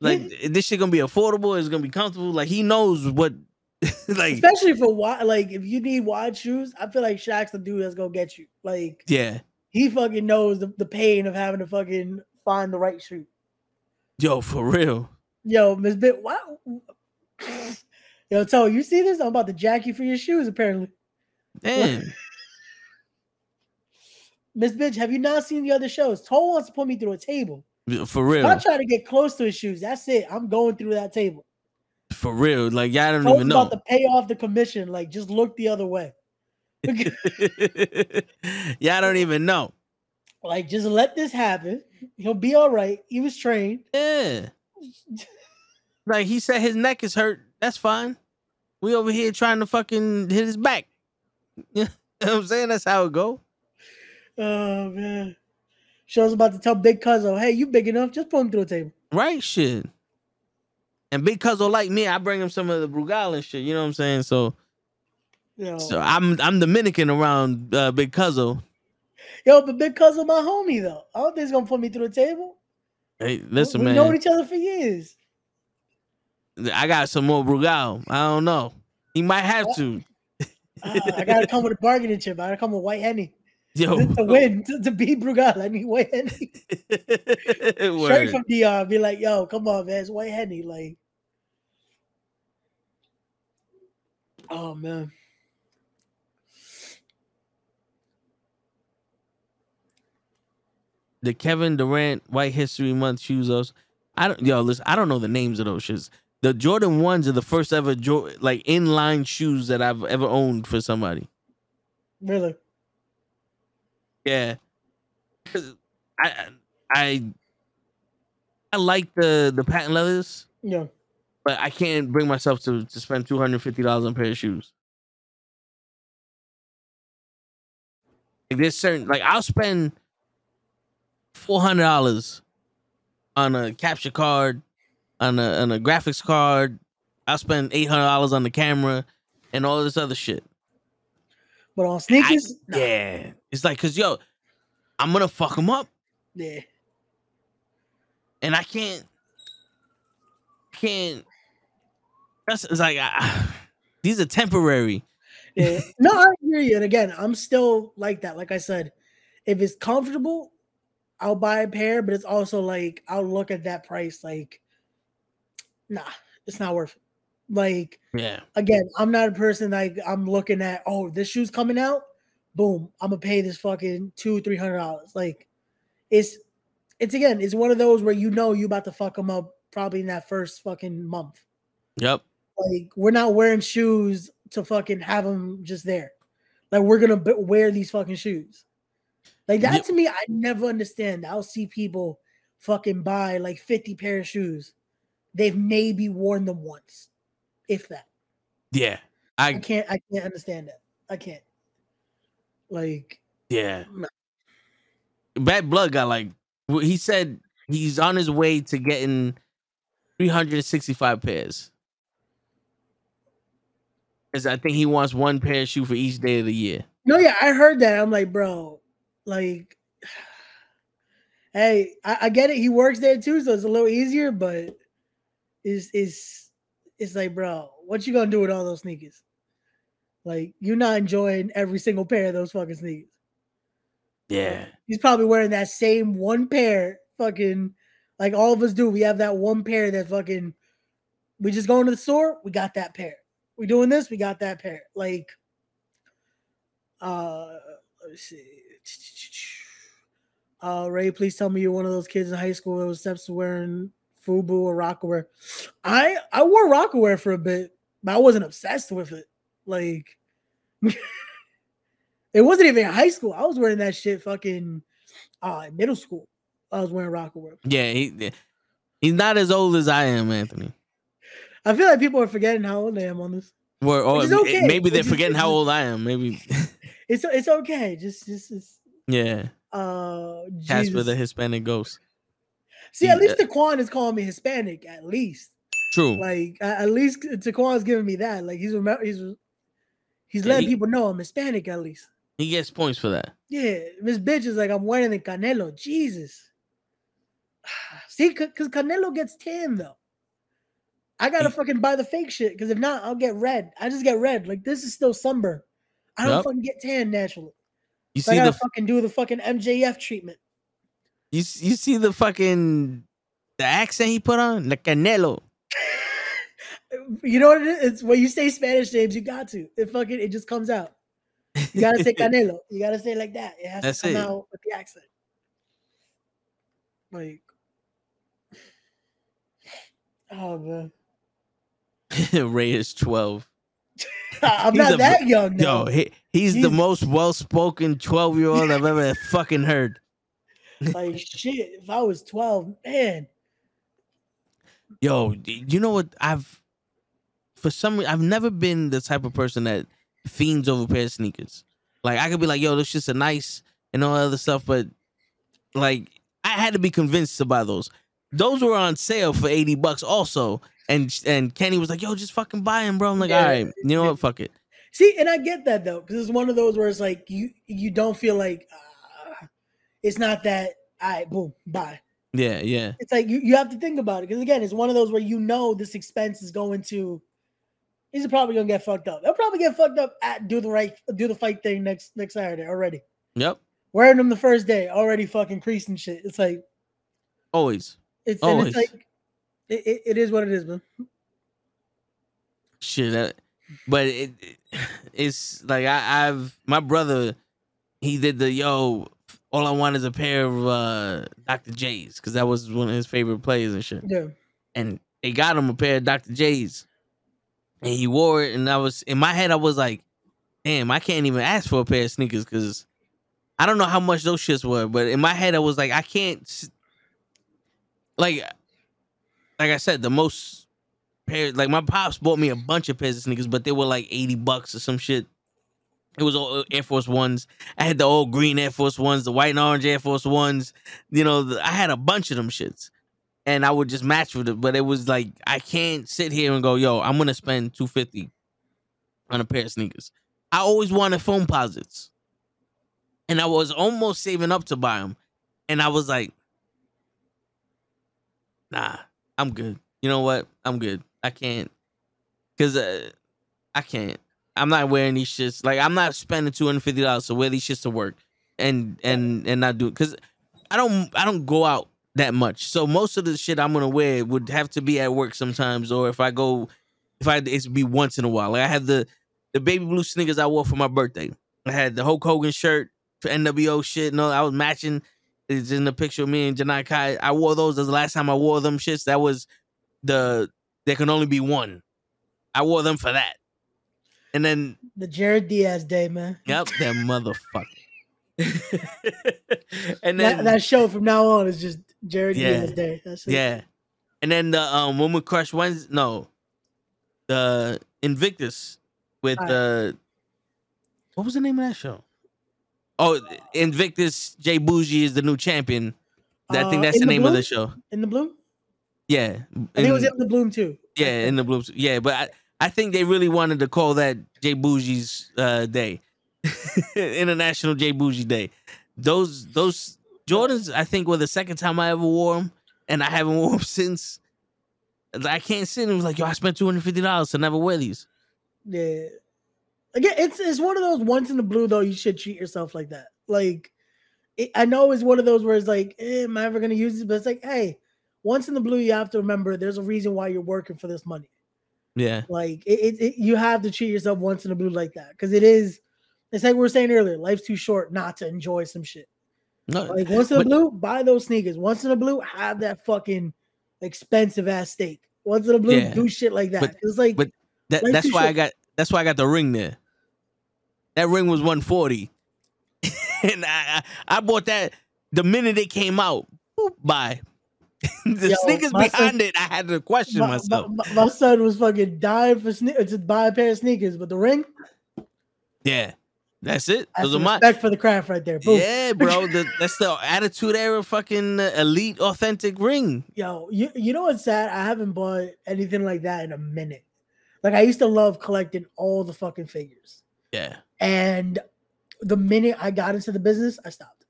Like this shit gonna be affordable, it's gonna be comfortable. Like he knows what (laughs) like Especially for wide, like if you need wide shoes, I feel like Shaq's the dude that's gonna get you. Like yeah. he fucking knows the, the pain of having to fucking find the right shoe. Yo, for real. Yo, Miss Bit, why? Yo, Toe, you see this? I'm about to jack you for your shoes, apparently. Damn. (laughs) Miss Bitch, have you not seen the other shows? Toe wants to put me through a table. For If I real. try to get close to his shoes, that's it. I'm going through that table. For real. Like y'all don't even about know. to pay off the commission. Like, just look the other way. (laughs) y'all don't even know. like, just let this happen. He'll be all right. He was trained. Yeah. Like he said his neck is hurt. That's fine. We over here trying to fucking hit his back. Yeah. (laughs) You know what I'm saying? That's how it go. Oh man. Show's about to tell Big Cuzzo, hey, you big enough? Just put him through a table. Right shit. And Big Cuzzo like me, I bring him some of the Brugal and shit. You know what I'm saying? So Yo, so I'm I'm Dominican around uh, Big Cuzzo. yo, but Big Cuzzo my homie though. I don't think he's gonna put me through the table. Hey, listen, man. we man. known each other for years. I got some more Brugal. I don't know. He might have to. Ah, I gotta (laughs) come with a bargaining chip. I gotta come with White Henny Yo. to, win to, to beat Brugal. I need White Henny straight from DR. Be like, yo, come on, man, it's White Henny. Like, oh man. the Kevin Durant White History Month shoes. Those I don't yo listen. I don't know the names of those shoes. The Jordan ones are the first ever jo- like inline shoes that I've ever owned for somebody. Really? Yeah, I I I like the the patent leathers, Yeah. but I can't bring myself to to spend two hundred fifty dollars on a pair of shoes. Like there's certain like I'll spend four hundred dollars on a capture card, on a on a graphics card. I'll spend eight hundred dollars on the camera and all this other shit. But on sneakers, I- yeah, it's like cause yo, I'm gonna fuck them up, yeah. and I can't, can't. That's it's like I, (sighs) these are temporary. Yeah. (laughs) No, I hear you. And again, I'm still like that. Like I said, if it's comfortable, I'll buy a pair, but it's also like I'll look at that price like nah, it's not worth it. Like Yeah, again, I'm not a person like I'm looking at, oh, this shoe's coming out, boom, I'm gonna pay this fucking two, three hundred dollars. Like it's it's again, it's one of those where you know you about to fuck them up probably in that first fucking month. yep, Like we're not wearing shoes to fucking have them just there. Like we're gonna b- wear these fucking shoes. Like that Yep. to me, I never understand. I'll see people fucking buy like 50 pair of shoes. They've maybe worn them once, if that. yeah. I I can't. I can't understand that. I can't. Like yeah. Bad Blood got like he said he's on his way to getting 365 pairs. Cause I think he wants one pair of shoe for each day of the year. no, yeah, I heard that. I'm like, bro, like, (sighs) hey, I, I get it. He works there too, so it's a little easier. But is is it's like, bro, what you gonna do with all those sneakers? Like, you're not enjoying every single pair of those fucking sneakers. Yeah. He's probably wearing that same one pair, fucking like all of us do. We have that one pair that fucking we just go into the store, we got that pair. We doing this, we got that pair. Like uh let's see. Uh Ray, please tell me you're one of those kids in high school that was steps to wearing Fubu or Rocawear. I I wore Rocawear for a bit, but I wasn't obsessed with it. Like it wasn't even in high school. I was wearing that shit fucking uh middle school. I was wearing Rocawear. Yeah, he he's not as old as I am, Anthony. I feel like people are forgetting how old I am on this. Or, or okay. maybe they're forgetting how (laughs) old I am. Maybe (laughs) It's it's okay. Just just, just yeah. Uh, Casper the Hispanic ghost. See, at he- least Taquan is calling me Hispanic. At least, True. like, at least Taquan's giving me that. Like, he's remember, he's he's Yeah, letting he- people know I'm Hispanic. At least, he gets points for that. yeah. This bitch is like, I'm wearing the Canelo. Jesus. (sighs) See, because Canelo gets tan though. I gotta He- fucking buy the fake shit because if not, I'll get red. I just get red. Like this is still sunburn. I don't Yup. fucking get tan naturally. You So I see gotta the fucking do the fucking MJF treatment. you, you see the fucking the accent he put on? The Canelo. You know what it is? It's when you say Spanish names, you got to. It fucking it just comes out. You gotta say (laughs) Canelo. You gotta say it like that. It has That's to come it. out with the accent. Like, oh man, (laughs) Ray is 12. (laughs) I'm He's not a- that young. Yo, he, he's the most well spoken 12 year old I've ever fucking heard. like shit. If I was 12, man, Yo, you know what? I've for some reason I've never been the type of person that fiends over a pair of sneakers. Like I could be like, yo, this just a nice and all that other stuff, but like I had to be convinced to buy those. Those were on sale for 80 bucks also. And and Kenny was like, yo, just fucking buy them, bro. I'm like, Yeah. all right, you know what? Fuck it. See, and I get that though, because it's one of those where it's like you you don't feel like uh, it's not that. All right, boom, bye. Yeah, yeah. It's like you, you have to think about it because again, it's one of those where you know this expense is going to. He's probably gonna get fucked up. They'll probably get fucked up at do the right do the fight thing next next Saturday already. Yep. Wearing them the first day already fucking creasing shit. It's like Always. it's and Always. it's like it, it, it is what it is, man. shit uh, but it, it- it's like I, i've my brother he did the yo all i want is a pair of uh dr j's because that was one of his favorite plays and shit Yeah. and they got him a pair of dr j's and he wore it and i was in my head i was like damn i can't even ask for a pair of sneakers because i don't know how much those shits were but in my head i was like i can't like like i said the most pair like my pops bought me a bunch of pairs of sneakers but they were like 80 bucks or some shit. It was all uh, air force ones. I had the old green air force ones the white and orange air force ones you know the, i had a bunch of them shits and i would just match with it but it was like i can't sit here and go yo i'm gonna spend 250 on a pair of sneakers. I always wanted Foamposites. And i was almost saving up to buy them and i was like nah i'm good. You know what? I'm good. I can't. Because uh, i can't. I'm not wearing these shits. Like i'm not spending $250 to wear these shits to work and and and not do it. Because i don't i don't go out that much so most of the shit i'm gonna wear would have to be at work sometimes or if i go if i it's be once in a while like i had the the baby blue sneakers i wore for my birthday i had the hulk hogan shirt for nwo shit no i was matching it's in the picture of me and Janai Kai. I wore those. That's the last time I wore them shits. That was the there can only be one. I wore them for that. And then The Jared Diaz day, man. yep, that motherfucker. (laughs) and That, then that show from now on is just Jared Yeah. Diaz day. That's it. yeah. And then the um Woman Crush Wednesday no. The Invictus with the what was the name of that show? Oh, Invictus Jay Bougie is the new champion. I Uh, think that's In the the name of the show. In the bloom? Yeah. I think it was in- in the bloom too. Yeah, in the blooms. Yeah, but I, I think they really wanted to call that Jay Bougie's uh, day, (laughs) International Jay Bougie Day. Those those Jordans, I think, were the second time I ever wore them, and I haven't (laughs) worn them since. I can't sit and was like, yo, I spent two hundred fifty dollars to never wear these. Yeah. Again, it's it's one of those once in the blue though. You should treat yourself like that. Like, it, I know it's one of those where it's like, eh, am I ever gonna use this? But it's like, hey, once in the blue, you have to remember there's a reason why you're working for this money. Yeah, Like, it, it, it- you have to treat yourself once in the blue like that because it is. It's like we were saying earlier, life's too short not to enjoy some shit. no, Like once in a blue, buy those sneakers. Once in a blue, have that fucking expensive ass steak. Once in a blue, Yeah. do shit like that. But- it's like but that, that's why I got that's why I got the ring there. That ring was one forty, (laughs) and I I bought that the minute it came out. Boop, bye. (laughs) the Yo, sneakers my son- behind it, I had to question my, myself. my- my son was fucking dying for sne- to buy a pair of sneakers, but the ring, Yeah. That's it. That's Those are my respect for the craft right there. Boom. yeah, bro. The, that's the attitude era, fucking uh, elite, authentic ring. Yo, you you know what's sad? I haven't bought anything like that in a minute. Like I used to love collecting all the fucking figures. Yeah, And the minute I got into the business, I stopped.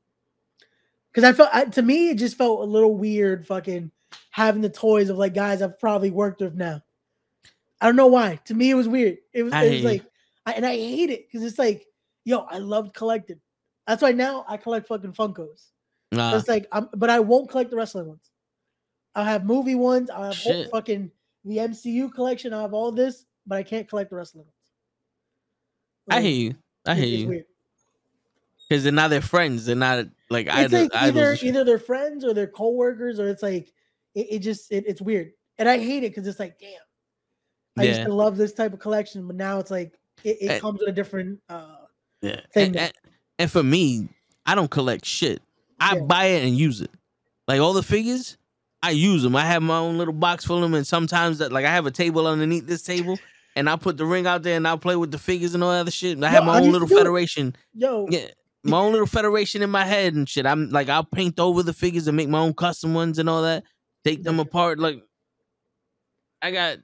Because I felt I, to me, it just felt a little weird fucking having the toys of like guys I've probably worked with now. I don't know why. To me, it was weird. It was, it was like, I, and I hate it because it's like, yo, I loved collecting. That's why now I collect fucking Funkos. nah, It's like, I'm, but I won't collect the wrestling ones. I'll have movie ones. I'll have whole fucking the MCU collection. I'll have all this, but I can't collect the wrestling ones. I Like, hear you. I hear you. Because they're not their friends. They're not like It's either. like either either they're friends or they're coworkers, or it's like it, it just it, it's weird, and I hate it because it's like, damn, I used to love this type of collection, but now it's like it, it And- comes with a different. uh Yeah. And, and, and for me, I don't collect shit. I Yeah. buy it and use it. Like all the figures, I use them. I have my own little box full of them, and sometimes that like I have a table underneath this table, and I put the ring out there and I'll play with the figures and all that other shit. And I Yo, have my own little federation. Yo, Yeah. My own little federation in my head and shit. I'm like I'll paint over the figures and make my own custom ones and all that. Take them apart. Like I got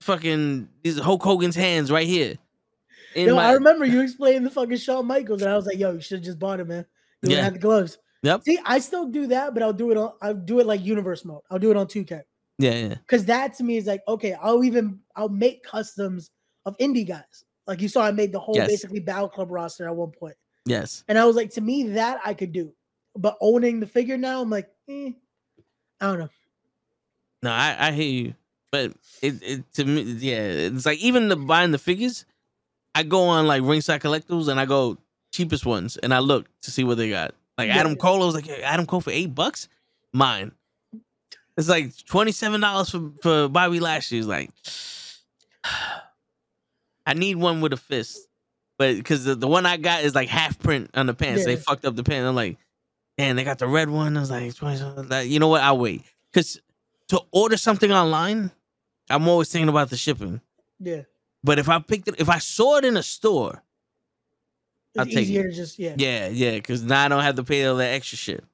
fucking these Hulk Hogan's hands right here. In yo, my, I remember you explaining the fucking Shawn Michaels, and I was like, yo, you should have just bought it, man. You Yeah. have the gloves. Yep. See, I still do that, but I'll do it on. I'll do it like universe mode. I'll do it on 2K. yeah, yeah. because that to me is like okay i'll even i'll make customs of indie guys like you saw i made the whole Yes. basically battle club roster at one point Yes. and i was like to me that i could do but owning the figure now i'm like eh, i don't know No, I, I hear you, but it, it to me, yeah, it's like even the buying the figures, I go on like ringside collectibles and I go cheapest ones and I look to see what they got. Like Yeah. Adam Cole, I was like "Hey, Adam Cole for eight bucks, mine. It's like twenty seven dollars for for Bobby Lashley. It's like (sighs) I need one with a fist, but because the, the one I got is like half print on the pants. They fucked up the pants. I'm like, damn, they got the red one. I was like, 20, like, you know what? I'll wait because to order something online, I'm always thinking about the shipping. yeah But if I picked it, if I saw it in a store, I'll it's take easier it. to just yeah. yeah, yeah, because now I don't have to pay all that extra shit.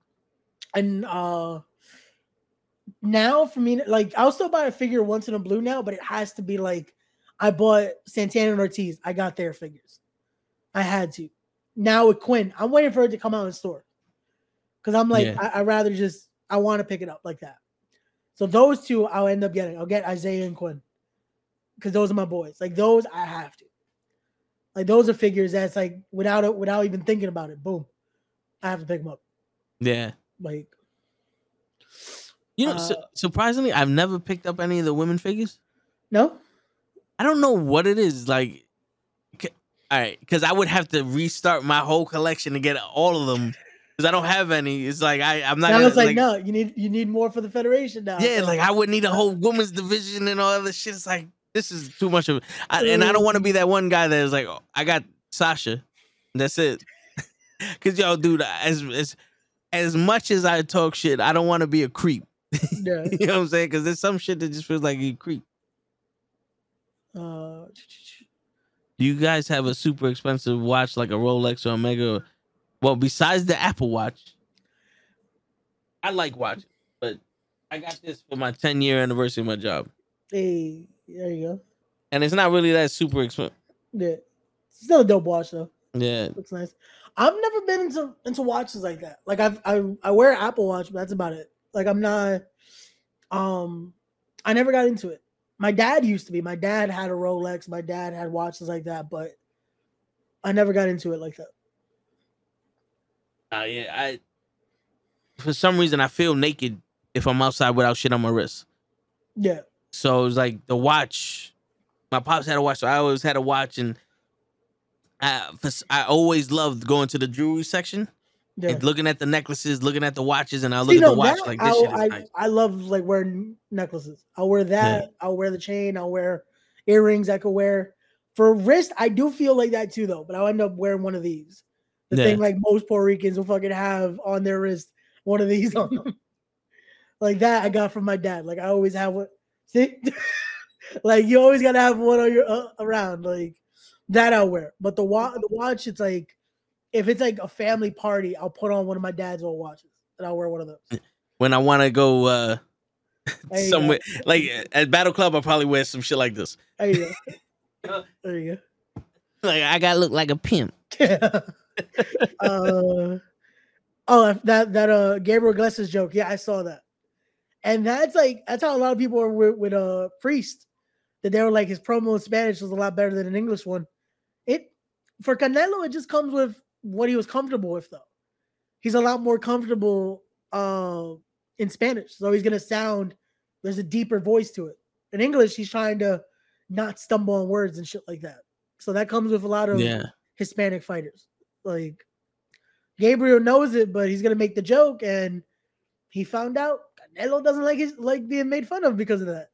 and uh now for me like i'll still buy a figure once in a blue now but it has to be like i bought santana and ortiz i got their figures i had to now with quinn i'm waiting for it to come out in store because i'm like Yeah. I, i'd rather just i want to pick it up like that so those two i'll end up getting i'll get isaiah and quinn because those are my boys like those i have to like those are figures that's like without it without even thinking about it boom i have to pick them up Yeah, like you know, su- Uh, surprisingly, I've never picked up any of the women figures. no I don't know what it is. Like, c- all right, because I would have to restart my whole collection to get all of them because I don't have any. It's like I, I'm not. Now gonna, it's like, no, you need you need more for the federation now. Yeah, like I would need a whole women's division and all other shit. It's like this is too much of, I, and I don't want to be that one guy that is like, oh, I got Sasha, that's it. (laughs) Cause yo, dude, as as as much as I talk shit, I don't want to be a creep. (laughs) yeah. you know what I'm saying? Cause there's some shit that just feels like you creep. Uh, Do you guys have a super expensive watch like a Rolex or Omega? Well, besides the Apple Watch, I like watches, but I got this for my 10 year anniversary of my job, hey, there you go. and it's not really that super expensive. Yeah, still a dope watch though. Yeah, Looks nice. I've never been into into watches like that. Like I've I I wear Apple Watch, but that's about it. Like I'm not. Um, I never got into it. My dad used to be. My dad had a Rolex. My dad had watches like that, but I never got into it like that. uh, yeah. I for some reason I feel naked if I'm outside without shit on my wrist. Yeah, So it was like the watch. My pops had a watch, so I always had a watch, and I, I always loved going to the jewelry section. yeah. and looking at the necklaces, looking at the watches, and I look See, at the watch like this is I, nice. I love like wearing necklaces. I'll wear that. I'll wear the chain. I'll wear earrings. I could wear for wrist. I do feel like that too, though. But I'll end up wearing one of these. The Yeah. thing like most Puerto Ricans will fucking have on their wrist, one of these on them. (laughs) like that, I got from my dad. Like I always have one. See, (laughs) like you always gotta have one on your uh, around. Like That I'll wear. But the watch, the watch, it's like if it's like a family party, I'll put on one of my dad's old watches and I'll wear one of those. When I want to go uh (laughs) There you somewhere like at Battle Club, I'll probably wear some shit like this. There you go. (laughs) there you go. Like I gotta look like a pimp. uh, oh, that that uh Gabriel Iglesias joke. Yeah, I saw that. And that's like that's how a lot of people are with, with uh Priest. That they were like his promo in Spanish was a lot better than an English one. It for Canelo, it just comes with what he was comfortable with though. He's a lot more comfortable uh in Spanish. So he's gonna sound there's a deeper voice to it. In English, he's trying to not stumble on words and shit like that. So that comes with a lot of Yeah. Hispanic fighters. Like Gabriel knows it, but he's gonna make the joke, and he found out Canelo doesn't like his like being made fun of because of that.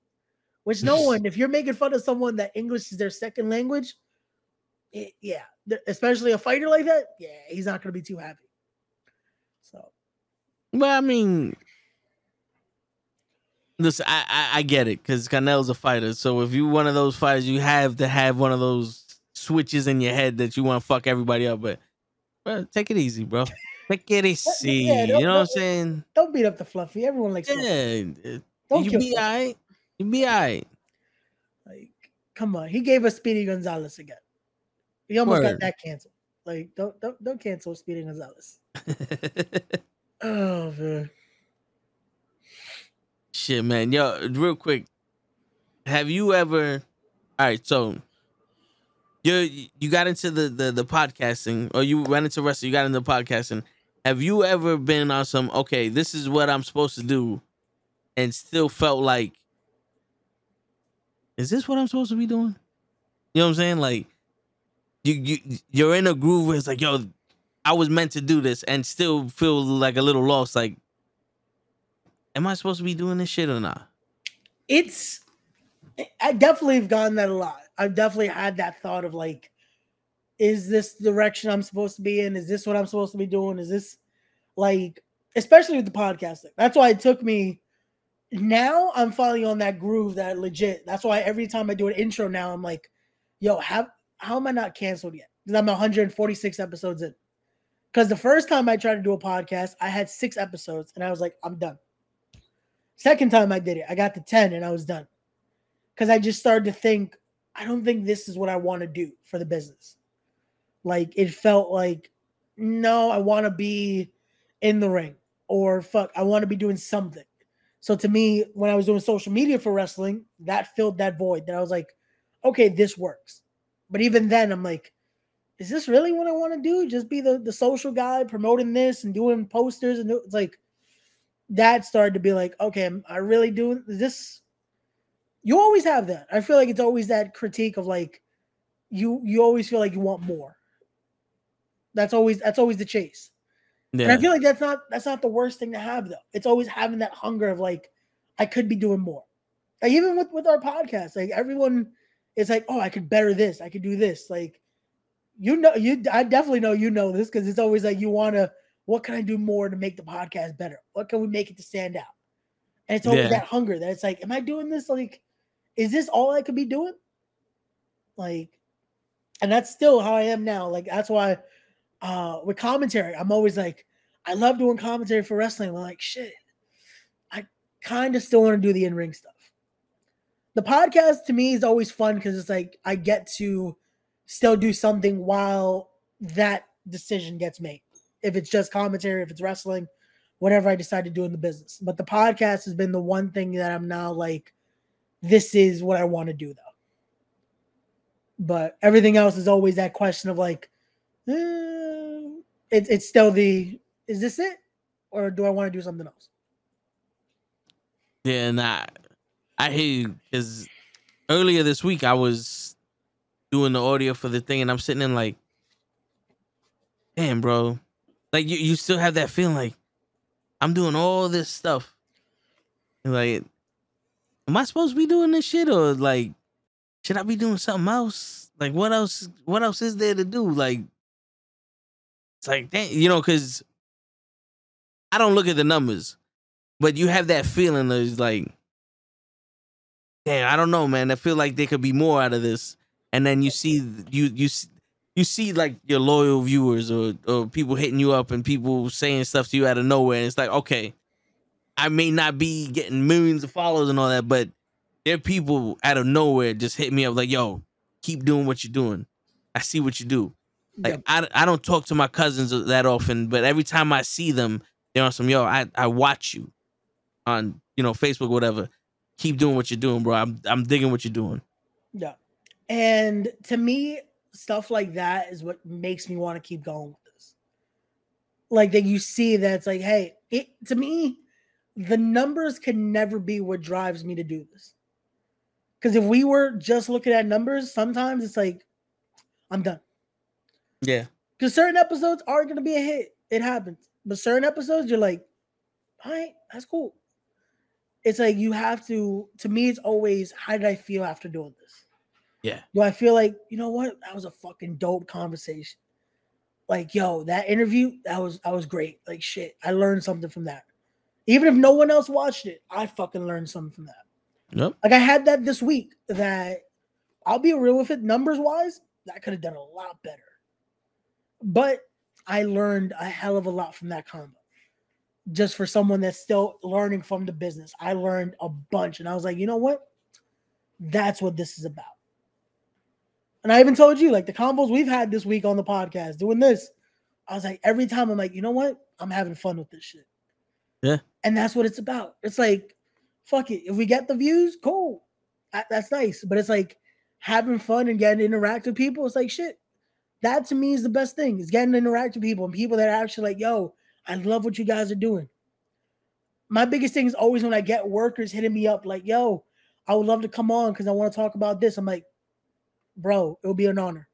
Which no (laughs) one, if you're making fun of someone that English is their second language, it- yeah, especially a fighter like that, yeah, he's not gonna be too happy. So But I mean, listen, I I, I get it because Canelo's a fighter. So if you're one of those fighters, you have to have one of those switches in your head that you want to fuck everybody up. But, bro, take it easy, bro. Take it easy. yeah, you know what I'm saying? don't beat up the fluffy. Everyone likes fluffy. Yeah. Don't you be Fluffy. alright. You be alright. Like, come on, he gave us Speedy Gonzalez again. He almost Word. got that canceled. Like, don't don't don't cancel Speedy Gonzalez. (laughs) Oh man. Shit, man. Yo, real quick. Have you ever all right, so you you got into the, the the podcasting or you went into wrestling, you got into podcasting. Have you ever been on some okay, this is what I'm supposed to do and still felt like is this what I'm supposed to be doing? You know what I'm saying? Like you you you're in a groove where it's like, yo, I was meant to do this and still feel like a little lost like am I supposed to be doing this shit or not? It's I definitely have gotten that a lot. I've definitely had that thought of like, is this direction I'm supposed to be in? Is this what I'm supposed to be doing? Is this like especially with the podcasting? That's why it took me now I'm finally on that groove that legit. That's why every time I do an intro now, I'm like, yo, how how am I not canceled yet? Because I'm 146 episodes in. Because the first time I tried to do a podcast, I had six episodes and I was like, I'm done. Second time I did it, I got to 10 and I was done. Because I just started to think, I don't think this is what I want to do for the business. Like it felt like, no, I want to be in the ring or fuck, I want to be doing something. So to me, when I was doing social media for wrestling, that filled that void that I was like, okay, this works. But even then, I'm like, is this really what I want to do? Just be the, the social guy promoting this and doing posters and it's like that started to be like, okay, am I really doing is this? You always have that. I feel like it's always that critique of like you you always feel like you want more. That's always that's always the chase. And I feel like that's not that's not the worst thing to have though. It's always having that hunger of like, I could be doing more. Like even with with our podcast, like everyone is like, oh, I could better this, I could do this. Like, you know, you I definitely know you know this because it's always like you want to. What can I do more to make the podcast better? What can we make it to stand out? And it's always Yeah. that hunger that it's like, am I doing this? Like, is this all I could be doing? Like, and that's still how I am now. Like that's why uh with commentary, I'm always like, I love doing commentary for wrestling. I'm like, shit, I kind of still want to do the in-ring stuff. The podcast to me is always fun because it's like I get to still do something while that decision gets made. If it's just commentary, if it's wrestling, whatever I decide to do in the business. But the podcast has been the one thing that I'm now like, this is what I want to do though. But everything else is always that question of like, eh, it's it's still the is this it or do I want to do something else? Yeah, and I, I hear you because earlier this week I was doing the audio for the thing, and I'm sitting in like, damn, bro, like you, you still have that feeling like I'm doing all this stuff, like, am I supposed to be doing this shit or like, should I be doing something else? Like, what else? What else is there to do? Like, it's like, damn, you know, because I don't look at the numbers but you have that feeling of like, damn, I don't know, man. I feel like there could be more out of this. and then you see you you you see like your loyal viewers or or people hitting you up and people saying stuff to you out of nowhere, and it's like okay, I may not be getting millions of followers and all that, but there are people out of nowhere just hit me up like, yo, keep doing what you're doing. I see what you do. Like I, I don't talk to my cousins that often, but every time I see them, they're on some yo. I, I watch you on you know Facebook, whatever. Keep doing what you're doing, bro. I'm I'm digging what you're doing. Yeah, and to me, stuff like that is what makes me want to keep going with this. Like that, you see that it's like, hey, it to me, the numbers can never be what drives me to do this. Because if we were just looking at numbers, sometimes it's like, I'm done. Yeah. Because certain episodes are going to be a hit. It happens. But certain episodes, you're like, all right, that's cool. It's like you have to, to me, it's always, how did I feel after doing this? Yeah. Do I feel like, you know what? That was a fucking dope conversation. Like, yo, that interview, that was, that was great. Like, shit, I learned something from that. Even if no one else watched it, I fucking learned something from that. Yep. Like, I had that this week that I'll be real with it, numbers wise, that could have done a lot better. But I learned a hell of a lot from that combo. Just for someone that's still learning from the business, I learned a bunch. And I was like, you know what? That's what this is about. And I even told you, like the combos we've had this week on the podcast doing this, I was like, every time I'm like, you know what? I'm having fun with this shit. Yeah. And that's what it's about. It's like, fuck it. If we get the views, cool. That's nice. But it's like having fun and getting to interact with people. It's like, shit, that to me is the best thing is getting to interact with people and people that are actually like, yo, I love what you guys are doing. My biggest thing is always when I get workers hitting me up like, yo, I would love to come on because I want to talk about this. I'm like, bro, it will be an honor.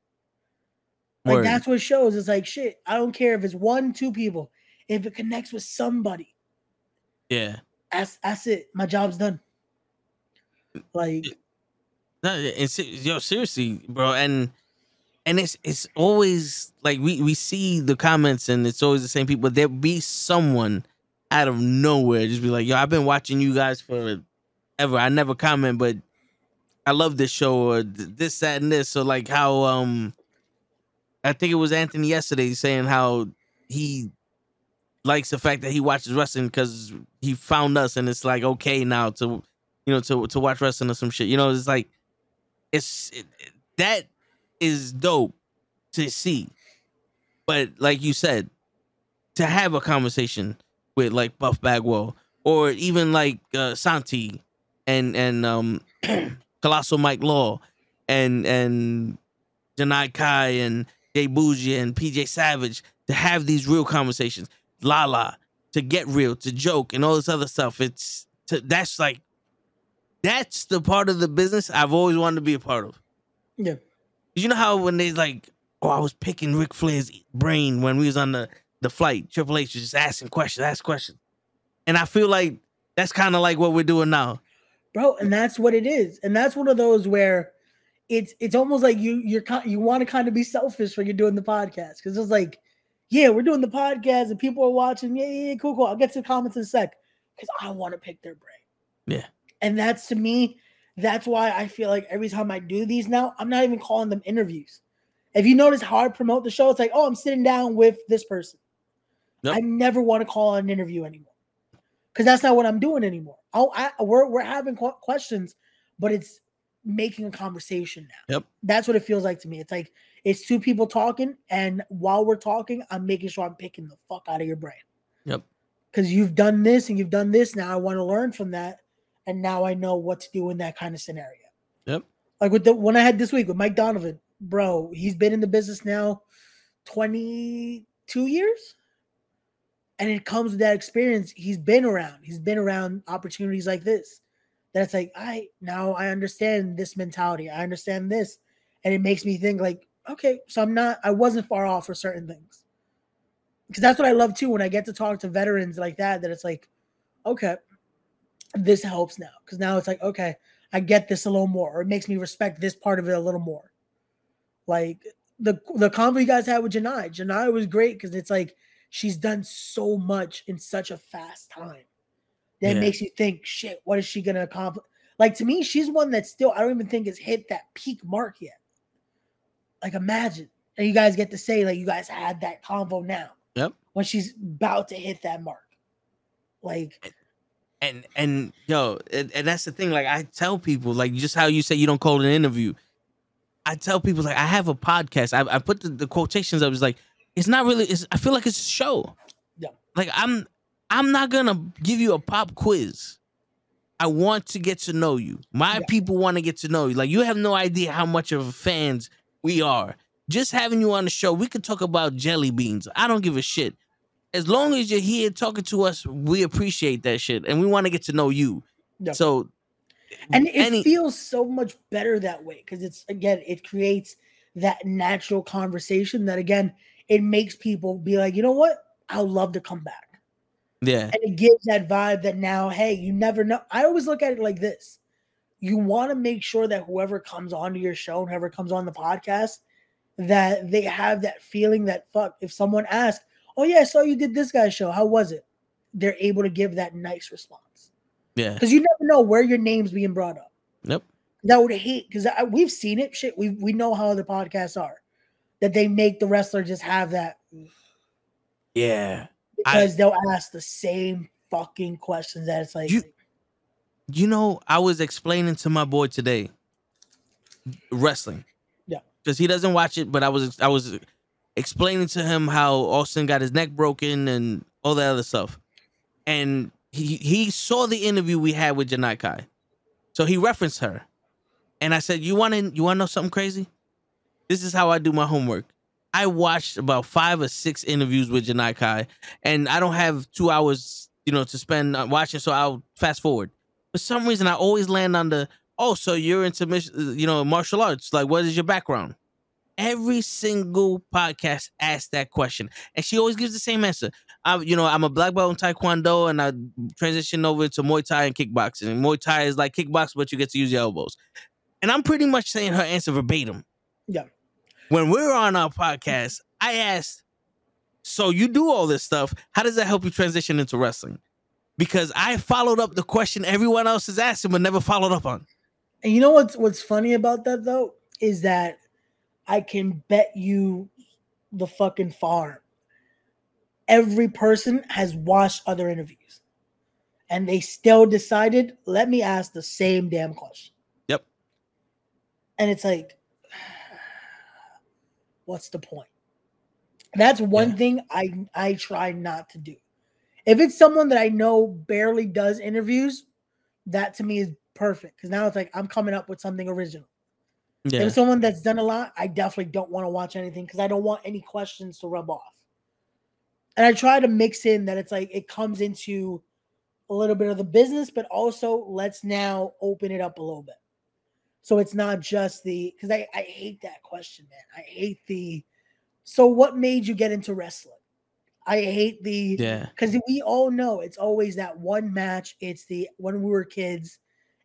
Like Word. that's what shows. It's like shit. I don't care if it's one, two people. If it connects with somebody, Yeah. that's that's it. My job's done. Like No, it's yo seriously, bro, and and it's it's always like we we see the comments and it's always the same people. There be someone out of nowhere just be like, yo, I've been watching you guys for ever. I never comment, but I love this show or this, that, and this. So like how um, I think it was Anthony yesterday saying how he likes the fact that he watches wrestling because he found us and it's like okay now to you know to to watch wrestling or some shit. You know, it's like it's it, that is dope to see. But like you said, to have a conversation with like Buff Bagwell or even like uh, Santi and and um (clears throat) Colossal Mike Law and and Janai Kai and Jay Bougie and PJ Savage to have these real conversations. Lala to get real, to joke and all this other stuff. It's to, that's like that's the part of the business I've always wanted to be a part of. Yeah. You know how when they like, oh, I was picking Ric Flair's brain when we was on the the flight. Triple H was just asking questions, ask questions, and I feel like that's kind of like what we're doing now. bro and that's what it is and that's one of those where it's it's almost like you you're you want to kind of be selfish when you're doing the podcast because it's like yeah we're doing the podcast and people are watching yeah yeah, yeah cool cool i'll get to the comments in a sec because i want to pick their brain Yeah. and that's to me that's why i feel like every time i do these now i'm not even calling them interviews if you notice how i promote the show it's like oh i'm sitting down with this person Yep. i never want to call an interview anymore because that's not what I'm doing anymore. Oh, I, we're we're having questions, but it's making a conversation now. Yep. That's what it feels like to me. It's like it's two people talking, and while we're talking, I'm making sure I'm picking the fuck out of your brain. Yep. Because you've done this and you've done this. Now I want to learn from that, and now I know what to do in that kind of scenario. Yep. Like with the one I had this week with Mike Donovan, bro. He's been in the business now 22 years and it comes with that experience. He's been around. He's been around opportunities like this. That's like, I now I understand this mentality. I understand this, and it makes me think like, okay, so I'm not. I wasn't far off for certain things. Because that's what I love too when I get to talk to veterans like that. That it's like, okay, this helps now. Because now it's like, okay, I get this a little more, or it makes me respect this part of it a little more. Like the the convo you guys had with Janai. Janai was great because it's like she's done so much in such a fast time that Yeah. makes you think, shit, what is she gonna accomplish? Like to me, she's one that still I don't even think has hit that peak mark yet. Like imagine, and you guys get to say like you guys had that convo now. Yep. When she's about to hit that mark, like and and yo, and, and that's the thing. Like I tell people, like just how you say you don't call it an interview. I tell people like I have a podcast. I, I put the, the quotations. I was like, it's not really. It's, I feel like it's a show. Yeah. Like I'm, I'm not gonna give you a pop quiz. I want to get to know you. My Yeah. people want to get to know you. Like you have no idea how much of fans we are. Just having you on the show, we could talk about jelly beans. I don't give a shit. As long as you're here talking to us, we appreciate that shit, and we want to get to know you. Yeah. So, and it any- feels so much better that way because it's again it creates that natural conversation that again it makes people be like you know what? I'd love to come back. Yeah, and it gives that vibe that now hey you never know. I always look at it like this. You want to make sure that whoever comes onto your show and whoever comes on the podcast that they have that feeling that fuck if someone asks oh yeah i saw you did this guy's show how was it they're able to give that nice response yeah, because you never know where your name's being brought up yep, that would hate because we've seen it. Shit, we we know how other podcasts are that they make the wrestler just have that yeah. because they'll ask the same fucking questions that it's like You- You know, I was explaining to my boy today wrestling. Yeah. Because he doesn't watch it, but I was I was explaining to him how Austin got his neck broken and all that other stuff. And he he saw the interview we had with Janai Kai. So he referenced her. And I said, You wanna you wanna know something crazy? This is how I do my homework. I watched about five or six interviews with Janai Kai, and I don't have two hours, you know, to spend uh, watching, so I'll fast forward. For some reason, I always land on the, oh, so you're into, you know, martial arts. Like, what is your background? Every single podcast asks that question, and she always gives the same answer. I, you know, I'm a black belt in Taekwondo, and I transitioned over to Muay Thai and kickboxing. And Muay Thai is like kickboxing, but you get to use your elbows. And I'm pretty much saying her answer verbatim. Yeah. When we we're on our podcast, I asked, "So you do all this stuff? How does that help you transition into wrestling?" Because I followed up the question everyone else is asking, but never followed up on. And you know what's what's funny about that though is that I can bet you the fucking farm. Every person has watched other interviews, and they still decided, let me ask the same damn question. Yep. And it's like, (sighs) what's the point? That's one Yeah. thing I I try not to do. If it's someone that I know barely does interviews, that to me is perfect because now it's like I'm coming up with something original. If Yeah, someone that's done a lot, I definitely don't want to watch anything because I don't want any questions to rub off. And I try to mix in that it's like it comes into a little bit of the business, but also let's now open it up a little bit. So it's not just the because I, I hate that question, man. I hate the so what made you get into wrestling? I hate the yeah, because we all know it's always that one match. It's the when we were kids.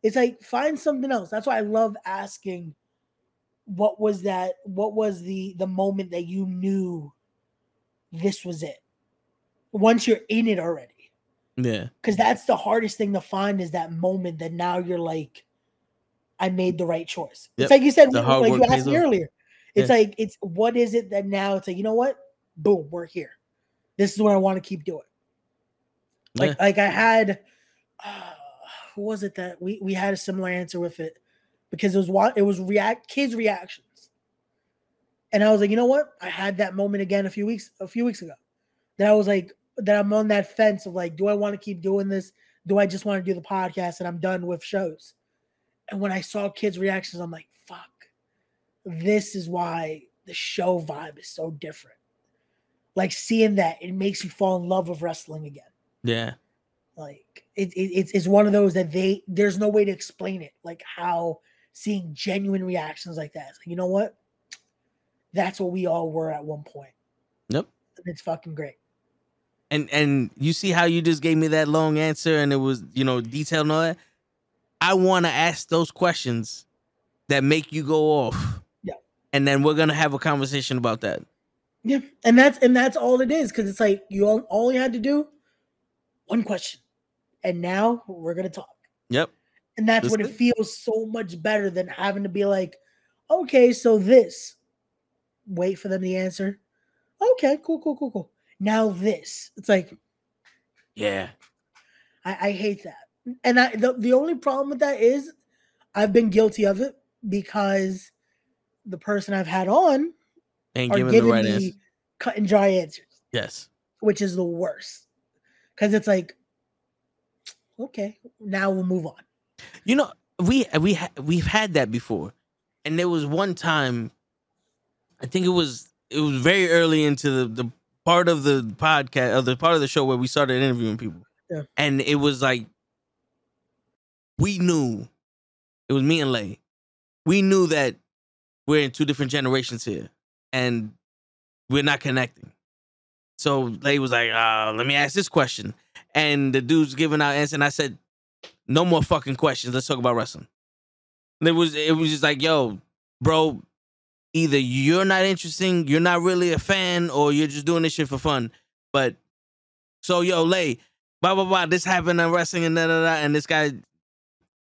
It's like find something else. That's why I love asking, what was that? What was the the moment that you knew this was it? Once you're in it already, yeah, because that's the hardest thing to find is that moment that now you're like, I made the right choice. Yep. It's like you said, The like you asked me earlier. It's Yeah. like it's what is it that now it's like you know what? Boom, we're here. This is what I want to keep doing. Like yeah. like I had uh, who was it that we we had a similar answer with it because it was it was react kids reactions. And I was like, you know what? I had that moment again a few weeks a few weeks ago. That I was like that I'm on that fence of like, do I want to keep doing this? Do I just want to do the podcast and I'm done with shows? And when I saw kids' reactions, I'm like, fuck. This is why the show vibe is so different. Like seeing that, it makes you fall in love with wrestling again yeah. like it, it it's, it's one of those that they there's no way to explain it like how seeing genuine reactions like that. It's like you know what? That's what we all were at one point. Yep. and it's fucking great. And and you see how you just gave me that long answer and it was you know detailed and all that? I want to ask those questions that make you go off. Yeah. and then we're gonna have a conversation about that. Yeah. And that's and that's all it is because it's like you all, all you had to do one question. And now we're gonna talk. Yep and that's That's when it feels so much better than having to be like okay so this wait for them to answer. Okay, cool, cool, cool, cool. Now this, it's like Yeah. I, I hate that. And I the, the only problem with that is I've been guilty of it because the person I've had on Ain't are giving the right me answer. cut and dry answers, Yes. which is the worst. Because it's like, okay, now we'll move on. You know, we we ha- we've had that before, and there was one time, I think it was it was very early into the the part of the podcast, of the part of the show where we started interviewing people, Yeah. and it was like we knew it was me and Lay. We knew that we're in two different generations here, and we're not connecting. So Lay was like, uh, "Let me ask this question," and the dude's giving out answer, and I said, no more fucking questions. Let's talk about wrestling. And it was it was just like, yo, bro, either you're not interesting, you're not really a fan, or you're just doing this shit for fun. But so yo, lay, blah blah blah. This happened in wrestling and da da da. And this guy,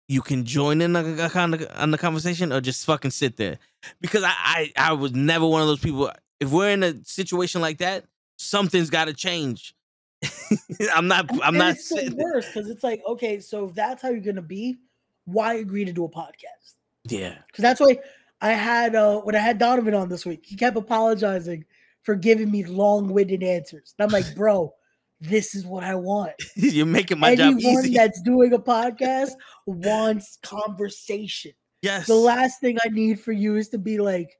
you can join in on the, on the conversation or just fucking sit there. Because I, I I was never one of those people. If we're in a situation like that, something's got to change. (laughs) I'm not. I'm And not It's the sitting. worst because it's like, okay, so if that's how you're gonna be, why agree to do a podcast? Yeah. Because that's why I had uh when I had Donovan on this week, he kept apologizing for giving me long-winded answers. And I'm like, bro, this is what I want. (laughs) You're making my job Anyone easy. that's doing a podcast (laughs) wants conversation. yes. The last thing I need for you is to be like,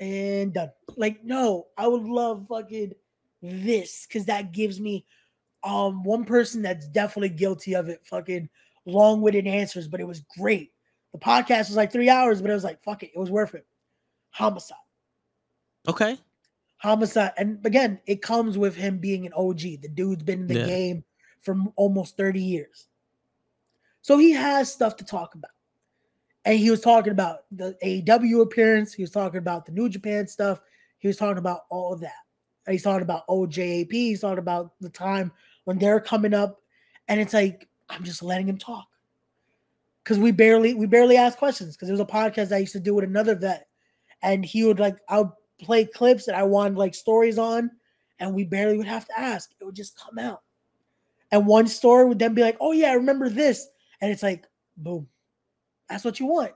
and done. Like, no, I would love fucking this because that gives me um one person that's definitely guilty of it. Fucking long-winded answers, but it was great. The podcast was like three hours, but it was like, fuck it, it was worth it. Homicide. okay. Homicide. And again, it comes with him being an OG. The dude's been in the Yeah. game for almost 30 years. So he has stuff to talk about. And he was talking about the AEW appearance. He was talking about the New Japan stuff. He was talking about all of that. And he's talking about OJAP. He's talking about the time when they're coming up. And it's like, I'm just letting him talk. Cause we barely we barely ask questions because there was a podcast I used to do with another vet. And he would like I would play clips that I wanted like stories on, and we barely would have to ask. It would just come out. And one story would then be like, oh yeah, I remember this. And it's like, boom. That's what you want.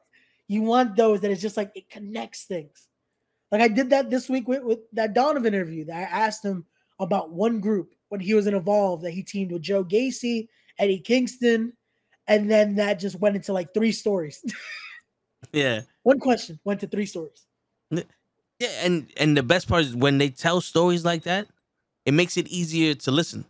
You want those that it's just like it connects things. Like I did that this week with, with that Donovan interview that I asked him about one group when he was in Evolve that he teamed with Joe Gacy, Eddie Kingston, and then that just went into like three stories. (laughs) Yeah. one question went to three stories. Yeah. And and the best part is when they tell stories like that, it makes it easier to listen.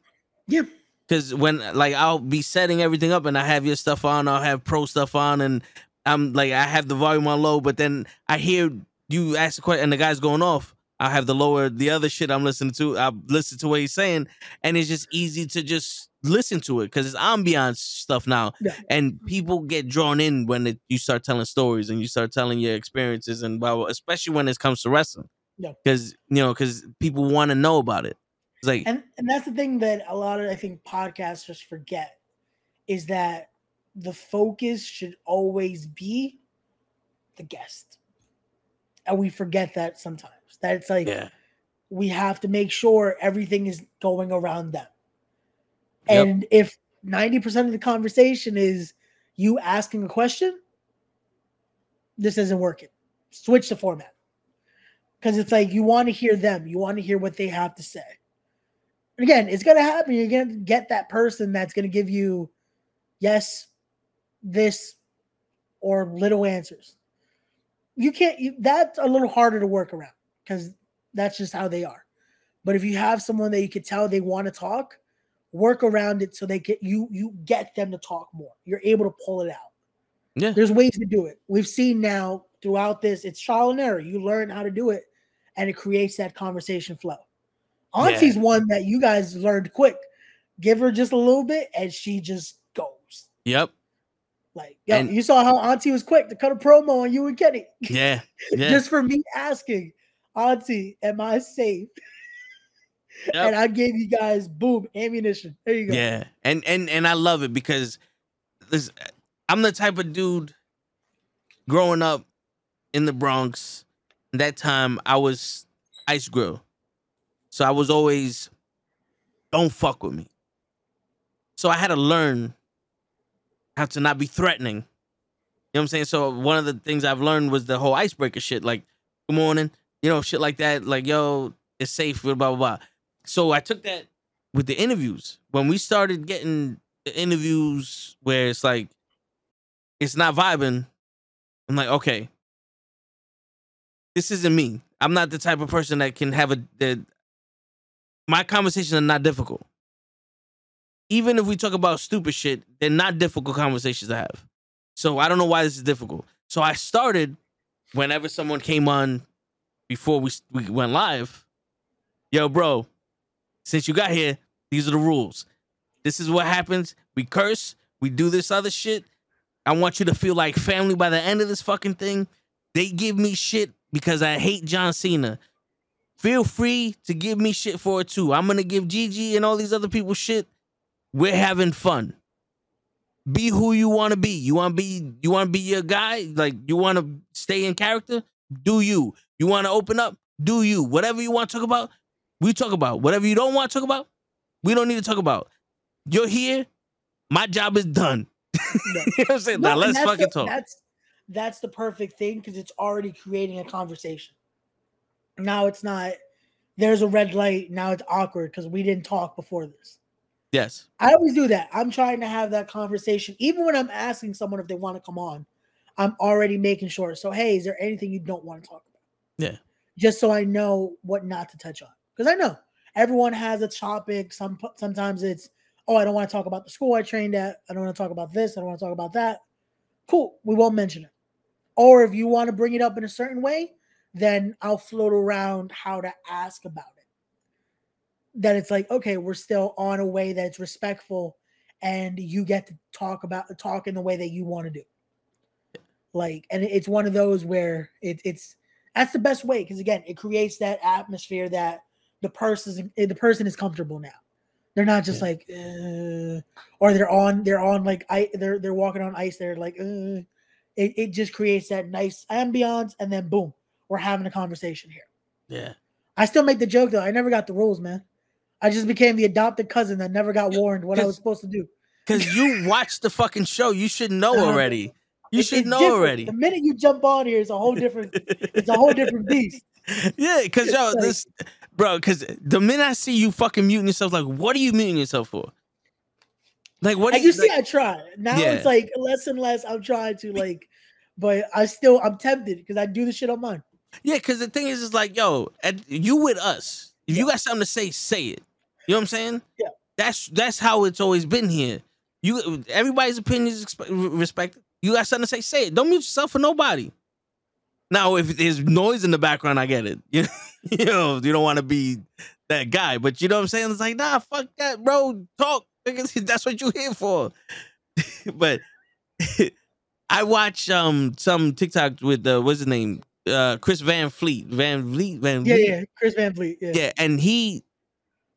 Yeah. Because when like I'll be setting everything up and I have your stuff on, I'll have pro stuff on, and I'm like I have the volume on low, but then I hear you ask a question and the guy's going off. I have the lower the other shit I'm listening to. I listen to what he's saying, and it's just easy to just listen to it because it's ambiance stuff now. Yeah. And mm-hmm. people get drawn in when it, you start telling stories and you start telling your experiences and blah, blah especially when it comes to wrestling. Yeah. Because you know, because people want to know about it. It's like And and that's the thing that a lot of I think podcasters forget is that the focus should always be the guest. And we forget that sometimes. That it's like yeah, we have to make sure everything is going around them. Yep. And if 90% of the conversation is you asking a question, this isn't working. Switch the format. Because it's like you want to hear them, you want to hear what they have to say. And again, it's going to happen. You're going to get that person that's going to give you yes, this, or little answers. You can't, you, that's a little harder to work around because that's just how they are. But if you have someone that you could tell they want to talk, work around it so they get you you get them to talk more. You're able to pull it out. Yeah. There's ways to do it. We've seen now throughout this, it's trial and error. You learn how to do it and it creates that conversation flow. Auntie's one that you guys learned quick. Give her just a little bit and she just goes. yep, Like, yo, And- you saw how Auntie was quick to cut a promo on you and Kenny. yeah, (laughs) yeah. just for me asking, Auntie, am I safe? Yep. And I gave you guys boom ammunition. There you go. Yeah, and and and I love it because this, I'm the type of dude growing up in the Bronx that time I was ice grill. So I was always don't fuck with me. So I had to learn how to not be threatening. You know what I'm saying? So one of the things I've learned was the whole icebreaker shit, like good morning, you know, shit like that. Like, yo, it's safe, blah, blah, blah. So I took that with the interviews. When we started getting the interviews where it's like it's not vibing, I'm like, okay, this isn't me. I'm not the type of person that can have a that my conversations are not difficult. Even if we talk about stupid shit, they're not difficult conversations to have. So I don't know why this is difficult. So I started whenever someone came on before we we went live. Yo, bro, since you got here, these are the rules. This is what happens. We curse. We do this other shit. I want you to feel like family by the end of this fucking thing. They give me shit because I hate John Cena. Feel free to give me shit for it too. I'm gonna give Gigi and all these other people shit. We're having fun. Be who you want to be. You want to be. You want to be your guy. Like you want to stay in character. Do you? You want to open up. Do you? Whatever you want to talk about, we talk about. Whatever you don't want to talk about, we don't need to talk about. You're here. My job is done. (laughs) you know what I'm saying? No, now let's fucking the- talk. That's that's the perfect thing because it's already creating a conversation. Now it's not. There's a red light. Now it's awkward because we didn't talk before this. Yes. I always do that. I'm trying to have that conversation, even when I'm asking someone if they want to come on. I'm already making sure. So, hey, is there anything you don't want to talk about? Yeah. Just so I know what not to touch on, because I know everyone has a topic. Some sometimes it's, oh, I don't want to talk about the school I trained at. I don't want to talk about this. I don't want to talk about that. Cool. We won't mention it. Or if you want to bring it up in a certain way, then I'll float around how to ask about it. That it's like, okay, we're still on a way that's respectful and you get to talk about talk in the way that you want to do. Like, and it's one of those where it, it's that's the best way because again, it creates that atmosphere that the person the person is comfortable now. They're not just Yeah. like, uh, or they're on they're on like I they're they're walking on ice. They're like, uh, it, it just creates that nice ambiance, and then boom, we're having a conversation here. Yeah. I still make the joke though. I never got the rules, man. I just became the adopted cousin that never got warned what I was supposed to do. Because you watched the fucking show. You should know Uh, already. You It- should it's know different. already. The minute you jump on here, it's a whole different. it's a whole different beast. (laughs) yeah, because yo, Like- this, bro, because the minute I see you fucking muting yourself, like, what are you muting yourself for? Like, what? Like you see, like- I try. Now Yeah. it's like less and less. I'm trying to like, but I still I'm tempted because I do the shit on mine. yeah, because the thing is, is like, yo, at, you with us. If you got something to say, say it. You know what I'm saying? Yeah. That's that's how it's always been here. You everybody's opinion is respected. You got something to say, say it. Don't mute yourself for nobody. Now, if there's noise in the background, I get it. You (laughs) you know, you don't want to be that guy, but you know what I'm saying? It's like, nah, fuck that, bro. Talk. because (laughs) That's what you're here for. (laughs) but I watch um some TikTok with uh, what's his name? Uh Chris Van Fleet. Van Vliet. Van Yeah, Vliet. yeah. Chris Van Fleet. Yeah. Yeah, and he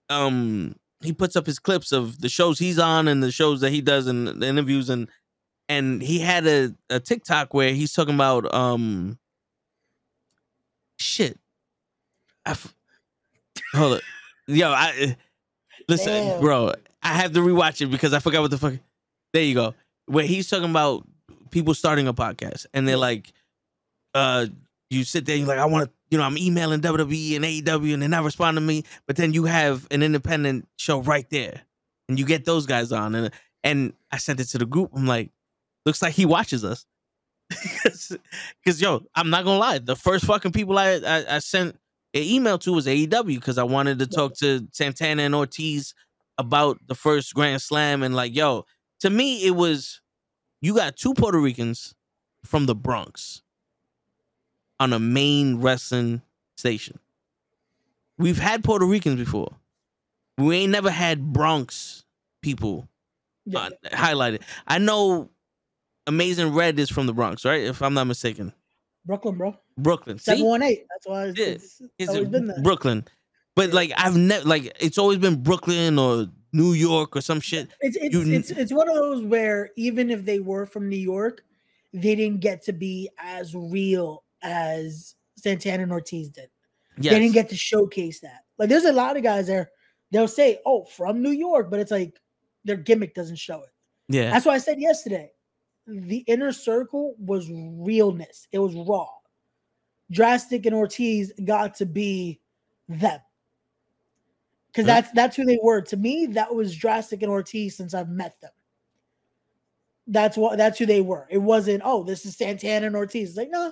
um he puts up his clips of the shows he's on and the shows that he does and the interviews and and he had a, a TikTok where he's talking about um shit. I f- hold it. Yo, I listen, Damn. bro. I have to rewatch it because I forgot what the fuck. There you go. Where he's talking about people starting a podcast and they're like, uh, you sit there, and you're like, I want to, you know, I'm emailing WWE and AEW and they're not responding to me. But then you have an independent show right there, and you get those guys on, and and I sent it to the group. I'm like, looks like he watches us, (laughs) because yo, I'm not gonna lie, the first fucking people I I, I sent an email to was AEW because I wanted to talk to Santana and Ortiz about the first Grand Slam, and like, yo, to me, it was you got two Puerto Ricans from the Bronx on a main wrestling station. We've had Puerto Ricans before. We ain't never had Bronx people Yeah. uh, highlighted. I know Amazing Red is from the Bronx, right? If I'm not mistaken. Brooklyn, bro. Brooklyn. See? Seven one eight. That's why it's, Yeah, it's, it's always been there. Brooklyn. But Yeah. like I've never like it's always been Brooklyn or New York or some shit. It's it's, you- it's it's one of those where even if they were from New York, they didn't get to be as real as Santana and Ortiz did. Yes. They didn't get to showcase that. Like there's a lot of guys there. They'll say, "Oh, from New York," but it's like their gimmick doesn't show it. yeah. That's why I said yesterday. The inner circle was realness. It was raw. Draztik and Ortiz got to be them. Because Yeah. that's that's who they were. To me, that was Draztik and Ortiz since I've met them. That's what that's who they were. It wasn't, oh, this is Santana and Ortiz. It's like, no,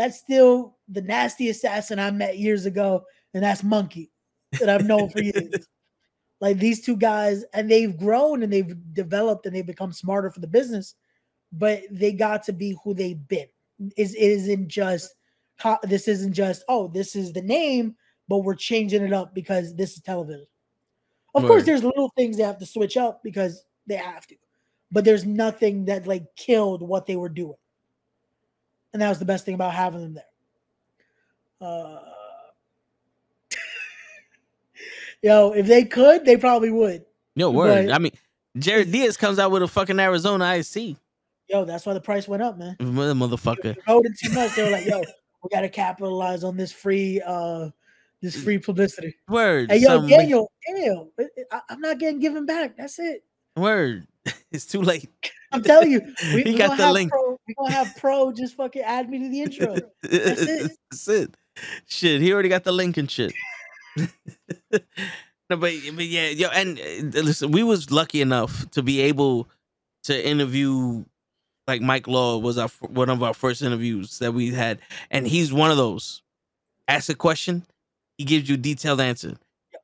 that's still the nasty assassin I met years ago, and that's Monkey that I've known for years. (laughs) Like these two guys, and they've grown and they've developed and they've become smarter for the business, but they got to be who they've been. Is it isn't just this isn't just oh this is the name, but we're changing it up because this is television. Of course, there's little things they have to switch up because they have to, but there's nothing that like killed what they were doing, and that was the best thing about having them there. Uh, (laughs) yo, if they could, they probably would. Yo, word. but- I mean, Jared Diaz comes out with a fucking Arizona IC. Yo, that's why the price went up, man. Mother- Motherfucker. It too much. They were like, "Yo, we got to capitalize on this free, uh, this free publicity." Word. Hey, yo, Daniel, Daniel, I, am not getting given back. That's it. Word. (laughs) It's too late. I'm telling you, (laughs) we, He got the link. Pro, we gonna have pro just fucking add me to the intro. it. (laughs) That's it. Shit, he already got the link and shit. (laughs) no, but, but yeah, yo, and uh, listen, we was lucky enough to be able to interview like Mike Law was our one of our first interviews that we had, and he's one of those. Ask a question, he gives you a detailed answer.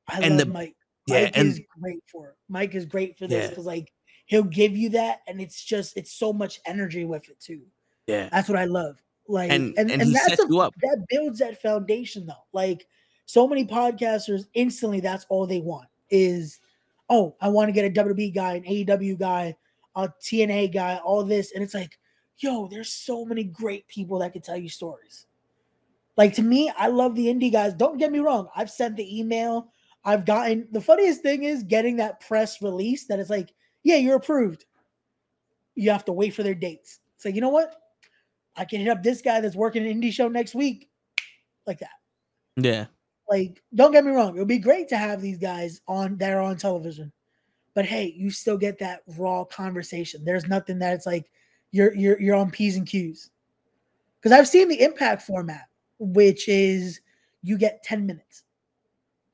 I And love the- Mike. yeah, Mike and- is great for it. Mike is great for this Yeah. because like he'll give you that, and it's just it's so much energy with it too. Yeah, That's what I love. Like and and, and, and, that's a, that builds that foundation though. Like so many podcasters instantly that's all they want is oh, I want to get a WWE guy, an AEW guy, a TNA guy, all this. And it's like, yo, there's so many great people that can tell you stories. Like to me, I love the indie guys. Don't get me wrong. I've sent the email. I've gotten the funniest thing is getting that press release that it's like, yeah, you're approved. You have to wait for their dates. Like, you know what? I can hit up this guy that's working an indie show next week. Like that. Yeah, Like, don't get me wrong, it would be great to have these guys on that are on television. But hey, you still get that raw conversation. There's nothing that it's like you're you're you're on P's and Q's. Because I've seen the impact format, which is you get 10 minutes.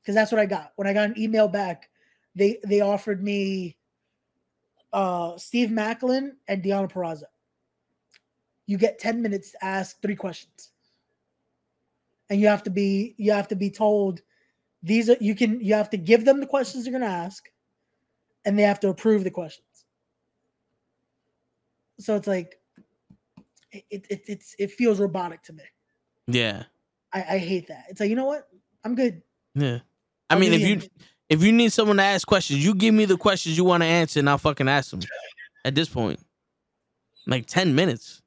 Because that's what I got. When I got an email back, they they offered me uh Steve Maclin and Deonna Purrazzo. You get 10 minutes to ask three questions. And you have to be you have to be told these are you can you have to give them the questions you're going to ask and they have to approve the questions. So it's like it, it, it it's it feels robotic to me. Yeah, I, I hate that. It's like you know what? I'm good. Yeah. I mean, if you. If you need someone to ask questions, you give me the questions you want to answer, and I'll fucking ask them. At this point, like ten minutes.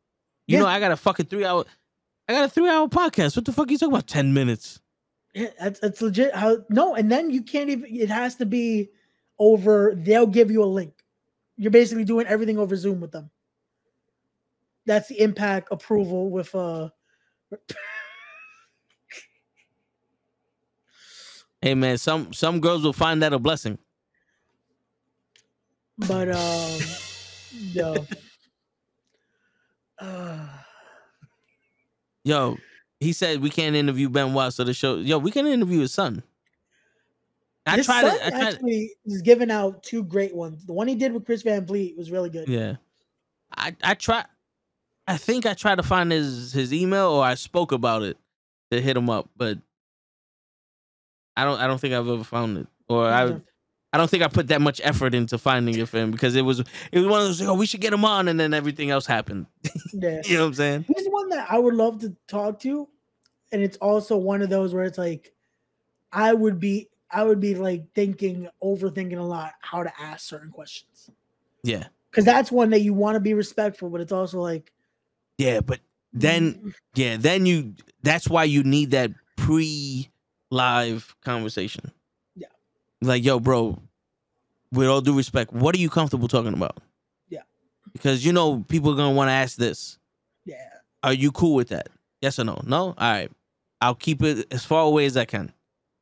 You Yeah. know, I got a fucking three hour. I got a three hour podcast. What the fuck are you talking about? Ten minutes? Yeah, that's, that's legit how no and then you can't even it has to be over they'll give you a link you're basically doing everything over zoom with them that's the impact approval with uh Hey man, some some girls will find that a blessing. But um, (laughs) yo, Uh, (sighs) Yo, he said we can't interview Benoit, so the show. Yo, we can interview his son. I his tried son it. I tried. actually is giving out two great ones. The one he did with Chris Van Vliet was really good. Yeah, I I tried. I think I tried to find his his email or I spoke about it to hit him up, but I don't I don't think I've ever found it or I I don't think I put that much effort into finding it for him because it was it was one of those oh we should get him on and then everything else happened. (laughs) Yeah. you know what I'm saying? He's one that I would love to talk to. And it's also one of those where it's like I would be I would be like thinking, overthinking a lot how to ask certain questions. Yeah, Because that's one that you want to be respectful, but it's also like yeah, but then mm-hmm. yeah, then you that's why you need that pre live conversation. Yeah. Like, yo, bro, with all due respect, what are you comfortable talking about? Yeah. Because you know people are gonna want to ask this. yeah. Are you cool with that? Yes or no? No? All right. I'll keep it as far away as I can.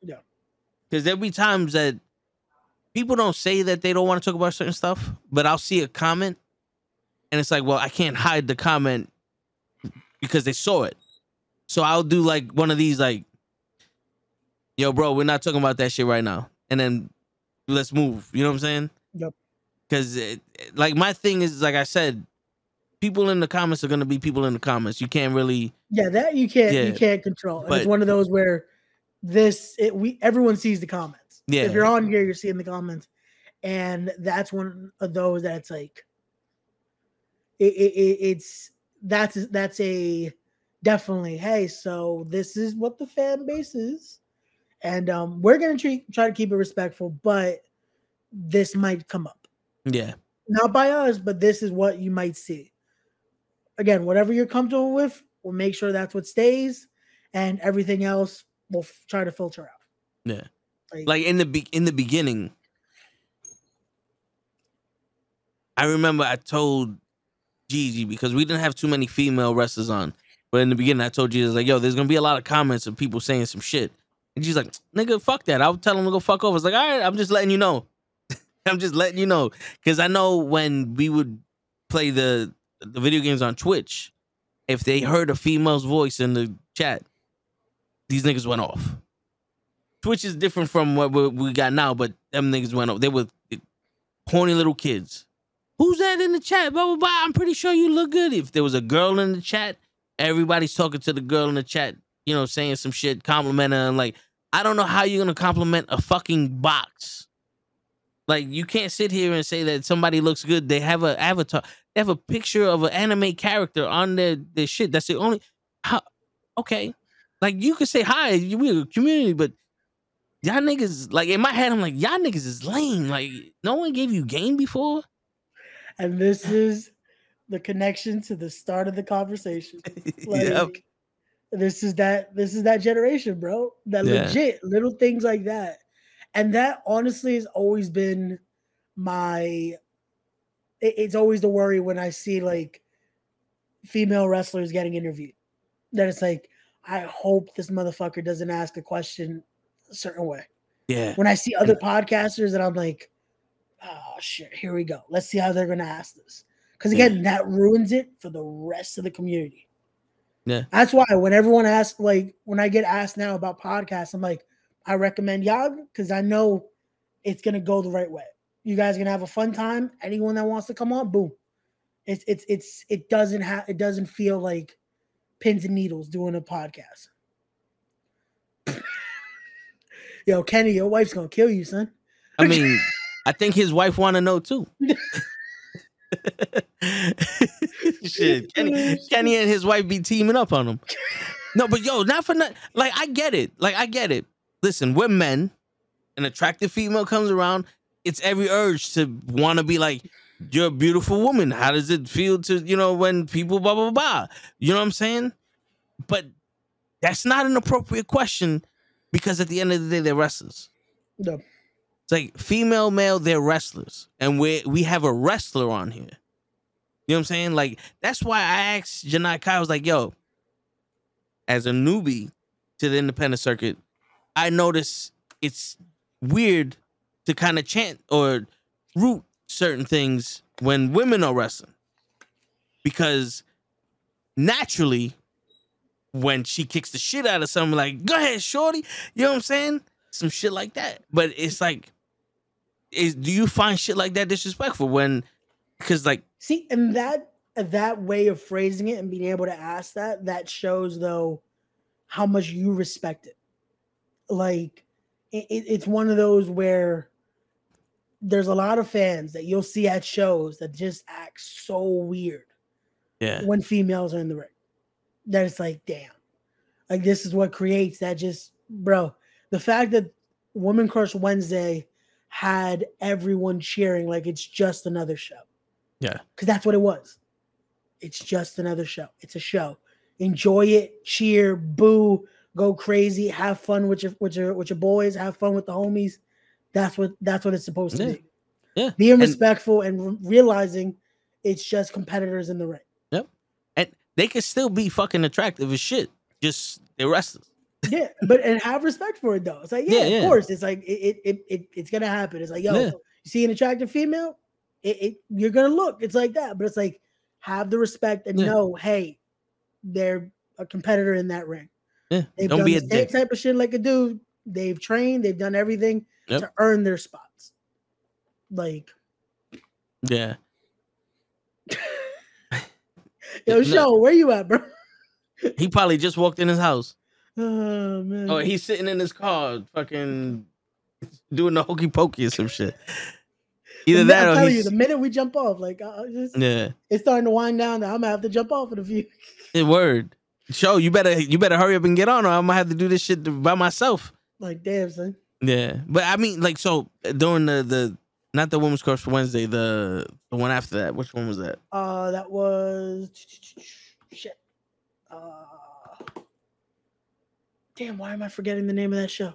Yeah. Because there'll be times that people don't say that they don't want to talk about certain stuff, but I'll see a comment and it's like, well, I can't hide the comment because they saw it. So I'll do like one of these, like, yo, bro, we're not talking about that shit right now. And then let's move. You know what I'm saying? Yep. Because, like, my thing is, like I said, people in the comments are going to be people in the comments. You can't really. Yeah, that you can't Yeah. you can't control. But- it's one of those where this it, we everyone sees the comments. Yeah. If you're on here, you're seeing the comments, and that's one of those that's like it, it, it it's that's that's a definitely hey so this is what the fan base is and um we're gonna treat, try to keep it respectful but this might come up Yeah. not by us but this is what you might see again whatever you're comfortable with we'll make sure that's what stays and everything else we'll f- try to filter out Yeah. like, like in the be- in the beginning i remember i told gigi because we didn't have too many female wrestlers on but in the beginning i told gigi like yo there's gonna be a lot of comments of people saying some shit and she's like nigga fuck that i'll tell them to go fuck over it's like all right i'm just letting you know (laughs) i'm just letting you know because i know when we would play the the video games on twitch if they heard a female's voice in the chat these niggas went off Twitch is different from what we got now, but them niggas went off. They were horny little kids. Who's that in the chat? Blah blah blah. I'm pretty sure you look good. If there was a girl in the chat, everybody's talking to the girl in the chat. You know, saying some shit, complimenting. like, I don't know how you're gonna compliment a fucking box. Like, you can't sit here and say that somebody looks good. They have an avatar. They have a picture of an anime character on their their shit. That's the only. How? Okay. Like you could say hi, we're a community, but y'all niggas like in my head, I'm like, y'all niggas is lame. Like, no one gave you game before. and this is the connection to the start of the conversation (laughs) like Yep. This is that this is that generation bro. That Yeah. legit little things like that. And that honestly has always been my it- it's always the worry when i see like female wrestlers getting interviewed. That it's like i hope this motherfucker doesn't ask a question a certain way. Yeah. when i see other podcasters and i'm like oh shit here we go. Let's see how they're gonna ask this. Because Yeah. again that ruins it for the rest of the community Yeah. that's why when everyone asks like when i get asked now about podcasts i'm like i recommend yag because i know it's gonna go the right way. You guys are gonna have a fun time. Anyone that wants to come on boom. It's it's it's it doesn't have it doesn't feel like pins and needles doing a podcast. (laughs) Yo kenny your wife's gonna kill you son. I mean, I think his wife want to know too. (laughs) (laughs) Shit, Kenny, (laughs) Kenny and his wife be teaming up on him. No, but yo, not for not. Like I get it. Like I get it. Listen, we're men. An attractive female comes around. It's every urge to want to be like, you're a beautiful woman. How does it feel to you know when people blah blah blah? You know what I'm saying? But that's not an appropriate question because at the end of the day, they're wrestlers. No. It's like female, male, they're wrestlers. And we we have a wrestler on here. You know what I'm saying? Like, that's why I asked Janai Kai, I was like, yo, as a newbie to the independent circuit, I notice it's weird to kind of chant or root certain things when women are wrestling. Because naturally, when she kicks the shit out of someone, like, go ahead, shorty. You know what I'm saying? Some shit like that. But it's like, is do you find shit like that disrespectful when because like See, and that that way of phrasing it and being able to ask that that shows though how much you respect it. Like it, it- it's one of those where there's a lot of fans that you'll see at shows that just act so weird yeah when females are in the ring. That it's like, damn, like this is what creates that. Just bro, the fact that Woman Crush Wednesday had everyone cheering like it's just another show. Yeah. because that's what it was. It's just another show. It's a show. Enjoy it, cheer, boo, go crazy, have fun with your with your with your boys, have fun with the homies. That's what that's what it's supposed to Yeah. be. Yeah. Being respectful and re- realizing it's just competitors in the ring. Yep. And they can still be fucking attractive as shit. Just they're wrestlers. Yeah, but and have respect for it though. It's like, yeah, Yeah, of course. It's like it, it, it it's gonna happen. It's like, yo, Yeah. you see an attractive female, it, it you're gonna look. It's like that, but it's like have the respect and Yeah. know, hey, they're a competitor in that ring. Yeah. They've Don't done be the a same dick. type of shit like a dude. They've trained, they've done everything Yep. to earn their spots. Like, Yeah. (laughs) yo, No. show, where you at, bro? He probably just walked in his house. Oh man. Oh, he's sitting in his car, fucking doing the hokey pokey or some shit. Either that I'm or telling you, the minute we jump off, like uh, just, yeah. it's starting to wind down. Now I'm gonna have to jump off in a few. (laughs) It word. Sho you better you better hurry up and get on, or I'm gonna have to do this shit by myself. Like, damn, son. Yeah, but I mean, like, so during the the not the women's crush for Wednesday, the the one after that. Which one was that? Uh, that was shit. Uh, damn, why am I forgetting the name of that show?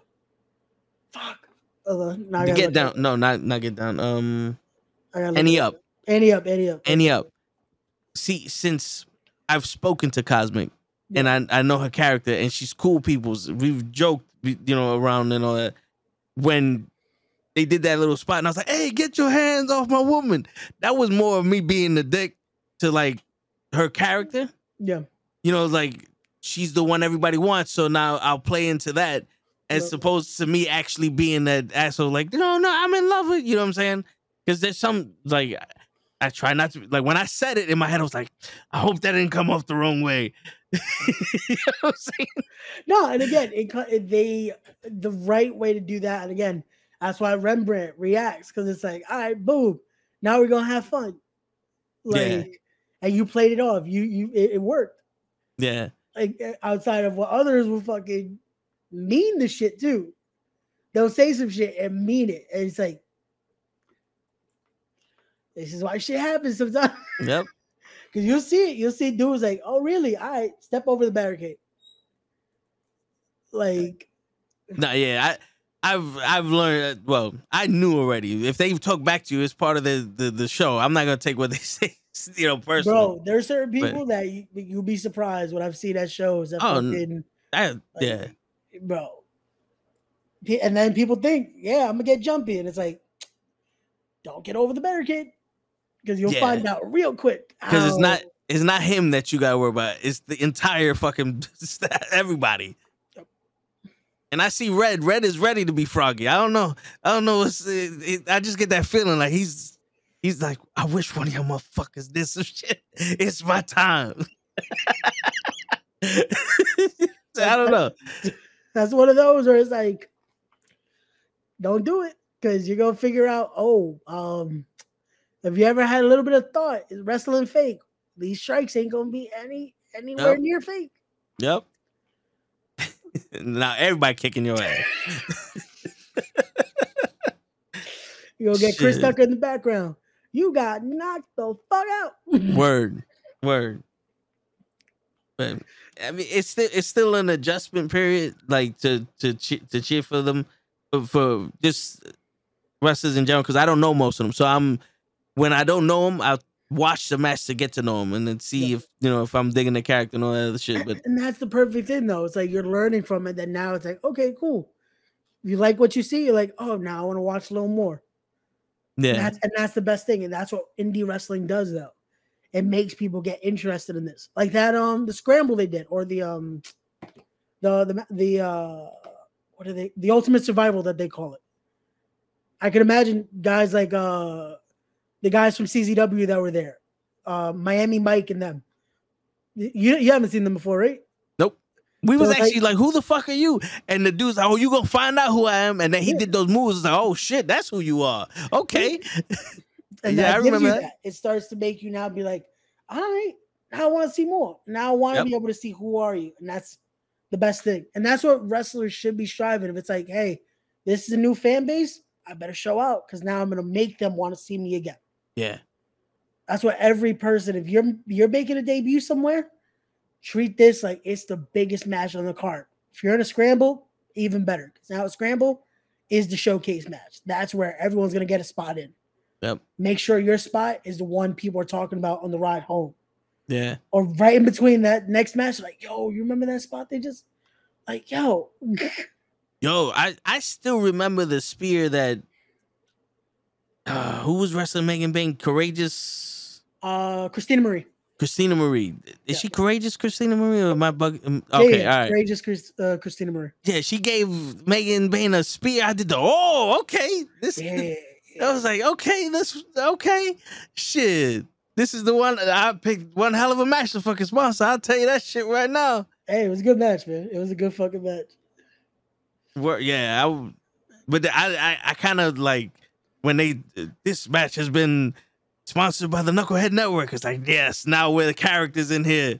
Fuck. Hold on, now I get down. it No, not not get down. Um, any it up, Any up, any up. any up. See, since I've spoken to Cosmic, and I I know her character, and she's cool. People's we've joked, you know, around and all that. When they did that little spot, and I was like, "Hey, get your hands off my woman." That was more of me being the dick to like her character. Yeah. you know, like she's the one everybody wants. So now I'll play into that as Yep. opposed to me actually being that asshole. Like, no, no, I'm in love with you. know what I'm saying? Because there's some like I try not to like when I said it in my head, I was like, I hope that didn't come off the wrong way. (laughs) you know what I'm saying? No, and again, it, they the right way to do that. And again, that's why Rembrandt reacts because it's like, all right, boom, now we're gonna have fun. Like, Yeah. and you played it off. You you it, it worked. Yeah, Eh, outside of what others will fucking mean the shit too. They'll say some shit and mean it, and it's like, this is why shit happens sometimes. yep. (laughs) Because you'll see it. You'll see dudes like, oh, really? All right, step over the barricade. Like, No, yeah, I, I've I've learned. Uh, well, I knew already. If they talk back to you, it's part of the the, the show. I'm not gonna take what they (laughs) say, (laughs) you know, personally. bro, there's certain But- people that you, you'll be surprised when I've seen at shows. That Oh, fucking, I- like, yeah, bro. And then people think, yeah, I'm gonna get jumpy, and it's like, don't get over the barricade because you'll Yeah. find out real quick. because it's not it's not him that you gotta worry about. It's the entire fucking (laughs) everybody. And I see Red. Red is ready to be froggy. I don't know. I don't know. What's, it, it- I just get that feeling like he's he's like, I wish one of y'all motherfuckers did some shit. It's my time. (laughs) I don't know. That's one of those where it's like, don't do it because you're gonna figure out. Oh, um, have you ever had a little bit of thought? Is wrestling fake? These strikes ain't gonna be any anywhere Yep. near fake. Yep. (laughs) now everybody kicking your ass. (laughs) You gonna get Chris Shit. Tucker in the background. You got knocked the fuck out. Word, word. But I mean, it's still it's still an adjustment period, like to to to cheer for them, for, for just wrestlers in general. Because I don't know most of them, so I'm when I don't know them, I'll watch the match to get to know them and then see Yeah. if you know if I'm digging the character and all that other shit. But and that's the perfect thing, though. It's like you're learning from it. Then now it's like, okay, cool. If you like what you see, you're like, oh, now I want to watch a little more. And yeah, that's and that's the best thing, and that's what indie wrestling does, though. It makes people get interested in this, like that um the scramble they did, or the um the the the uh what are they the ultimate survival that they call it. I can imagine guys like uh the guys from CZW that were there, uh Miami Mike and them. You you haven't seen them before, right? We was so it's like- actually like, "Who the fuck are you?" And the dude's like, "Oh, you gonna find out who I am?" And then he Yeah. did those moves. It's like, "Oh shit, that's who you are." Okay, (laughs) And Yeah, that I remember that. that. It starts to make you now be like, all right, now I want to see more. Now I want to Yep. be able to see who are you. And that's the best thing. And that's what wrestlers should be striving. If it's like, hey, this is a new fan base, I better show out because now I'm gonna make them want to see me again. yeah, That's what every person, if you're you're making a debut somewhere, treat this like it's the biggest match on the card. If you're in a scramble, even better. Because now a scramble is the showcase match. That's where everyone's gonna get a spot in. Yep. Make sure your spot is the one people are talking about on the ride home. yeah. Or right in between that next match, like, yo, you remember that spot they just Like, yo, (laughs) Yo, I I still remember the spear that uh, who was wrestling Megan Bayne? Courageous uh, Christina Marie. Christina Marie. Is Yeah. she courageous Christina Marie or my bug? um, Okay, yeah, all right. Courageous Chris, uh, Christina Marie. Yeah, she gave Megan Bayne a spear. I did the oh, okay. This (laughs) Yeah. I was like, okay, this okay. Shit. This is the one I picked one hell of a match to fucking sponsor. I'll tell you that shit right now. Hey, it was a good match, man. It was a good fucking match. Well, yeah, I, but the- I, I, I kind of like when they this match has been sponsored by the Knucklehead Network. It's like yes, now we're the characters in here.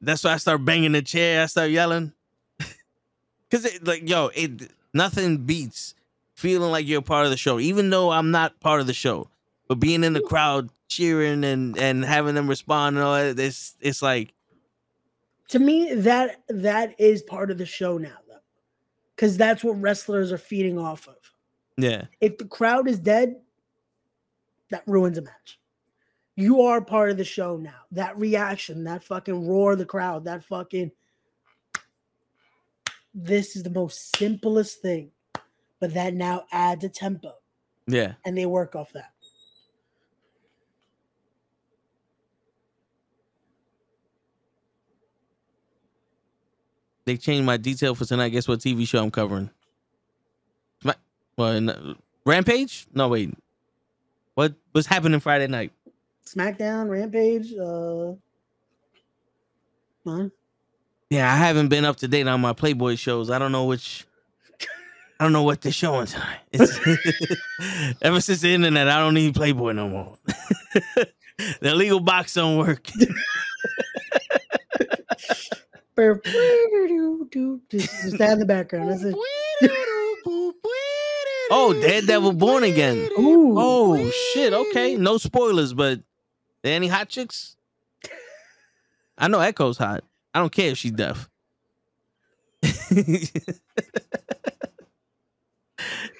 That's why I start banging the chair. I start yelling (laughs) because it like yo, it nothing beats feeling like you're part of the show, even though I'm not part of the show. But being in the crowd, cheering and and having them respond and all that, it's it's like To me, that that is part of the show now, though, because that's what wrestlers are feeding off of. yeah, If the crowd is dead, that ruins a match. You are part of the show now. That reaction, that fucking roar of the crowd, that fucking. This is the most simplest thing, but that now adds a tempo, yeah. and they work off that. they changed my detail for tonight. Guess what TV show I'm covering? My, well, Rampage? No, wait. What was happening Friday night? SmackDown, Rampage, uh, huh? Yeah, I haven't been up to date on my Playboy shows. I don't know which. I don't know what they're showing tonight. It's, (laughs) ever since the internet, I don't need Playboy no more. (laughs) the illegal box don't work. (laughs) Just that in the background. That's it. Oh, oh Dead Daredevil Born Again. Ooh. Oh shit! Okay, no spoilers, but any hot chicks? I know Echo's hot. I don't care if she's deaf. (laughs)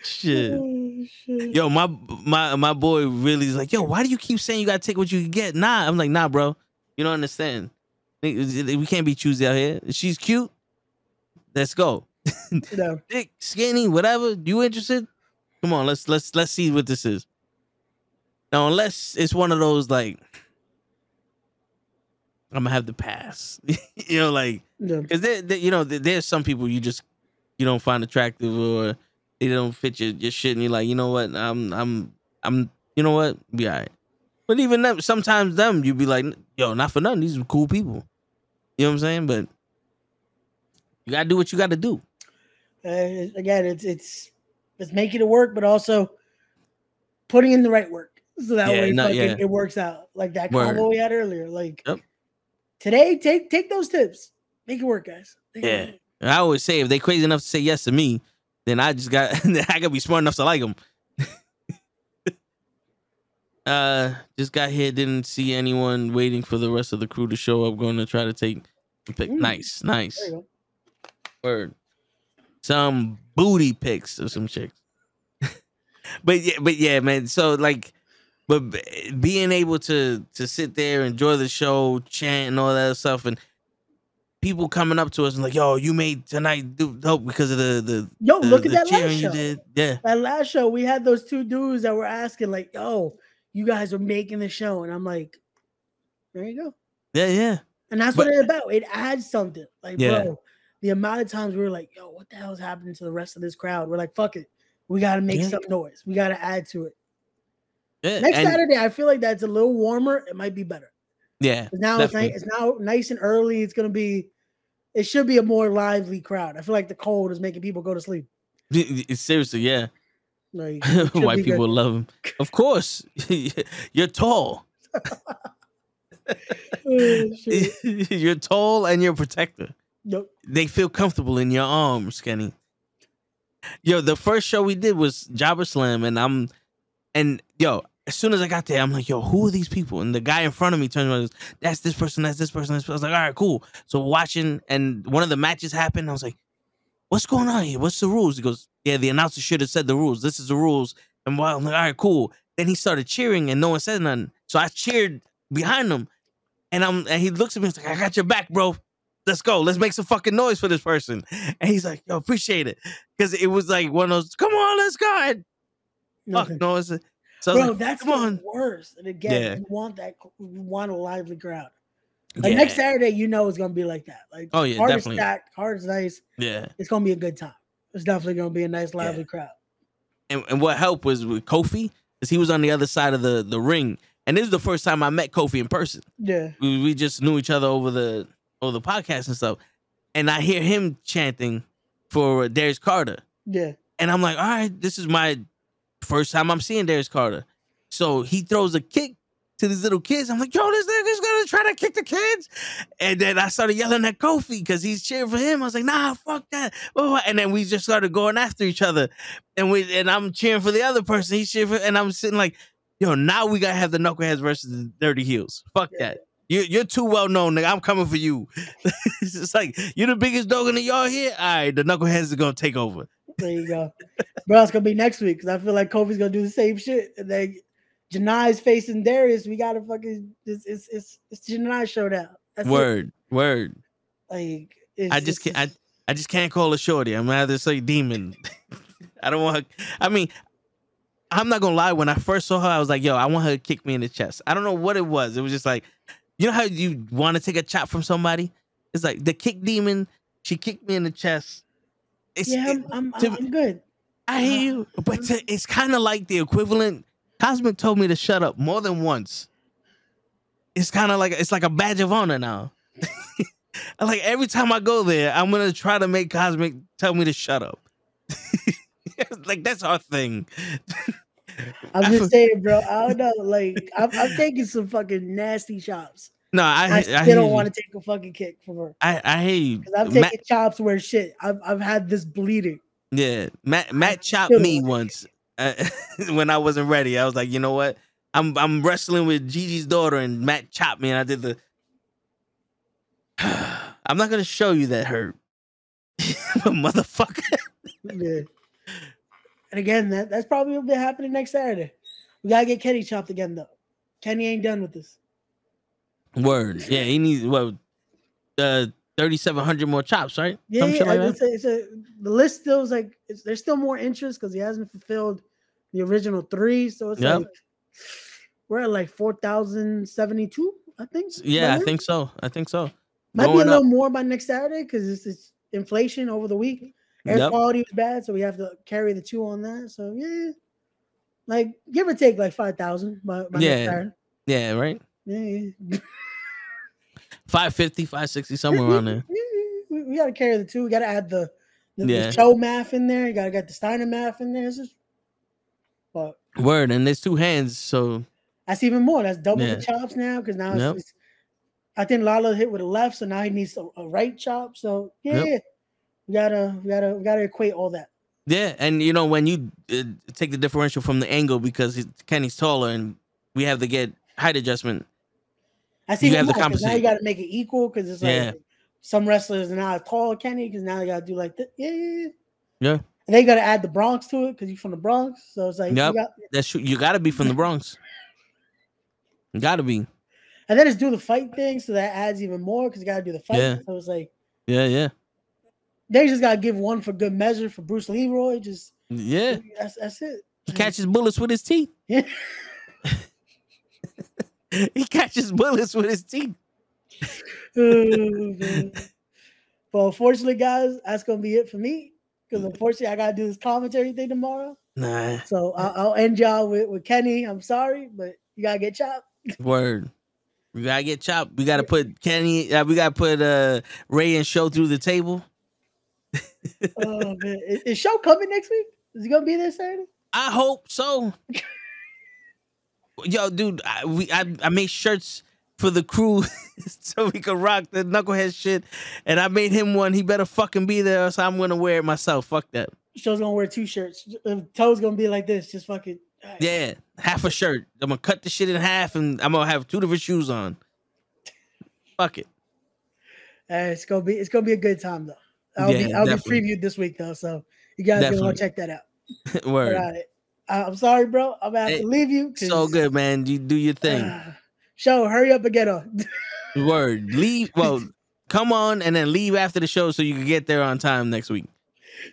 shit. Oh, shit. Yo, my my my boy really is like, yo, why do you keep saying you gotta take what you can get? Nah, I'm like, nah, bro. You don't understand. We can't be choosy out here. She's cute. Let's go. No. (laughs) Thick, skinny, whatever. You interested? Come on, let's let's let's see what this is. Now, unless it's one of those like, I'm gonna have to pass. (laughs) you know, like because there, there- you know, there's some people you just you don't find attractive or they don't fit your, your shit, and you're like, you know what, I'm I'm I'm you know what, be alright. But even them, sometimes them, you'd be like, yo, not for nothing. These are cool people. You know what I'm saying? But you gotta do what you gotta do. Uh, again, it's it's it's making it work, but also putting in the right work so that Yeah, way no, yeah. it works out. Like that Word. combo we had earlier. Like Yep. today, take take those tips, make it work, guys. Make Yeah. work. I always say if they crazy enough to say yes to me, then I just got (laughs) I gotta be smart enough to like them. (laughs) uh, just got here, didn't see anyone waiting for the rest of the crew to show up. Going to try to take a pic. Mm. Nice, nice. There. Word. Some booty pics of some chicks. but yeah, but yeah, man. So like, but being able to to sit there, enjoy the show, chant and all that stuff, and people coming up to us and like, "Yo, you made tonight do dope because of the the, Yo, the, look at that last you did." Yeah, That last show, we had those two dudes that were asking, like, "Yo, you guys are making the show," and I'm like, "There you go." yeah, yeah. And that's But- what it's about. It adds something. Like, Yeah. bro, the amount of times we were like, yo, what the hell is happening to the rest of this crowd? We're like, fuck it. We got to make Yeah. some noise. We got to add to it. yeah. Next Saturday, I feel like that's a little warmer. It might be better. Yeah. Now it's, nice, it's now nice and early. It's going to be, it should be a more lively crowd. I feel like the cold is making people go to sleep. Seriously, yeah. (laughs) Like, (laughs) White be good. people love him. Of course, (laughs) you're tall. Oh, you're tall and you're a protector. Nope. They feel comfortable in your arms, Kenny. Yo, the first show we did was Jobber Slam, and I'm, and yo, as soon as I got there, I'm like, yo, who are these people? And the guy in front of me turns around, goes, that's this person, that's this person. That's, I was like, all right, cool. So watching, and one of the matches happened. I was like, what's going on here? What's the rules? He goes, yeah, the announcer should have said the rules. This is the rules. And while I'm like, all right, cool. Then he started cheering, and no one said nothing. So I cheered behind him, and I'm, and he looks at me, he's like, I got your back, bro. Let's go. Let's make some fucking noise for this person. And he's like, yo, appreciate it. Because it was like one of those, come on, let's go. And fuck noise. So Bro, like, that's come the on. worst. And again, Yeah. you want that, you want a lively crowd. Like Yeah. next Saturday, you know it's gonna be like that. Like, Oh, yeah, hard definitely. stacked, hard is nice. Yeah. It's gonna be a good time. It's definitely gonna be a nice, lively Yeah. crowd. And, and what helped was with Kofi, because he was on the other side of the, the ring. And this is the first time I met Kofi in person. Yeah, we, we just knew each other over the over the podcast and stuff. And I hear him chanting for Darius Carter. yeah. And I'm like, all right, this is my first time I'm seeing Darius Carter. So he throws a kick to these little kids. I'm like, yo, this nigga's gonna try to kick the kids. And then I started yelling at Kofi because he's cheering for him. I was like, nah, fuck that. And then we just started going after each other. And we and I'm cheering for the other person. He's cheering for, and I'm sitting like, yo, now we gotta have the knuckleheads versus the dirty heels. Fuck Yeah. that. You, you're too well known, nigga. I'm coming for you. (laughs) it's just like you're the biggest dog in the yard here. All right, the knuckleheads are gonna take over. There you go, bro. It's gonna be next week because I feel like Kofi's gonna do the same shit. And then Janai's facing Darius. We gotta fucking it's it's it's, it's Janai showdown. That's it. Word, word. Like it's, I just can't. I, I just can't call her shorty. I'm rather say demon. (laughs) I don't want. Her, I mean, I'm not gonna lie. When I first saw her, I was like, "Yo, I want her to kick me in the chest." I don't know what it was. It was just like, you know how you want to take a chop from somebody. It's like the kick demon. She kicked me in the chest. It's, yeah, I'm, I'm, to- I'm, good. I uh-huh. hear you, but to, it's kind of like the equivalent. Cosmic told me to shut up more than once. It's kind of like it's like a badge of honor now. (laughs) like every time I go there, I'm gonna try to make Cosmic tell me to shut up. (laughs) like that's our thing. (laughs) (laughs) I'm just saying, bro. I don't know. Like I'm, I'm taking some fucking nasty chops. No, I I I, still hear don't want to take a fucking kick from her I, I hear you. because I'm Matt- taking chops where shit. I've I've had this bleeding. Yeah, Matt Matt chopped me once uh, (laughs) when I wasn't ready. I was like, you know what? I'm I'm wrestling with Gigi's daughter, and Matt chopped me, and I did the. (sighs) I'm not gonna show you that hurt, (laughs) motherfucker. Yeah. And again, that, that's probably what'll be happening next Saturday. We gotta get Kenny chopped again though. Kenny ain't done with this. Word. Yeah, he needs what, uh, thirty seven hundred more chops, right? Yeah, Some yeah, like it's a, it's a, the list still is like it's, there's still more interest because he hasn't fulfilled the original three. So it's Yep. like we're at like four thousand seventy two, I think. Yeah, I think so. I think so. might be a going little up. more by next Saturday because it's, it's inflation over the week. Air quality was bad, so we have to carry the two on that. So yeah, like give or take like five thousand Yeah. Yeah, right. Yeah, yeah. (laughs) 550, 560, somewhere around there. We, we got to carry the two. We got to add the, the, the show math in there. You got to get the Steiner math in there. It's just, but Word, and there's two hands, so that's even more. That's double Yeah. the chops now because now it's, Yep. it's- I think Lalo hit with a left, so now he needs a, a right chop. So yeah, Yep. We gotta we gotta we gotta equate all that. Yeah, and you know when you uh, take the differential from the angle because he's, Kenny's taller and we have to get height adjustment. That's You have to more, 'cause now you got to make it equal because it's like Yeah. some wrestlers are not as tall as Kenny because now you got to do like that. Yeah, yeah, yeah. Yeah. And they got to add the Bronx to it because you're from the Bronx, so it's like you got, That's true. You got to be from the Bronx. You got to be. and then it's do the fight thing, so that adds even more because you got to do the fight. Yeah. So it's like Yeah, yeah, they just got to give one for good measure for Bruce Leroy. Just yeah. that's that's it. He catches bullets with his teeth. (laughs) Yeah. (laughs) he catches bullets with his teeth. (laughs) Oh, but unfortunately, guys, that's gonna be it for me because unfortunately, I gotta do this commentary thing tomorrow. Nah, So I'll, I'll end y'all with, with Kenny. I'm sorry, but you gotta get chopped. word. We gotta get chopped. We gotta put Kenny. Uh, we gotta put uh Ray and Sho through the table. Oh man, is, is Sho coming next week? Is he gonna be there Saturday? I hope so. (laughs) Yo, dude, I, we I, I made shirts for the crew (laughs) so we could rock the knucklehead shit, and I made him one. He better fucking be there, so I'm gonna wear it myself. Fuck that. Sho's gonna wear two shirts. Toe's gonna be like this, just fucking. right. Yeah, half a shirt. I'm gonna cut the shit in half, and I'm gonna have two different shoes on. Fuck it. It's gonna be it's gonna be a good time though. I'll be I'll definitely. be previewed this week though, so you guys gonna want to check that out. (laughs) Word. All right. I'm sorry, bro. I'm about to Hey, to leave you. So good, man. You do your thing. Ah, Sho, hurry up and get on. (laughs) Word. Leave. Well, come on and then leave after the show so you can get there on time next week.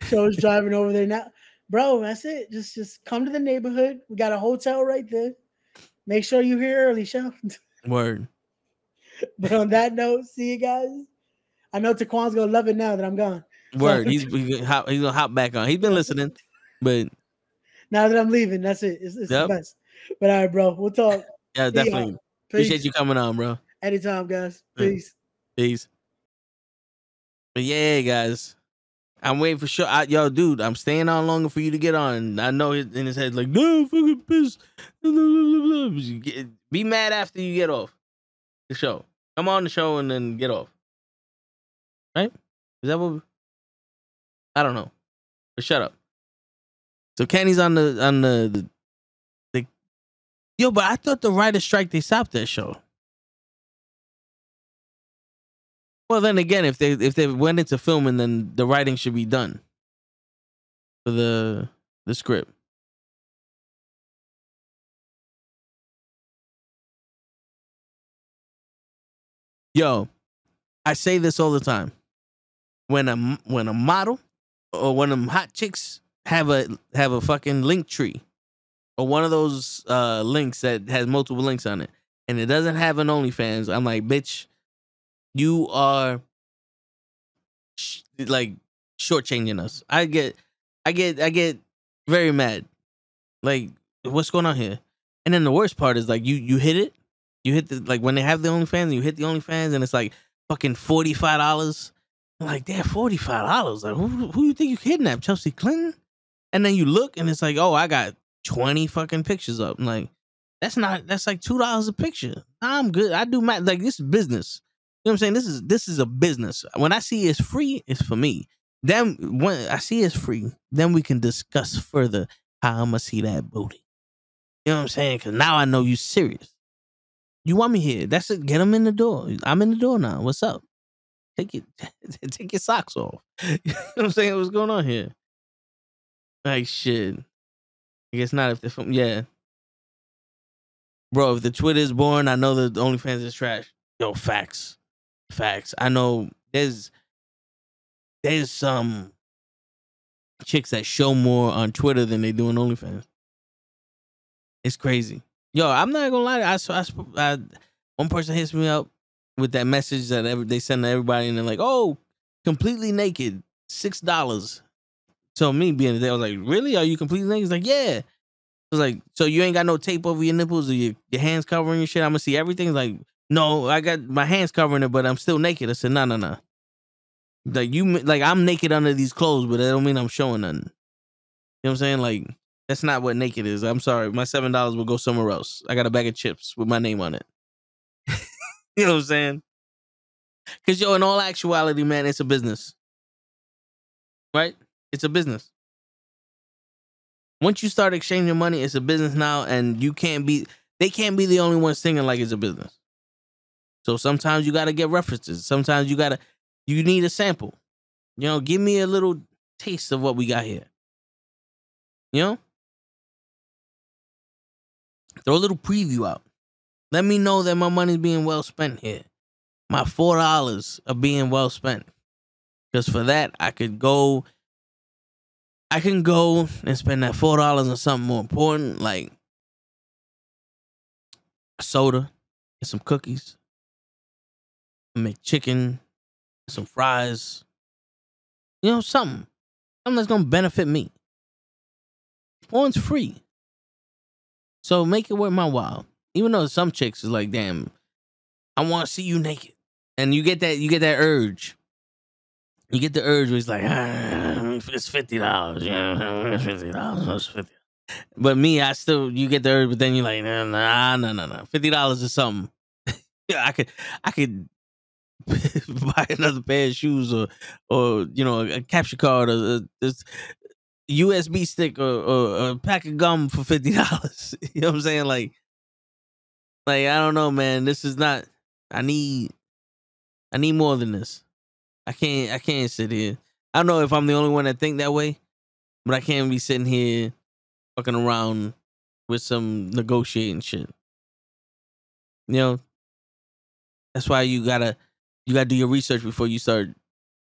Sho's (laughs) driving over there now. Bro, that's it. Just just come to the neighborhood. We got a hotel right there. Make sure you're here early, Sho. Word. but on that note, see you guys. I know Taquan's gonna love it now that I'm gone. Word. He's he's gonna hop, he's gonna hop back on. He's been listening, but Now that I'm leaving, that's it. It's, it's Yep. the best. But all right, bro. We'll talk. yeah, definitely appreciate you coming on, bro. Anytime, guys. Peace. Peace. But yeah, guys, I'm waiting for sure. I, yo, dude, I'm staying on longer for you to get on. I know it in his head like, no, fucking piss. (laughs) Be mad after you get off the show. Come on the show and then get off. Right? Is that what? I don't know. But shut up. So Kenny's on the on the, the, the yo, but I thought the writer strike they stopped that show. Well, then again, if they if they went into filming, then the writing should be done for the the script. Yo, I say this all the time. When a when a model or one of them hot chicks have a have a fucking link tree or one of those uh links that has multiple links on it and it doesn't have an OnlyFans, I'm like, bitch, you are sh- like shortchanging us. I get, I get, I get very mad. Like, what's going on here? And then the worst part is like, you you hit it, you hit the like when they have the OnlyFans, you hit the OnlyFans, and it's like fucking forty five dollars. Like, damn, forty five dollars. Like, who who you think you kidnapped, Chelsea Clinton? And then you look, and it's like, oh, I got twenty fucking pictures up. I'm like, that's not that's like two dollars a picture. I'm good. I do my Like this is business. You know what I'm saying? This is this is a business. When I see it's free, it's for me. Then when I see it's free, then we can discuss further how I'm gonna see that booty. You know what I'm saying? Cause now I know you serious. You want me here. That's it. Get them in the door. I'm in the door now. What's up? Take your (laughs) take your socks off. (laughs) you know what I'm saying? What's going on here? Like shit. I guess not if the film yeah. Bro, if the Twitter is born, I know the OnlyFans is trash. Yo, facts. Facts. I know there's there's some chicks that show more on Twitter than they do on OnlyFans. It's crazy. Yo, I'm not gonna lie. I, I, I one person hits me up with that message that every, they send to everybody, and they're like, "Oh, completely naked, six dollars." So me being there, I was like, "Really? Are you completely naked?" He's like, "Yeah." I was like, "So you ain't got no tape over your nipples or your, your hands covering your shit? I'm gonna see everything." He's like, "No, I got my hands covering it, but I'm still naked." I said, "No, no, no." Like you, like I'm naked under these clothes, but that don't mean I'm showing nothing. You know what I'm saying? Like that's not what naked is. I'm sorry, my seven dollars will go somewhere else. I got a bag of chips with my name on it. (laughs) you know what I'm saying? Because yo, in all actuality, man, it's a business, right? It's a business. Once you start exchanging money, it's a business now, and you can't be. They can't be the only one singing like it's a business. So sometimes you got to get references. Sometimes you got to. You need a sample. You know, give me a little taste of what we got here. You know? Throw a little preview out. Let me know that my money's being well spent here. My four dollars are being well spent. Because for that, I could go. I can go and spend that four dollars on something more important, like a soda and some cookies. Make chicken, some fries. You know, something. Something that's gonna benefit me. Porn's free. So make it worth my while. Even though some chicks is like, damn, I want to see you naked. And you get that, you get that urge. You get the urge where it's like, ah, it's fifty dollars. Yeah, fifty dollars. It's fifty. But me, I still you get the urge, but then you're like, nah, nah, nah, nah, nah. Fifty dollars is something. (laughs) yeah, I could, I could (laughs) buy another pair of shoes or, or you know, a capture card or a, a USB stick or, or a pack of gum for fifty dollars. (laughs) you know what I'm saying? Like, like I don't know, man. This is not. I need, I need more than this. I can't, I can't sit here. I don't know if I'm the only one that think that way, but I can't be sitting here fucking around with some negotiating shit. You know, that's why you gotta You gotta do your research before you start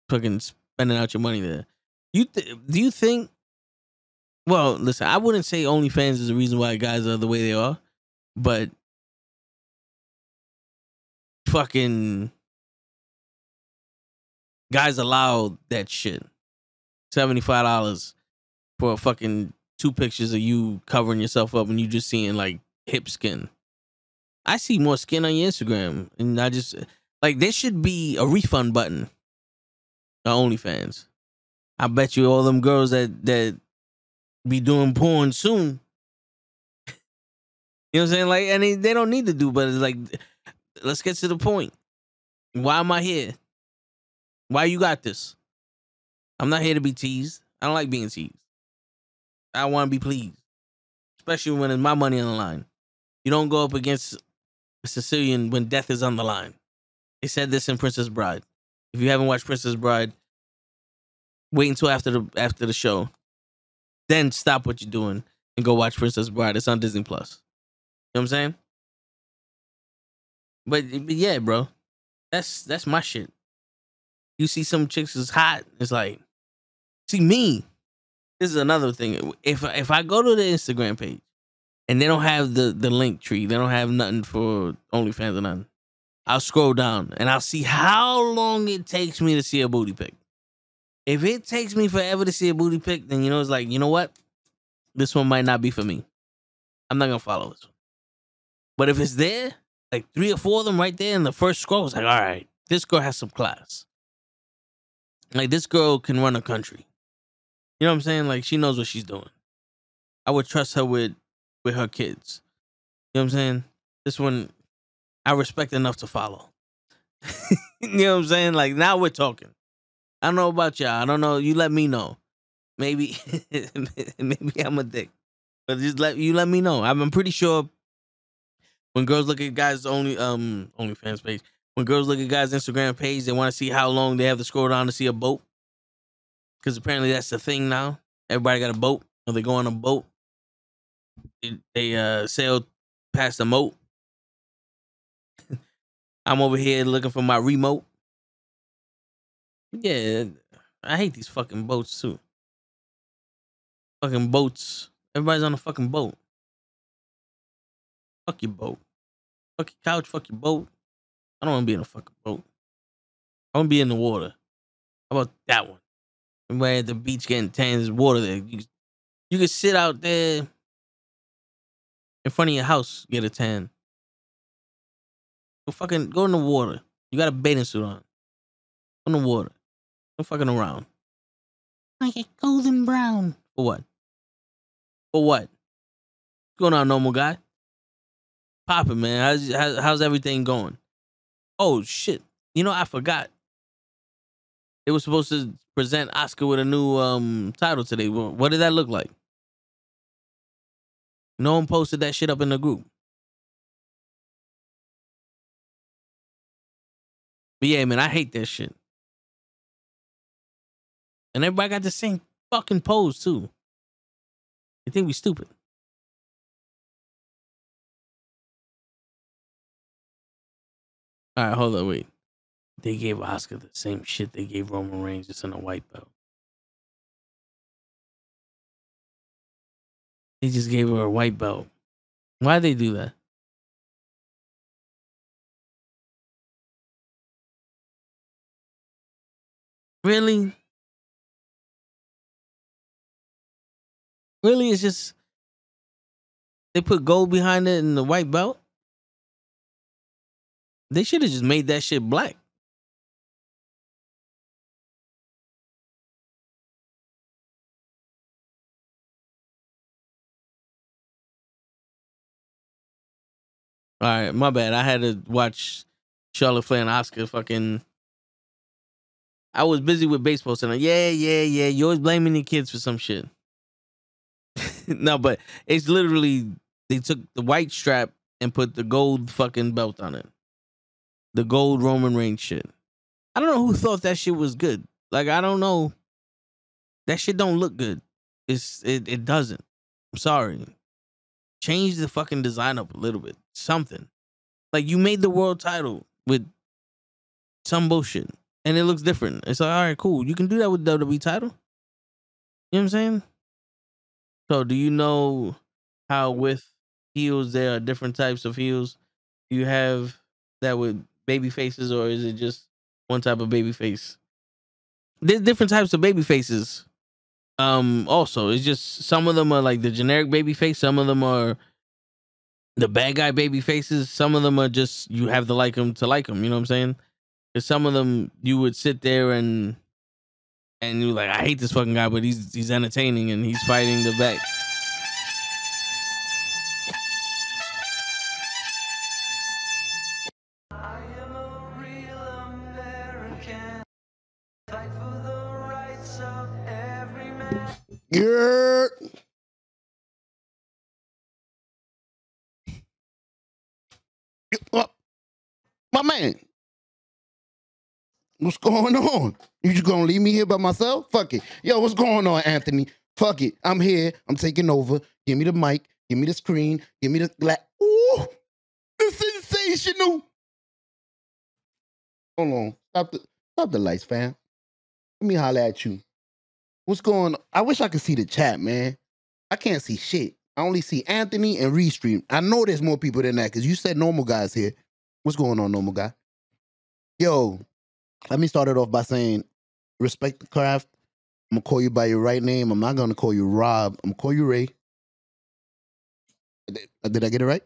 fucking spending out your money there. You th- do you think? Well, listen, I wouldn't say OnlyFans is the reason why guys are the way they are, but fucking guys allow that shit. Seventy five dollars for fucking two pictures of you covering yourself up and you just seeing like hip skin. I see more skin on your Instagram, and I just like there should be a refund button. The OnlyFans. I bet you all them girls that that be doing porn soon. (laughs) You know what I'm saying? Like, and they, they don't need to do, but it's like, let's get to the point. Why am I here? Why you got this? I'm not here to be teased. I don't like being teased. I want to be pleased, especially when it's my money on the line. You don't go up against a Sicilian when death is on the line. They said this in Princess Bride. If you haven't watched Princess Bride, wait until after the after the show. Then stop what you're doing and go watch Princess Bride. It's on Disney Plus. You know what I'm saying? But, but yeah, bro. That's that's my shit. You see some chicks is hot, it's like, see me. This is another thing. If if I go to the Instagram page and they don't have the the link tree, they don't have nothing for OnlyFans or nothing. I'll scroll down and I'll see how long it takes me to see a booty pic. If it takes me forever to see a booty pic, then you know it's like, you know what? This one might not be for me. I'm not gonna follow this one. But if it's there, like three or four of them right there in the first scroll, was like, all right, this girl has some class. Like this girl can run a country. You know what I'm saying? Like she knows what she's doing. I would trust her with with her kids. You know what I'm saying? This one I respect enough to follow. (laughs) you know what I'm saying? Like now we're talking. I don't know about y'all. I don't know. You let me know. Maybe (laughs) maybe I'm a dick. But just let you let me know. I'm pretty sure when girls look at guys only um OnlyFans page, when girls look at guys' Instagram page, they want to see how long they have to scroll down to see a boat. Because apparently that's the thing now. Everybody got a boat, or they go on a boat. They, they uh sail past the moat. (laughs) I'm over here looking for my remote. Yeah, I hate these fucking boats too. Fucking boats. Everybody's on a fucking boat. Fuck your boat. Fuck your couch. Fuck your boat. I don't want to be in a fucking boat. I want to be in the water. How about that one? Everybody at the beach getting tan. There's water there. You, you can sit out there in front of your house, get a tan. Go fucking go in the water. You got a bathing suit on. Go in the water. I'm fucking around. I get golden brown. For what? For what? What's going on, normal guy? Popping, man. How's, how's how's everything going? Oh shit! You know I forgot. It was supposed to present Asuka with a new um title today. What did that look like? No one posted that shit up in the group. But yeah, man, I hate that shit. And everybody got the same fucking pose too. They think we stupid. All right, hold on, wait. They gave Asuka the same shit they gave Roman Reigns, just in a white belt. They just gave her a white belt. Why'd they do that? Really? Really? It's just they put gold behind it and the white belt? They should have just made that shit black. All right, my bad. I had to watch Charlotte Flair and Asuka fucking. I was busy with baseball tonight. Yeah, yeah, yeah. You always blaming the kids for some shit. (laughs) no, but it's literally they took the white strap and put the gold fucking belt on it. The gold Roman Reigns shit. I don't know who hmm. thought that shit was good. Like I don't know. That shit don't look good. It's it it doesn't. I'm sorry. Change the fucking design up a little bit. Something. Like you made the world title with some bullshit, and it looks different. It's like, all right, cool. You can do that with WWE title. You know what I'm saying? So, do you know how with heels there are different types of heels? You have that with baby faces, or is it just one type of baby face? There's different types of baby faces. Um, also, it's just some of them are like the generic baby face, some of them are the bad guy baby faces. Some of them are just you have to like them to like them. You know what I'm saying? Because some of them you would sit there and and you're like, I hate this fucking guy, but he's he's entertaining and he's fighting the back. My man, what's going on? You just gonna leave me here by myself? Fuck it. Yo, what's going on, Anthony? Fuck it. I'm here. I'm taking over. Give me the mic. Give me the screen. Give me the glass. Ooh, this sensational. Hold on. Stop the stop the lights, fam. Let me holler at you. What's going on? I wish I could see the chat, man. I can't see shit. I only see Anthony and Restream. I know there's more people than that because you said normal guys here. What's going on, normal guy? Yo, let me start it off by saying respect the craft. I'm gonna call you by your right name. I'm not gonna call you Rob. I'm gonna call you Ray. Did, did I get it right?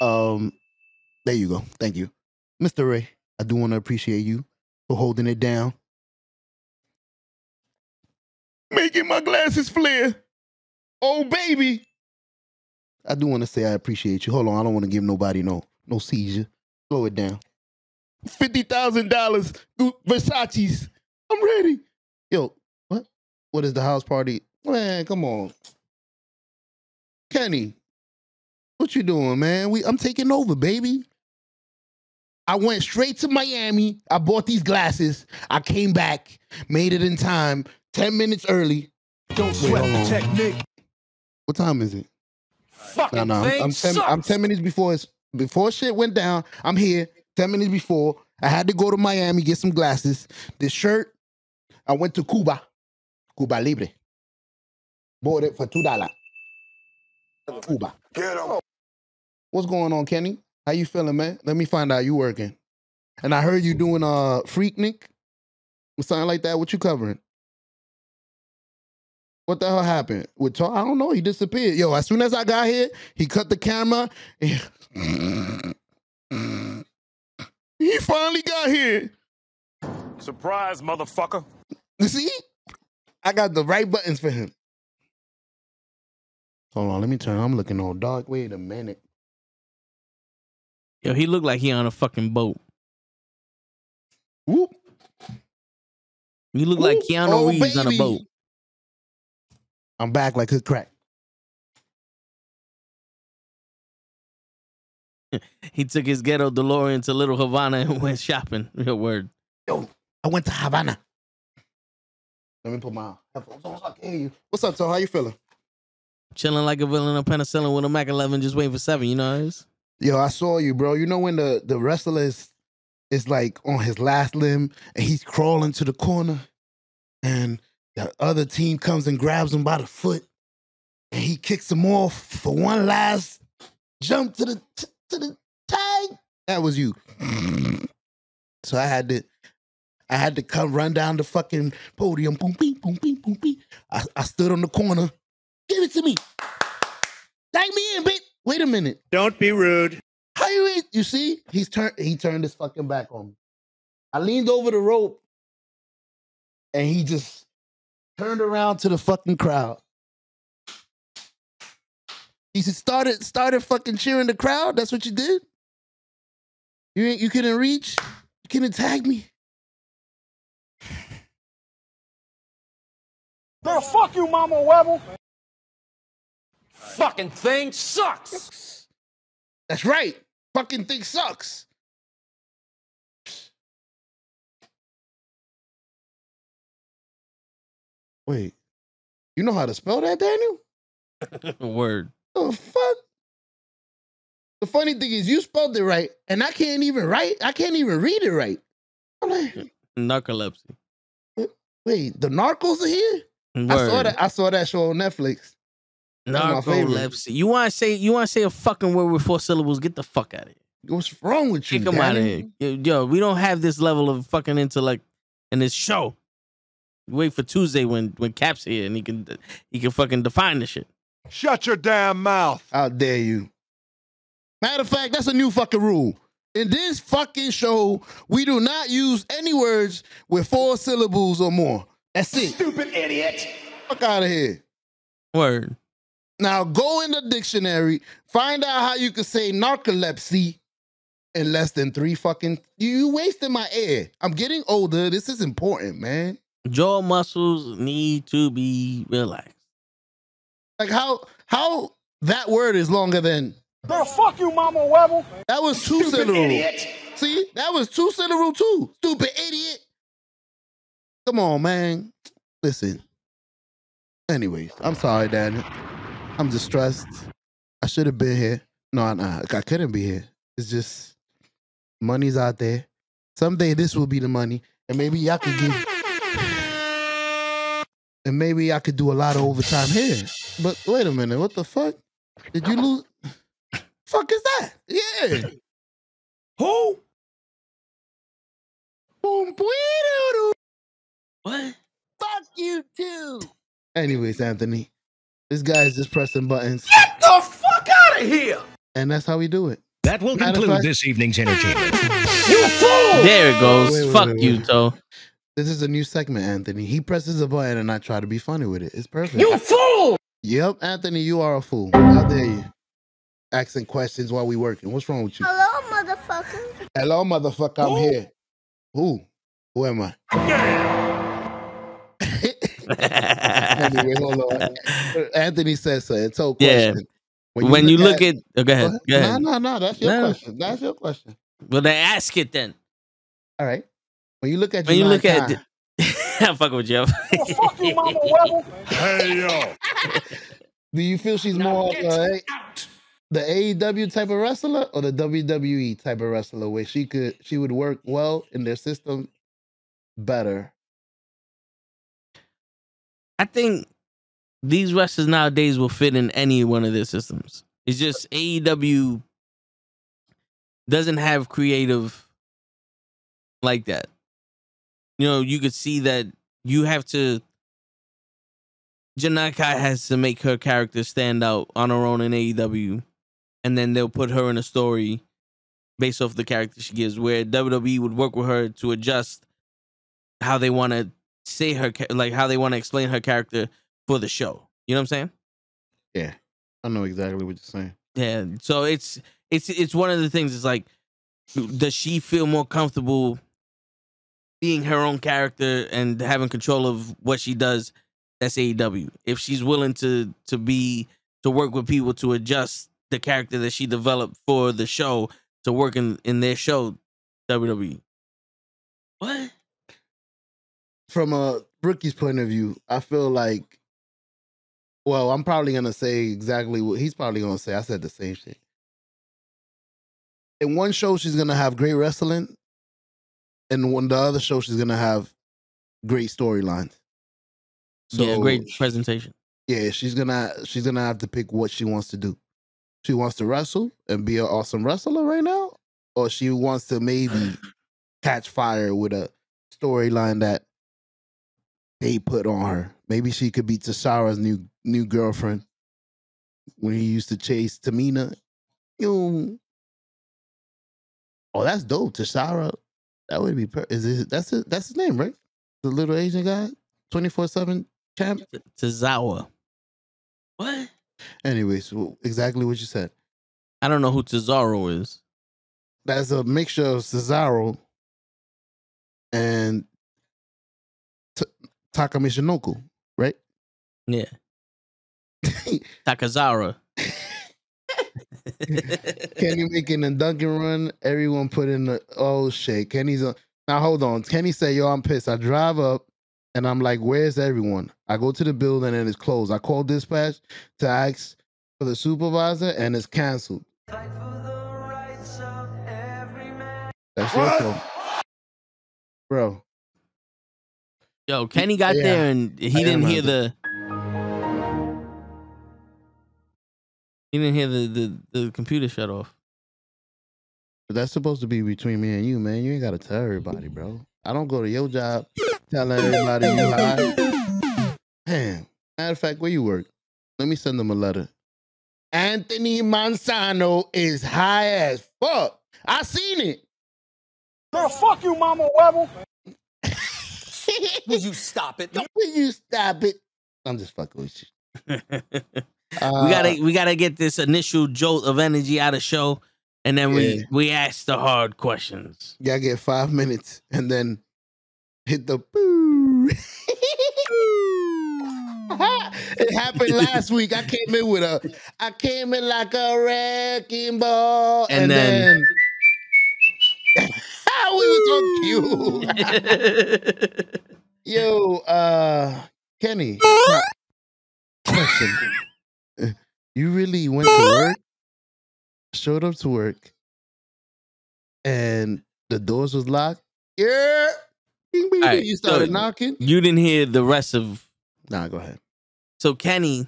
Um, there you go. Thank you, Mr. Ray. I do want to appreciate you for holding it down, making my glasses flare. Oh baby, I do want to say I appreciate you. Hold on, I don't want to give nobody no no seizure. Slow it down. Fifty thousand dollars, Versace's. I'm ready. Yo, what? What is the house party? Man, come on, Kenny. What you doing, man? We I'm taking over, baby. I went straight to Miami. I bought these glasses. I came back, made it in time, 10 minutes early. Don't sweat the technique. What time is it? Fucking No, no. I'm, thing I'm 10, sucks. I'm 10 minutes before it's, before shit went down. I'm here 10 minutes before. I had to go to Miami, get some glasses. This shirt, I went to Cuba. Cuba Libre. Bought it for $2. Cuba. Get him. What's going on, Kenny? How you feeling, man? Let me find out you working. And I heard you doing uh Freaknik or something like that. What you covering? What the hell happened with Tar? I don't know. He disappeared. Yo, as soon as I got here, he cut the camera. (laughs) he finally got here. Surprise, motherfucker. You see? I got the right buttons for him. Hold on, let me turn. I'm looking all dark. Wait a minute. Yo, he looked like he on a fucking boat. Whoop. You look like Ooh, Keanu oh, Reeves on a boat. I'm back like a crack. (laughs) He took his ghetto DeLorean to Little Havana and (laughs) went shopping. Real word. Yo, I went to Havana. Let me put my headphones on so I can hear you. What's up, Tom? How you feeling? Chilling like a villain of penicillin with a Mac 11, just waiting for seven. You know is? Yo, I saw you, bro. You know when the, the wrestler is, is like on his last limb and he's crawling to the corner and the other team comes and grabs him by the foot and he kicks him off for one last jump to the t- to the tag. That was you. (sniffs) So I had to I had to come run down the fucking podium. Boom, beep, boom, beep, boom, beep. I, I stood on the corner. Give it to me. Tag me in, bitch. Wait a minute. Don't be rude. How you eat? You see? He's turned he turned his fucking back on me. I leaned over the rope and he just turned around to the fucking crowd. He just started started fucking cheering the crowd. That's what you did? You ain't you couldn't reach? You couldn't tag me? Girl, fuck you, Mama Webble. Fucking thing sucks. That's right. Fucking thing sucks. Wait. You know how to spell that, Daniel? Word. The fuck? The funny thing is, you spelled it right, and I can't even write. I can't even read it right. I'm like, Narcolepsy. wait, the narcos are here. I saw Word. that. I saw that show on Netflix. That's my favorite. Narcolepsy. You want to say you want to say a fucking word with four syllables? Get the fuck out of here. What's wrong with you? Him out of here. Yo, we don't have this level of fucking intellect in this show. Wait for Tuesday when when Cap's here and he can he can fucking define the shit. Shut your damn mouth. How dare you? Matter of fact, that's a new fucking rule. In this fucking show, we do not use any words with four syllables or more. That's it. Stupid idiot. Fuck out of here. Word. Now go in the dictionary, find out how you can say narcolepsy in less than three fucking. You wasting my air. I'm getting older. This is important, man. Jaw muscles need to be relaxed. Like how how that word is longer than Girl, fuck you, Mama Webble. that was two Stupid syllables. idiot. See, that was two syllable too. Stupid idiot. Come on, man. Listen. Anyways, I'm sorry, Daniel. I'm distressed. I should have been here. No, no, I couldn't be here. It's just money's out there. Someday this will be the money, and maybe y'all could give. And maybe I could do a lot of overtime here. But wait a minute, what the fuck? Did you lose? fuck is that? Yeah. (laughs) Who? Boom, boom, What? Fuck you too. Anyways, Anthony, this guy is just pressing buttons, Get the fuck out of here. and that's how we do it. That will Matter conclude fact- this evening's entertainment. You fool. There it goes. Wait, wait, Fuck wait, you, wait. Toe. This is a new segment, Anthony. He presses a button, and I try to be funny with it. It's perfect. You fool. Yep, Anthony, you are a fool. How dare you? Asking questions while we working. What's wrong with you? Hello, motherfucker. Hello, motherfucker. I'm Who? here. Who? Who am I? (laughs) anyway, hold on. Anthony says so. It's a Yeah. question. when you look at, oh, go ahead. Go no, no, no. That's your No. question. That's your question. Well, then ask it then. All right. When you look at When you Janai look at, Khan- I'm fucking with you. Girl, fuck you, Mama (laughs) Webble. Hey, yo. (laughs) do you feel she's Now more get of a, out. the AEW type of wrestler or the WWE type of wrestler where she could she would work well in their system better? I think these wrestlers nowadays will fit in any one of their systems. It's just AEW doesn't have creative like that. You know, you could see that you have to. Janai Kai has to make her character stand out on her own in AEW, and then they'll put her in a story based off the character she gives. Where WWE would work with her to adjust how they want to say her like how they want to explain her character for the show. You know what I'm saying? Yeah. I know exactly what you're saying. Yeah. So it's it's it's one of the things. It's like, does she feel more comfortable being her own character and having control of what she does? That's AEW. If she's willing to to be to work with people to adjust the character that she developed for the show to work in in their show, WWE. What? From a rookie's point of view, I feel like well, I'm probably gonna say exactly what he's probably gonna say. I said the same shit. In one show, she's gonna have great wrestling, and one the other show, she's gonna have great storylines. So, yeah, great presentation. yeah, she's gonna she's gonna have to pick what she wants to do. She wants to wrestle and be an awesome wrestler right now, or she wants to maybe (sighs) catch fire with a storyline that they put on her. Maybe she could be Tasara's new new girlfriend when he used to chase Tamina. You know, oh, that's dope, Tasara. That would be per- is it? That's it. That's his name, right? The little Asian guy, twenty four seven champ. Tazawa. What? Anyways, well, exactly what you said. I don't know who Tazaro is. That's a mixture of Cesaro and T- Takamishinoku, right? Yeah. (laughs) Takazara. Kenny making a Dunkin' run. Everyone put in the oh shit. Kenny's on. Now hold on. Kenny said, "Yo, I'm pissed." I drive up and I'm like, "Where's everyone?" I go to the building and it's closed. I call dispatch to ask for the supervisor and it's canceled. That's your fault, bro. Yo, Kenny got yeah. there and he I didn't hear the He didn't hear the, the, the computer shut off. that's supposed to be between me and you, man. You ain't gotta tell everybody, bro. I don't go to your job telling everybody you lie. Damn. Matter of fact, where you work? Let me send them a letter. Anthony Manzano is high as fuck. I seen it. Man, fuck you, Mama Webble. Will you stop it? Will you stop it? I'm just fucking with you. (laughs) Uh, we gotta we gotta get this initial jolt of energy out of show, and then Yeah. we we ask the hard questions. Y'all get five minutes and then hit the boo. (laughs) it happened (laughs) last week. I came in with a, I came in like a wrecking ball, And and, then- then, (laughs) we was so cute. Yo, uh, Kenny, question: You really went to work, showed up to work, and the doors was locked? Yeah. Bing, bing, Alright, bing. you started so- knocking. you didn't hear the rest of Nah, go ahead. so Kenny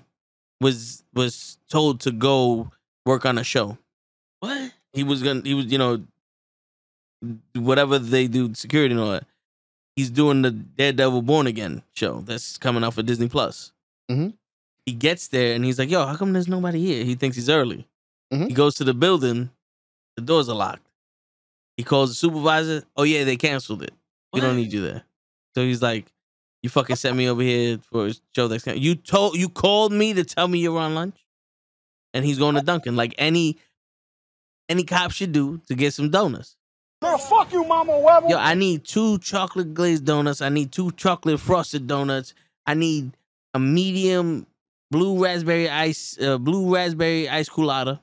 was was told to go work on a show. What? He was gonna he was, you know, whatever they do, security and all that. He's doing the Daredevil Born Again show that's coming out for Disney Plus. Mhm. He gets there and he's like, yo, how come there's nobody here? He thinks he's early. Mhm. He goes to the building, the doors are locked. He calls the supervisor. Oh yeah, they canceled it. We don't need you there. So he's like, you fucking sent me over here for a show that's. You told you called me to tell me you were on lunch, and he's going to Dunkin' like any any cop should do to get some donuts. Man, fuck you, Mama Webble. Yo, I need two chocolate glazed donuts. I need two chocolate frosted donuts. I need a medium blue raspberry ice, uh, blue raspberry ice Coolatta,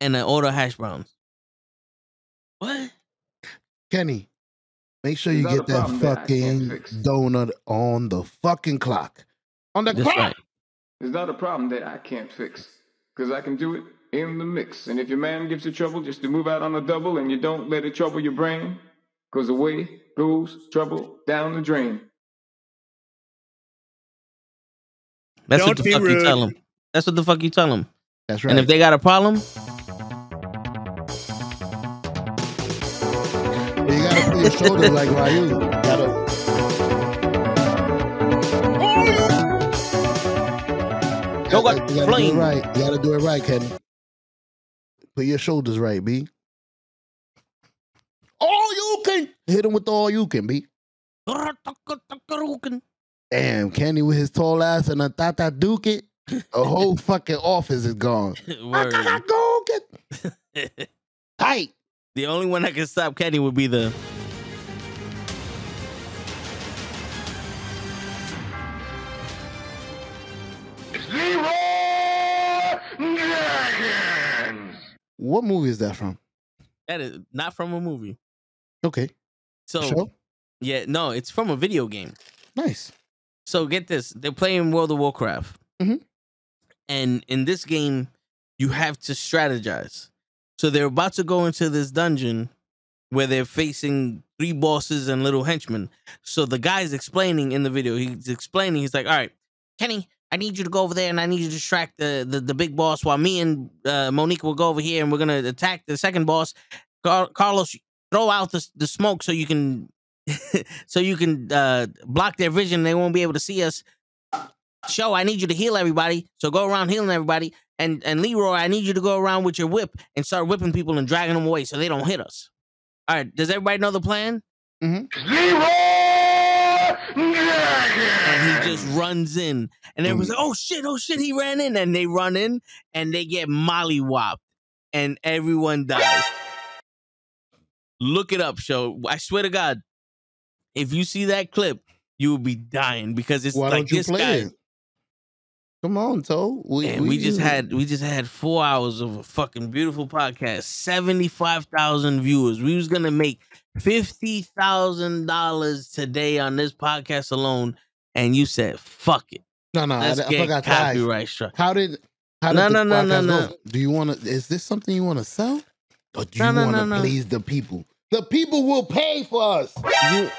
and an order of hash browns. What? Kenny, make sure Is you that get that problem that fucking donut on the fucking clock. On the That's clock. right. It's not a problem that I can't fix. Because I can do it in the mix. And if your man gives you trouble just to move out on a double and you don't let it trouble your brain, because away goes trouble down the drain. That's what Don't the be fuck you tell them. That's what the fuck you tell them. That's right. And if they got a problem, you gotta put your shoulders (laughs) like Ryu. You gotta. Go You got gotta do it right. You gotta do it right, Kenny. Put your shoulders right, B. All you can hit him with all you can, B. Damn, Kenny with his tall ass and a tata duke it. A whole (laughs) fucking office is gone. Word. Go (laughs) get tight. the only one that can stop Kenny would be the What movie is that from? that is not from a movie. Okay. So Show? yeah, no, it's from a video game. Nice. So get this: they're playing World of Warcraft, Mhm. and in this game, you have to strategize. So they're about to go into this dungeon where they're facing three bosses and little henchmen. So the guy's explaining in the video. He's explaining. He's like, "All right, Kenny, I need you to go over there and I need you to distract the the, the big boss while me and uh, Monique will go over here and we're gonna attack the second boss. Car- Carlos, throw out the the smoke so you can (laughs) so you can uh, block their vision. They won't be able to see us. Show, I need you to heal everybody. So go around healing everybody. And and Leroy, I need you to go around with your whip and start whipping people and dragging them away so they don't hit us. All right, does everybody know the plan? Leroy! And he just runs in, and everyone's like, "Oh shit! Oh shit!" He ran in, and they run in, and they get mollywopped, and everyone dies. Look it up, show. I swear to God, if you see that clip, you will be dying because it's Why like this guy. it? Come on, Toe. We, And we just had we just had four hours of a fucking beautiful podcast, seventy five thousand viewers. We was gonna make fifty thousand dollars today on this podcast alone, and you said fuck it. no, no. Let's I get forgot to ask. copyright struck. How did? How did No, no, no, no, no. go? Do you want to? Is this something you want to sell? Or do you No, no, want to no, no. please the people? The people will pay for us. You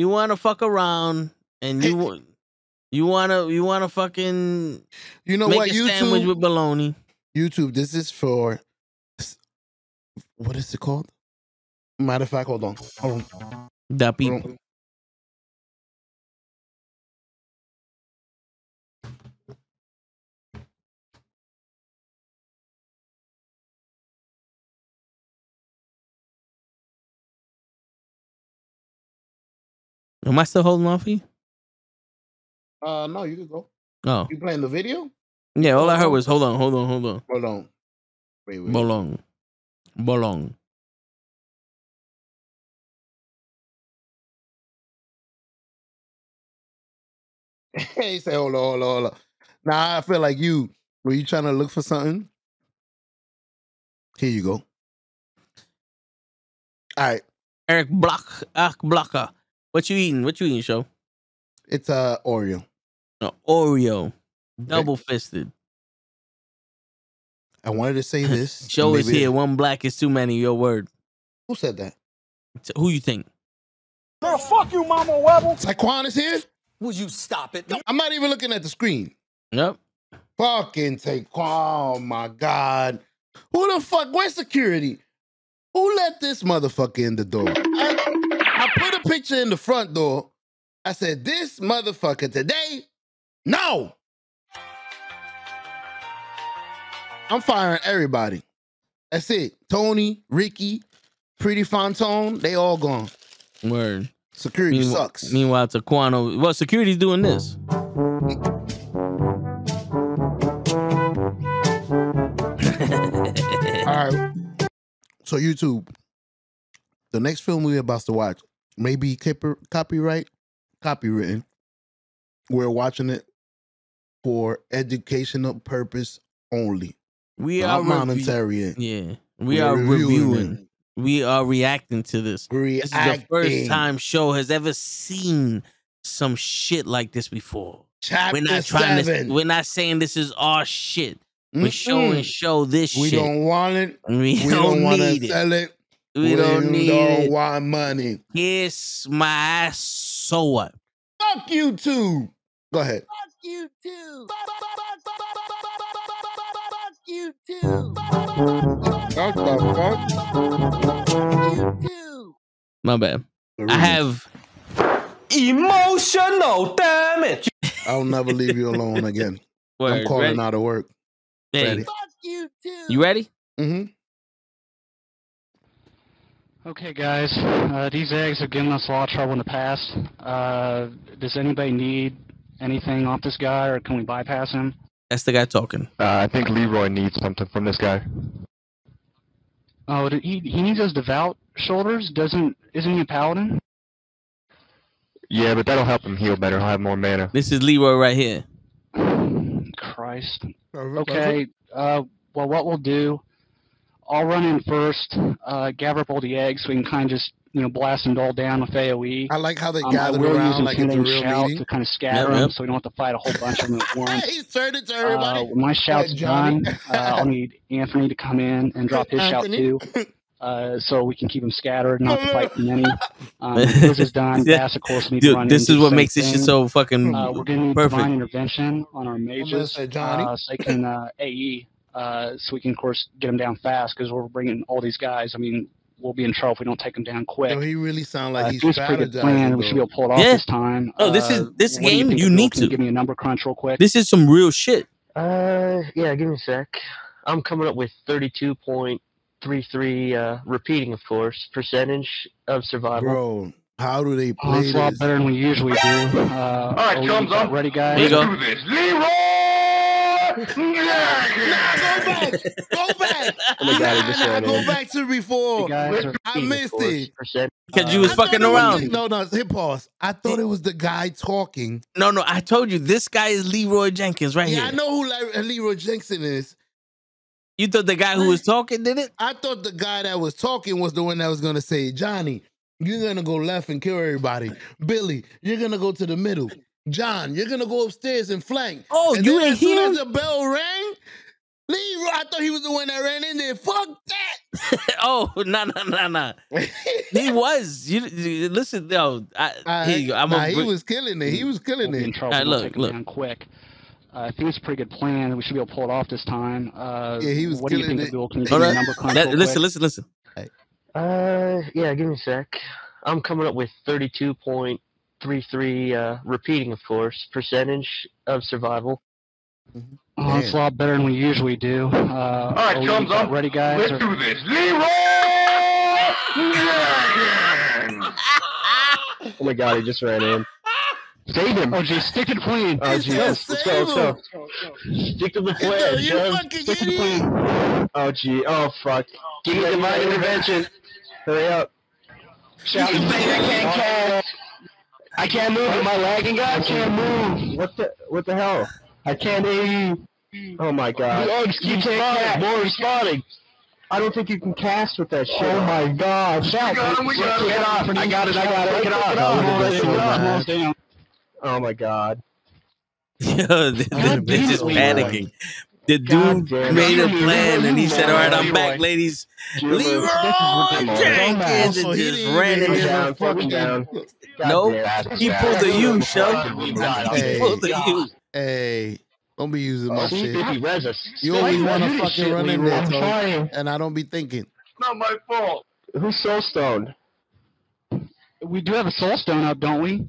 you want to fuck around and you you want to you want to fucking You know what? a sandwich YouTube, with bologna. YouTube. This is for what is it called? Matter of fact, hold on. Hold on. The people. Am I still holding on for you? Uh, no, you can go. Oh, You playing the video? yeah. All I heard was hold on, hold on, hold on. Hold on. Wait, wait. Bolong, bolong. (laughs) he said, hold on, hold on, hold on. Now I feel like you, were you trying to look for something? Here you go. All right. Eric Block, Ark Blocker. What you eating? What you eating, show? It's uh Oreo. Uh, Oreo, double fisted. I wanted to say (laughs) this. Show is here. One black is too many. Your word. Who said that? So who you think? Man, fuck you, Mama Webble. Taquan is here? Would you stop it? I'm not even looking at the screen. Yep. Fucking Taquan. Oh my God. Who the fuck? Where's security? Who let this motherfucker in the door? I, I put a picture in the front door. I said, this motherfucker today, no. I'm firing everybody. That's it. Tony, Ricky, Pretty Fontone, they all gone. Word. Security Meanwhile, sucks. meanwhile, Taquano. Well, security's doing this. (laughs) All right. So YouTube, the next film we're about to watch may be copy- copyright, copywritten. We're watching it for educational purpose only, We not are revi- Yeah, we We're are reviewing reviewing. We are reacting to this. This is the first time show has ever seen some shit like this before. Chapter we're not trying seven. to. We're not saying this is our shit. We're Mm-mm. showing show this shit. We shit. don't want it. we, We (laughs) don't, don't, want need to sell it. We don't need don't it. want money. Kiss my ass. So what? Fuck YouTube. Go ahead. you too. Fuck you too. What the fuck? You too. My bad. The I remix. have. Emotional damage. I'll never leave you alone again. I'm calling Ready? out of work. Hey, Ready. Fuck you too. you ready? hmm Okay, guys, uh, these eggs have given us a lot of trouble in the past. Uh, does anybody need anything off this guy, or can we bypass him? That's the guy talking. Uh, I think Leroy needs something from this guy. Oh, he he needs those devout shoulders. Doesn't isn't he a paladin? Yeah, but that'll help him heal better. He'll have more mana. This is Leroy right here. (sighs) Christ. Okay. Uh, well, what we'll do, I'll run in first, uh, gather up all the eggs so we can kind of just you know blast them all down with AOE. I like how they Um, I gathered will use around like it's a intimidating real shout meeting. to kind of scatter Yep, them, so we don't have to fight a whole bunch of them at (laughs) once. He's turning to Uh, when my shout's Johnny. done, (laughs) uh, I'll need Anthony to come in and drop his shout too, uh, so we can keep them scattered, not fight too (laughs) many. Um, when is done. Yeah. Bass, of course, needs to run this is what makes same this shit so fucking Uh, we're gonna need perfect. divine intervention on our mages, uh, so they can uh, AE, uh, so we can, of course, get them down fast because we're bringing all these guys. I mean, we'll be in trouble if we don't take them down quick. Yo, he really sound Uh, like he's it's a pretty good plan. We should be able to pull it off Yeah. this time. Oh, this is- Uh, this what do you game, think, you need to. give me a number crunch real quick. This is some real shit. Uh, yeah, give me a sec. I'm coming up with 32.33, uh, repeating, of course, percentage of survival. Bro, how do they Oh, play that's a lot better than we usually do. Uh, right, are we chums, about up. ready, guys? There you go. do this. Leroy! Go back! Go back! Oh my God, he just ran Go back to before. I missed it. Percent. Because you Uh, was I fucking it was around. the- no, no, hit pause. I thought it was the guy talking. No, no, I told you this guy is Leroy Jenkins right here. yeah, I know who Le- Leroy Jenkins is. You thought the guy who was talking did it? I thought the guy that was talking was the one that was gonna say, Johnny, you're gonna go left and kill everybody. Billy, you're gonna go to the middle. John, you're gonna go upstairs and flank. Oh, and you then ain't as soon here? as the bell rang, Leroy, I thought he was the one that ran in there. Fuck that. (laughs) oh, no, no, no, no. He was. You, you- listen, yo. I, Uh, here you go. I'm nah, a, he was killing it. He was killing We'll be in it. trouble. Alright, We'll look, look. down quick. Uh, I think it's a pretty good plan. We should be able to pull it off this time. Uh, Yeah, he was what do you killing think, it. Abdul? Can you give Hold me a on. number crunch Let- real listen, quick? listen, listen. Uh, yeah, give me a sec. I'm coming up with 32.33, uh, repeating, of course, percentage of survival. Oh, it's a lot better than we usually do. Uh, All right, are we thumbs up. ready, guys? Let's or- do this. Leroy Jenkins! (laughs) Oh my god, he just ran in. Save him! Oh, geez, stick to the plan. Oh, He geez, said let's, let's go, let's go. Stick to the plan, you Joe. fucking Stick idiot. Oh, gee. Oh, fuck. Give me divine intervention. Hurry up. Shout I can't cast. I can't move. Am I lagging, guys? I can't move. What the, what the hell? I can't aim. Oh my god. You can't cast. More responding. I don't think you can cast with that shit. Oh my god. Shout. got we got it off. I got it, I got it. Take it off. That would've been so Take it off. Oh my god. (laughs) Yo, the, God they're damn just panicking. The God dude damn made a plan and he said, "All right, I'm Leroy. back, ladies." Gibbers. Leroy This is Jenkins Also, and he just didn't ran in give there. down, fucking down. God Nope. He pulled the U, show. He pulled the U. Hey, don't be using my Oh, shit. if he res us. You always want to do this fucking run in there, I'm Tone, trying. and I don't be thinking. It's Not my fault. Who's soul stoned? We do have a soul stone up, don't we?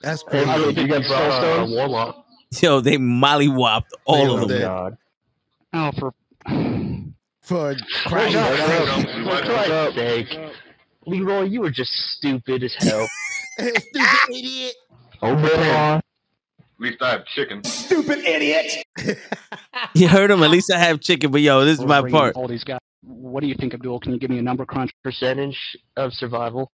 That's Hey, crazy. I don't think that's soul stone. Warlock. (laughs) Yo, they mollywopped all Yo, of them. they- oh, God. Oh, for For Christ's Christ. sake. Leroy, you were just stupid as hell. (laughs) Stupid idiot. Oh, man. At least I have chicken. Stupid idiot. (laughs) You heard him. At least I have chicken. But yo, this is my part. All these guys. What do you think, Abdul? Can you give me a number crunch? Percentage of survival.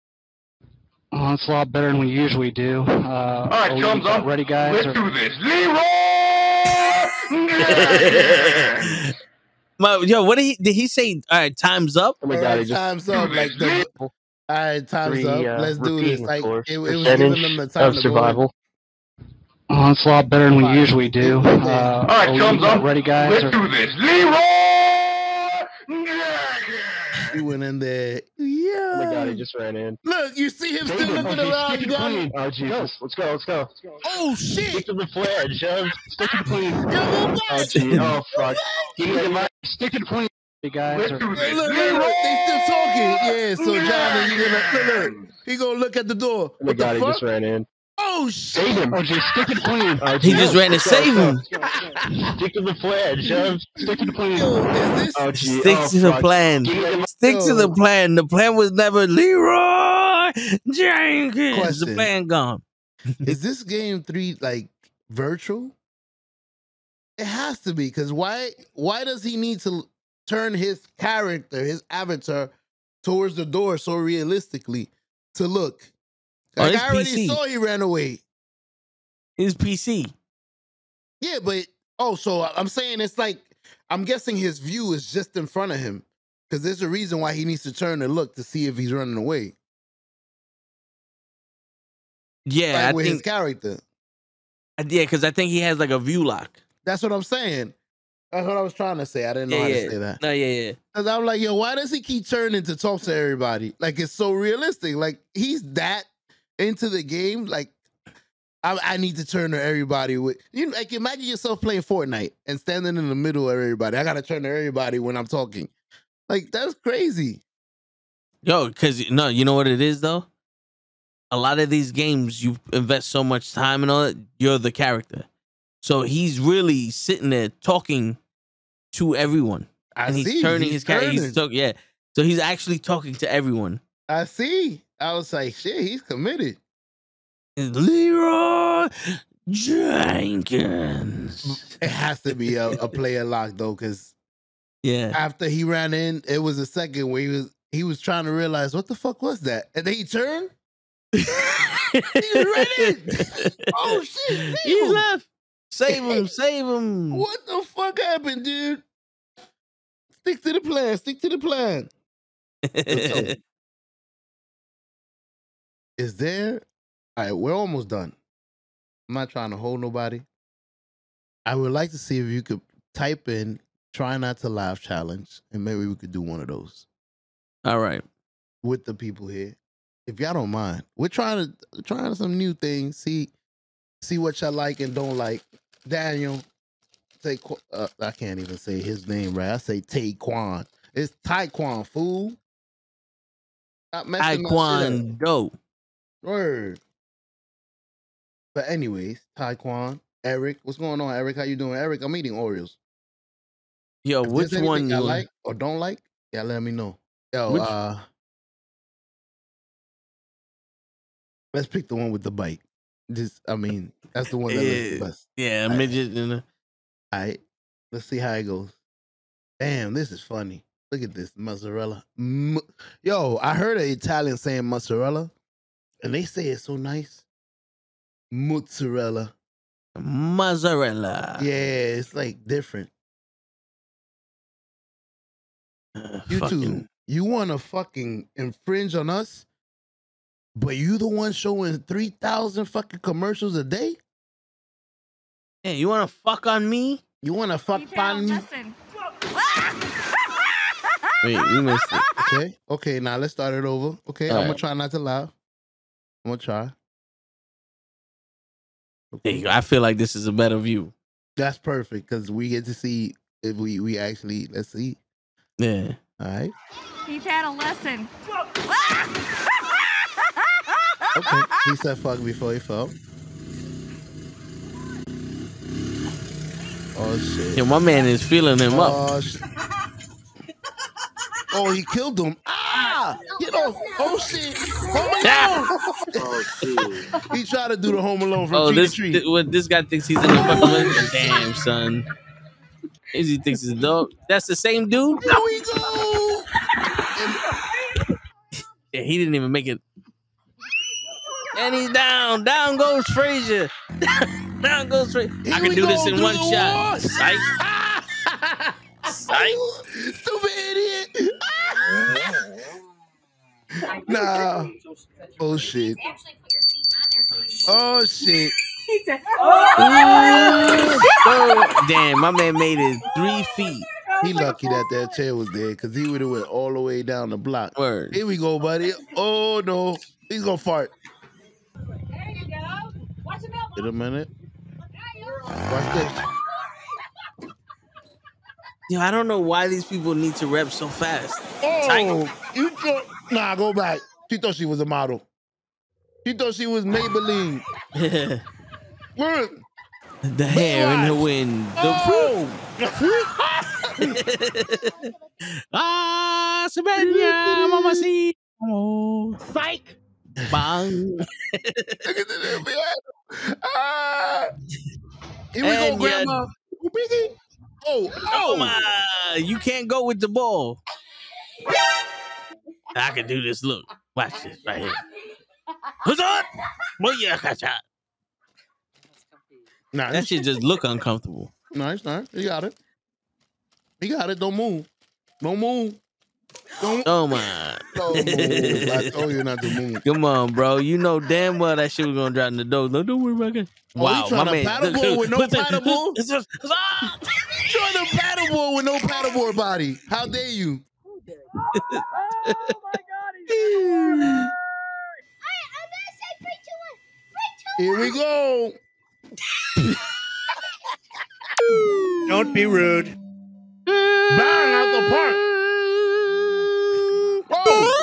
Oh, it's a lot better than we usually do. Uh, All right, are we thumbs up. Ready, guys? Let's or- do this. Leroy (laughs) Jenkins! My, yo, what did he did he say? All right, time's up. Oh my god, right, just time's up. Like the, all right, time's three, up. uh, Let's do this. Like it, it was Percentage giving them the time of to survival. Oh, it's a lot better than we Fine. usually do. Uh, All right, are we thumbs up. Ready, guys? Let's or- do this. Leroy Jenkins! He went in there. Yeah. Oh my god, he Yeah. just ran in. Look, you see him Save still him. looking Oh, around, stick to the gun. Oh Jesus, let's go, let's go. Oh Stick shit! to the plan, Joe. Stick to the plan. Yo, go back. Oh gee, oh fuck. Give me the mic. Stick to the plan, guys. Let's or- do Hey, this. look, look, look, they still talking. Yeah, so Johnny, you gonna look, look. He gonna look at the door. Oh my What god, the he just ran in. Oh Save him. Oh, geez, stick to the plan. Oh, He just ran to save him. Stick to the plan, Joe. Stick to the plan. Yo, this? Oh gee, Stick oh, to the plan. Give me the mic. Stick to the plan. The plan was never Leroy Jenkins. The plan gone. (laughs) is this game three like virtual? It has to be because why? Why does he need to turn his character, his avatar, towards the door so realistically to look? Oh, Like I already PC. saw he ran away. His PC. Yeah, but oh, so uh, I'm saying it's like I'm guessing his view is just in front of him because there's a reason why he needs to turn and look to see if he's running away. Yeah, like with his character. Uh, yeah, because I think he has like a view lock. That's what I'm saying. That's what I was trying to say. I didn't know Yeah, how yeah. to say that. No, yeah, yeah. Cause I'm like, yo, why does he keep turning to talk to everybody? Like it's so realistic. Like he's that into the game. Like I, I need to turn to everybody with you. Like imagine yourself playing Fortnite and standing in the middle of everybody. I gotta turn to everybody when I'm talking. Like that's crazy. Yo, because no, you know what it is though. A lot of these games, you invest so much time and all that. You're the character, so he's really sitting there talking to everyone, I and he's see. turning He's his character. He's yeah. So he's actually talking to everyone. I see. I was like, shit, he's committed. It's Leroy Jenkins. It has to be a, a player lock though, because Yeah. after he ran in, it was a second where he was he was trying to realize what the fuck was that, and then he turned. he ran in. (laughs) Oh shit! He left. Save him. (laughs) Save him. What the fuck happened, dude? Stick to the plan. Stick to the plan. (laughs) Is there? All right, we're almost done. I'm not trying to hold nobody. I would like to see if you could type in try not to laugh challenge, and maybe we could do one of those All right. with the people here. If y'all don't mind, we're trying to trying some new things. See, see what y'all like and don't like. Daniel, say uh, I can't even say his name right. I say Taekwon. It's Taekwon, fool. Stop messing my shit up. Taekwondo. Word. But anyways, Taekwon, Eric, what's going on, Eric? How you doing, Eric? I'm eating Oreos. Yo, If which one you like or don't like? Yeah, let me know. Yo, Which- uh, let's pick the one with the bite. Just, I mean, that's the one that looks the Yeah, best. yeah, Alright. midget and a, All right, let's see how it goes. Damn, this is funny. Look at this mozzarella. Yo, I heard an Italian saying mozzarella, and they say it's so nice. Mozzarella. mozzarella. Yeah, it's like different. Uh, You fucking- two, you want to fucking infringe on us, but you the one showing three thousand fucking commercials a day. Hey, you want to fuck on me? You want to fuck on me? (laughs) Wait, you missed it. Okay, okay. Now let's start it over. Okay, I'm gonna try not to laugh. I'm gonna try. There you go. I feel like this is a better view. That's perfect because we get to see if we we actually let's see. Yeah. All right. He's had a lesson. Okay. (laughs) he said fuck before he fell. Oh shit. Yeah, my man is feeling him up. Oh, sh- oh, he killed him. Ah! Get off. Oh, (laughs) oh, oh, shit. Home Alone. oh, he tried to do the Home Alone from Oh, Tree this Tree. thi- what this guy thinks he's in the fucking movie. Damn, son. He thinks he's a dog. That's the same dude. Here we go. Yeah, he didn't even make it. And he's down. Down goes Frazier. (laughs) down goes Frazier. I can we do this in do one shot. wash. Psych. (laughs) Psych. Stupid idiot. Nah. Oh, shit. (laughs) Oh, shit. Oh, damn, my man made it three feet. He lucky that that chair was there because he would have went all the way down the block. Word. Here we go, buddy. Oh no, he's gonna fart. Wait a minute. Watch this. Yo, I don't know why these people need to rep so fast. Oh, you thought? Nah, go back. She thought she was a model. She thought she was Maybelline. (laughs) the Look. hair in the wind. The Oh. (laughs) ah, Sabenya, (laughs) mama see. Oh, psych. Bang. Look at the Ah. Here we And go. Grandma. Biggie. Oh, Oh no. my! You can't go with the ball. I can do this. Look, watch this right here. What's up? Well, yeah, gotcha. Nah, That shit just look uncomfortable. Nice, it's not. You got it. You got it. Don't move. Don't move. Don't, Oh my! don't move. I told you not to move. Come on, bro. You know damn well that shit was gonna drop in the door. No, don't worry about it. Oh, Wow, he trying my to man. paddleboard with no (laughs) Listen, paddleboard? listen, ah! Trying to paddleboard with no paddleboard body. How dare you? Here we go. Don't be rude. Bang out the park. Oh,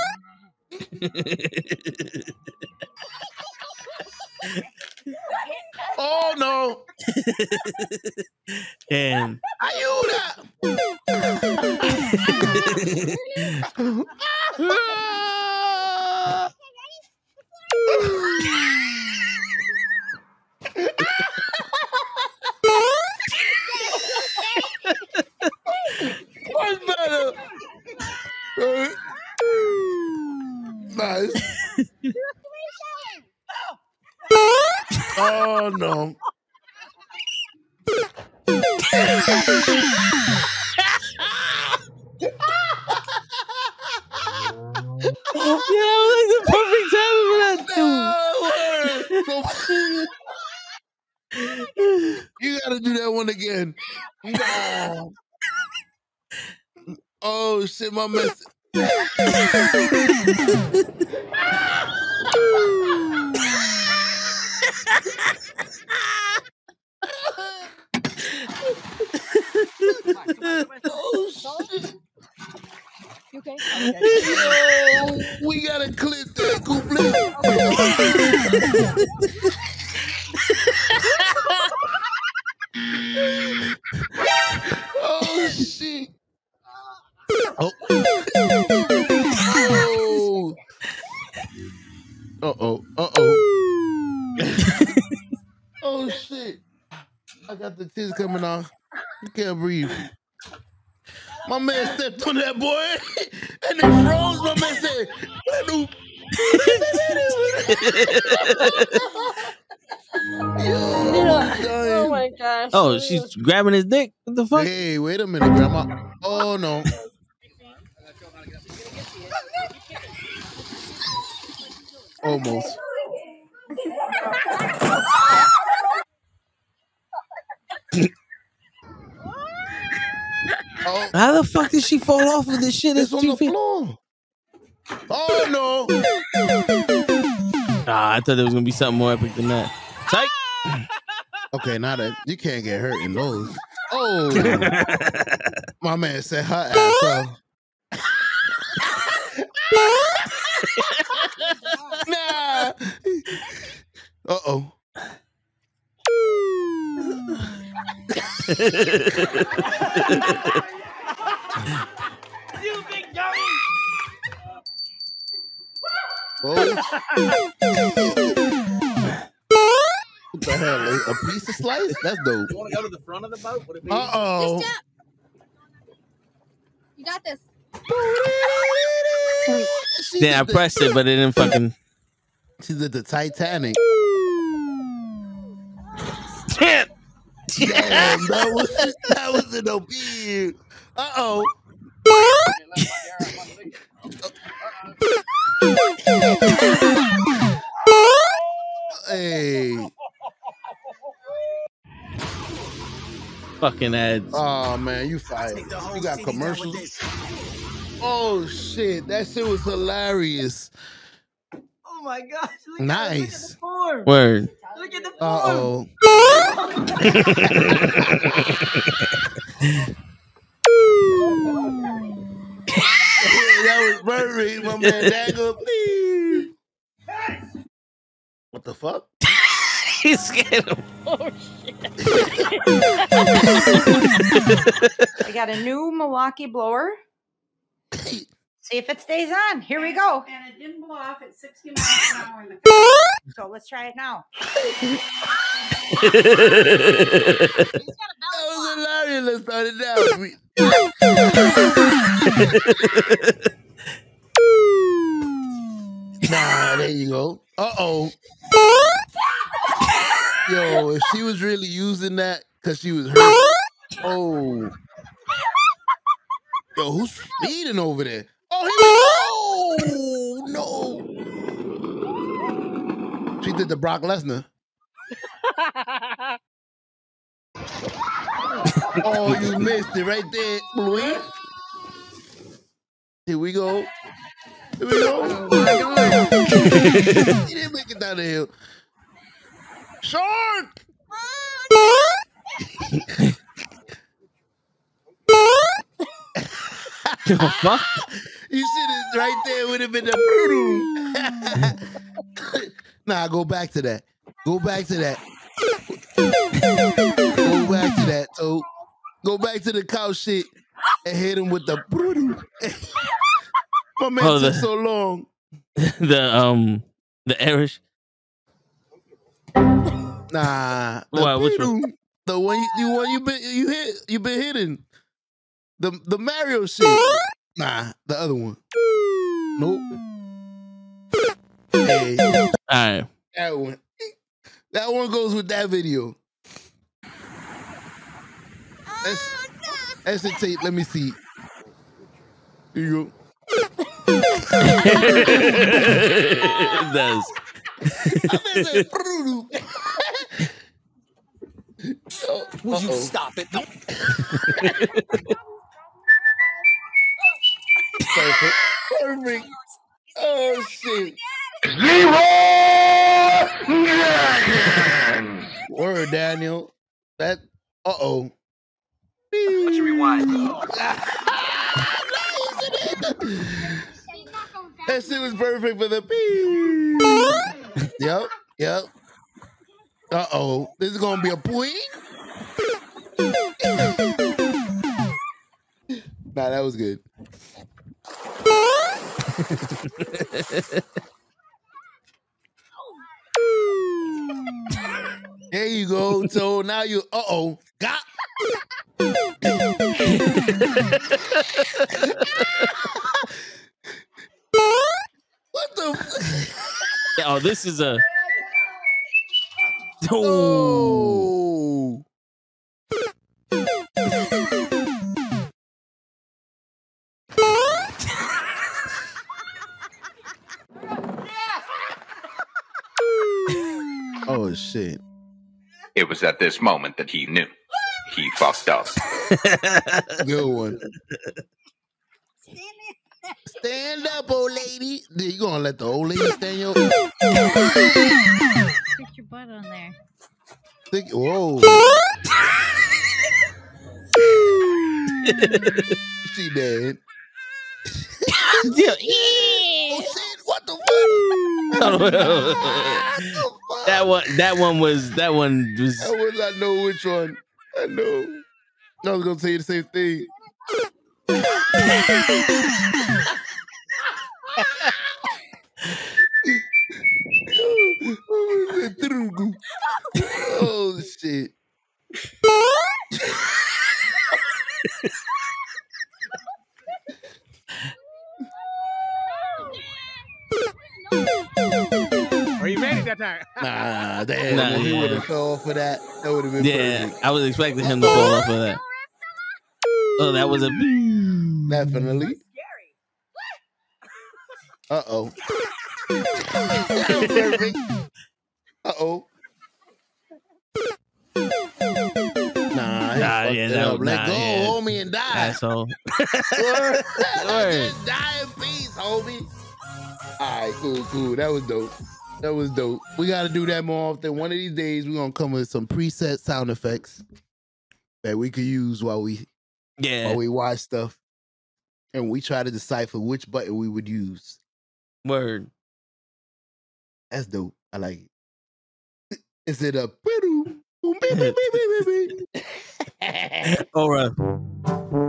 (laughs) (laughs) (laughs) oh no. (laughs) and What's better? Uh, Nice. (laughs) Oh no. yeah, that was like the perfect time for that you gotta do that one again. No. Oh shit, my (laughs) oh shit. You okay? Yo, we gotta clip that oh shit. Oh. oh. Uh-oh. Uh-oh. oh shit. I got the tears coming off. You can't breathe. My man stepped on that boy (laughs) and it froze. My man said, "Let (laughs) (laughs) oh my gosh. Oh, she's grabbing his dick. What the fuck? Hey, wait a minute, grandma. Oh no. Almost. Oh, How the fuck did she fall off of this shit? it's It's on the feet. floor. Oh no. Ah, I thought there was gonna be something more epic than that. Psych. (laughs) Okay, now that you can't get hurt in those. Oh, (laughs) my man said her ass up. (laughs) nah. Uh oh. You big dummy! Oh. what the hell? A a piece of slice? That's dope. You want to go to the front of the boat? Would it be Uh oh. You got this. Then I pressed it, but it didn't fucking. She's at the Titanic. Damn. Damn, (laughs) that was (laughs) that was an obedient. Uh oh. Hey. (laughs) Fucking ads. Oh man, you fired. You got commercials. Oh shit, that shit was hilarious. Oh my gosh! Look Nice. At the form. Word. Look at the form. Uh oh. (laughs) that was perfect, my man. Dangle, please. What the fuck? (laughs) He scared him. Oh (laughs) I got a new Milwaukee blower. See if it stays on. Here we go. And it didn't blow off at 60 miles an hour in the car. So let's try it now. That was hilarious. Let's start it down. We- nah, there you go. Uh oh. Yo, if she was really using that because she was hurt. Oh. Yo, who's speeding over there? Oh, he oh, no. She did the Brock Lesnar. (laughs) Oh, you missed it right there, Louis. Here we go. Here we go. Oh, he didn't make it down the hill. Shark! (laughs) The fuck? (laughs) You should have right there would have been the (laughs) nah, go back to that. Go back to that. Go back to that. So go back to the cow shit and hit him with the. (laughs) My man Oh, took the- so long. (laughs) the um the Irish. Nah, the What, which one? The one you, you one you been you hit you been hitting. The the Mario shit. Nah, the other one. Nope. Hey, All right. that one. That one goes with that video. That's that's the tape. Let me see. Here you go. it does. (laughs) Would you stop it? No. (laughs) perfect. (laughs) Perfect. Oh shit. Leroy Jenkins. Word, Daniel. That. Uh oh. Let's (laughs) rewind. That shit was perfect for the pee. yep, yep. Uh oh, this is gonna be a point. (laughs) nah, that was good there you go. So now you uh oh. Got what the oh, this is a. Oh. Oh shit. It was at this moment that he knew. He fucked up. (laughs) Good one. Stand up, old lady. You gonna let the old lady stand your Put your butt on there. Stick- Whoa. (laughs) she dead. Yeah. Oh, Oh! What the (laughs) (laughs) fuck? that one. That one was. That one was. I was I know which one. I know. I was gonna tell you the same thing. (laughs) Oh, oh shit. Are you ready at that time? Nah, (laughs) damn. Nah, he yeah. would have fell for that. That would have been Yeah, perfect. I was expecting him to fall off of that. Oh, that was a. Definitely. Uh oh. Uh oh. Nah, he Nah, fucked yeah, that- up. Let nah, go, yeah. homie, and die. Asshole. (laughs) Word. Word. (laughs) Just die in peace, homie. All right, cool, cool. That was dope. That was dope. We got to do that more often. One of these days, we're gonna come with some preset sound effects that we could use while we Yeah. while we watch stuff, and we try to decipher which button we would use. Word. That's dope. I like it. (laughs) Is it a boom, boom, (laughs)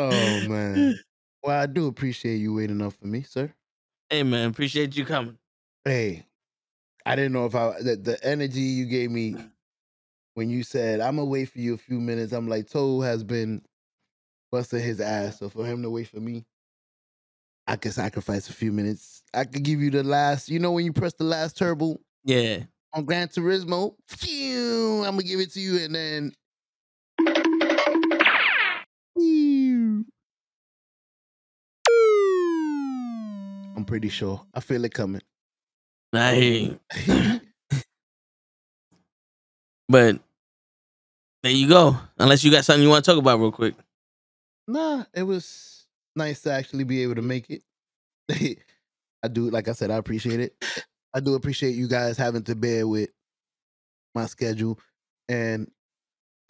Oh man. (laughs) Well, I do appreciate you waiting up for me, sir. Hey man, appreciate you coming. Hey, I didn't know if I the, the energy you gave me (clears throat) when you said I'm gonna wait for you a few minutes. I'm like, Toe has been busting his ass, so for him to wait for me, I could sacrifice a few minutes. I could give you the last. You know when you press the last turbo Yeah. on Gran Turismo, phew, I'm gonna give it to you, and then. I'm pretty sure. I feel it coming. I hear you. but there you go. Unless you got something you want to talk about real quick. Nah, it was nice to actually be able to make it. (laughs) I do, like I said, I appreciate it. I do appreciate you guys having to bear with my schedule and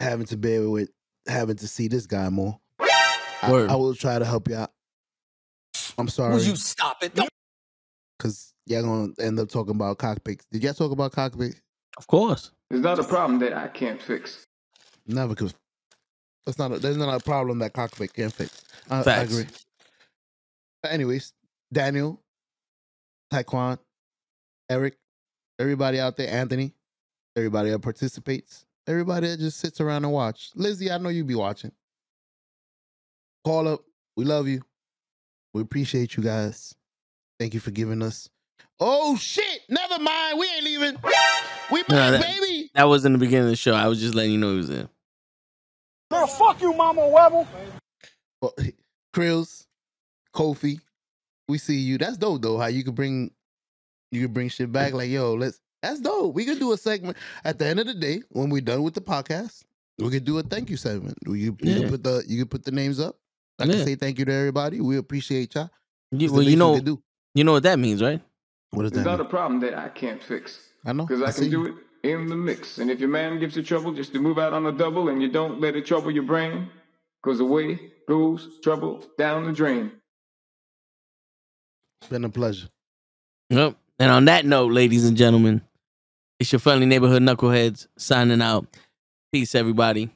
having to bear with having to see this guy more. I, I will try to help you out. I'm sorry. Will you stop it? Don't- Because y'all gonna end up talking about cockpits. Did y'all talk about cockpits? Of course. It's not a problem that I can't fix. Never, because that's not a, there's not a problem that cockpit can't fix. I, I agree. But anyways, Daniel, Taekwon, Eric, everybody out there, Anthony, everybody that participates, everybody that just sits around and watch. Lizzie, I know you be watching. Call up. We love you. We appreciate you guys. Thank you for giving us. Oh shit! Never mind. We ain't leaving. We No, back, that, baby. that was in the beginning of the show. I was just letting you know he was in. Girl, fuck you, Mama Webble. Well, (laughs) Krills, Kofi, we see you. That's dope though. How you could bring you could bring shit back. Like, yo, let's that's dope. We could do a segment at the end of the day when we're done with the podcast. We could do a thank you segment. You, you Yeah. can put the you can put the names up. I Yeah. can say thank you to everybody. We appreciate y'all. You, well, you know, do. you know what that means, right? What does It's that not mean? a problem that I can't fix. I know. Because I, I can do it in the mix. And if your man gives you trouble, just to move out on a double and you don't let it trouble your brain. Because away goes trouble down the drain. It's been a pleasure. Yep. And on that note, ladies and gentlemen, it's your friendly neighborhood knuckleheads signing out. Peace, everybody.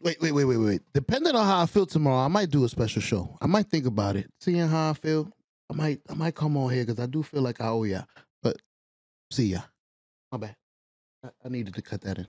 Wait, wait, wait, wait, wait. Depending on how I feel tomorrow, I might do a special show. I might think about it. Seeing how I feel, I might I might come on here because I do feel like oh, I owe ya. But see ya. My bad. I, I needed to cut that in.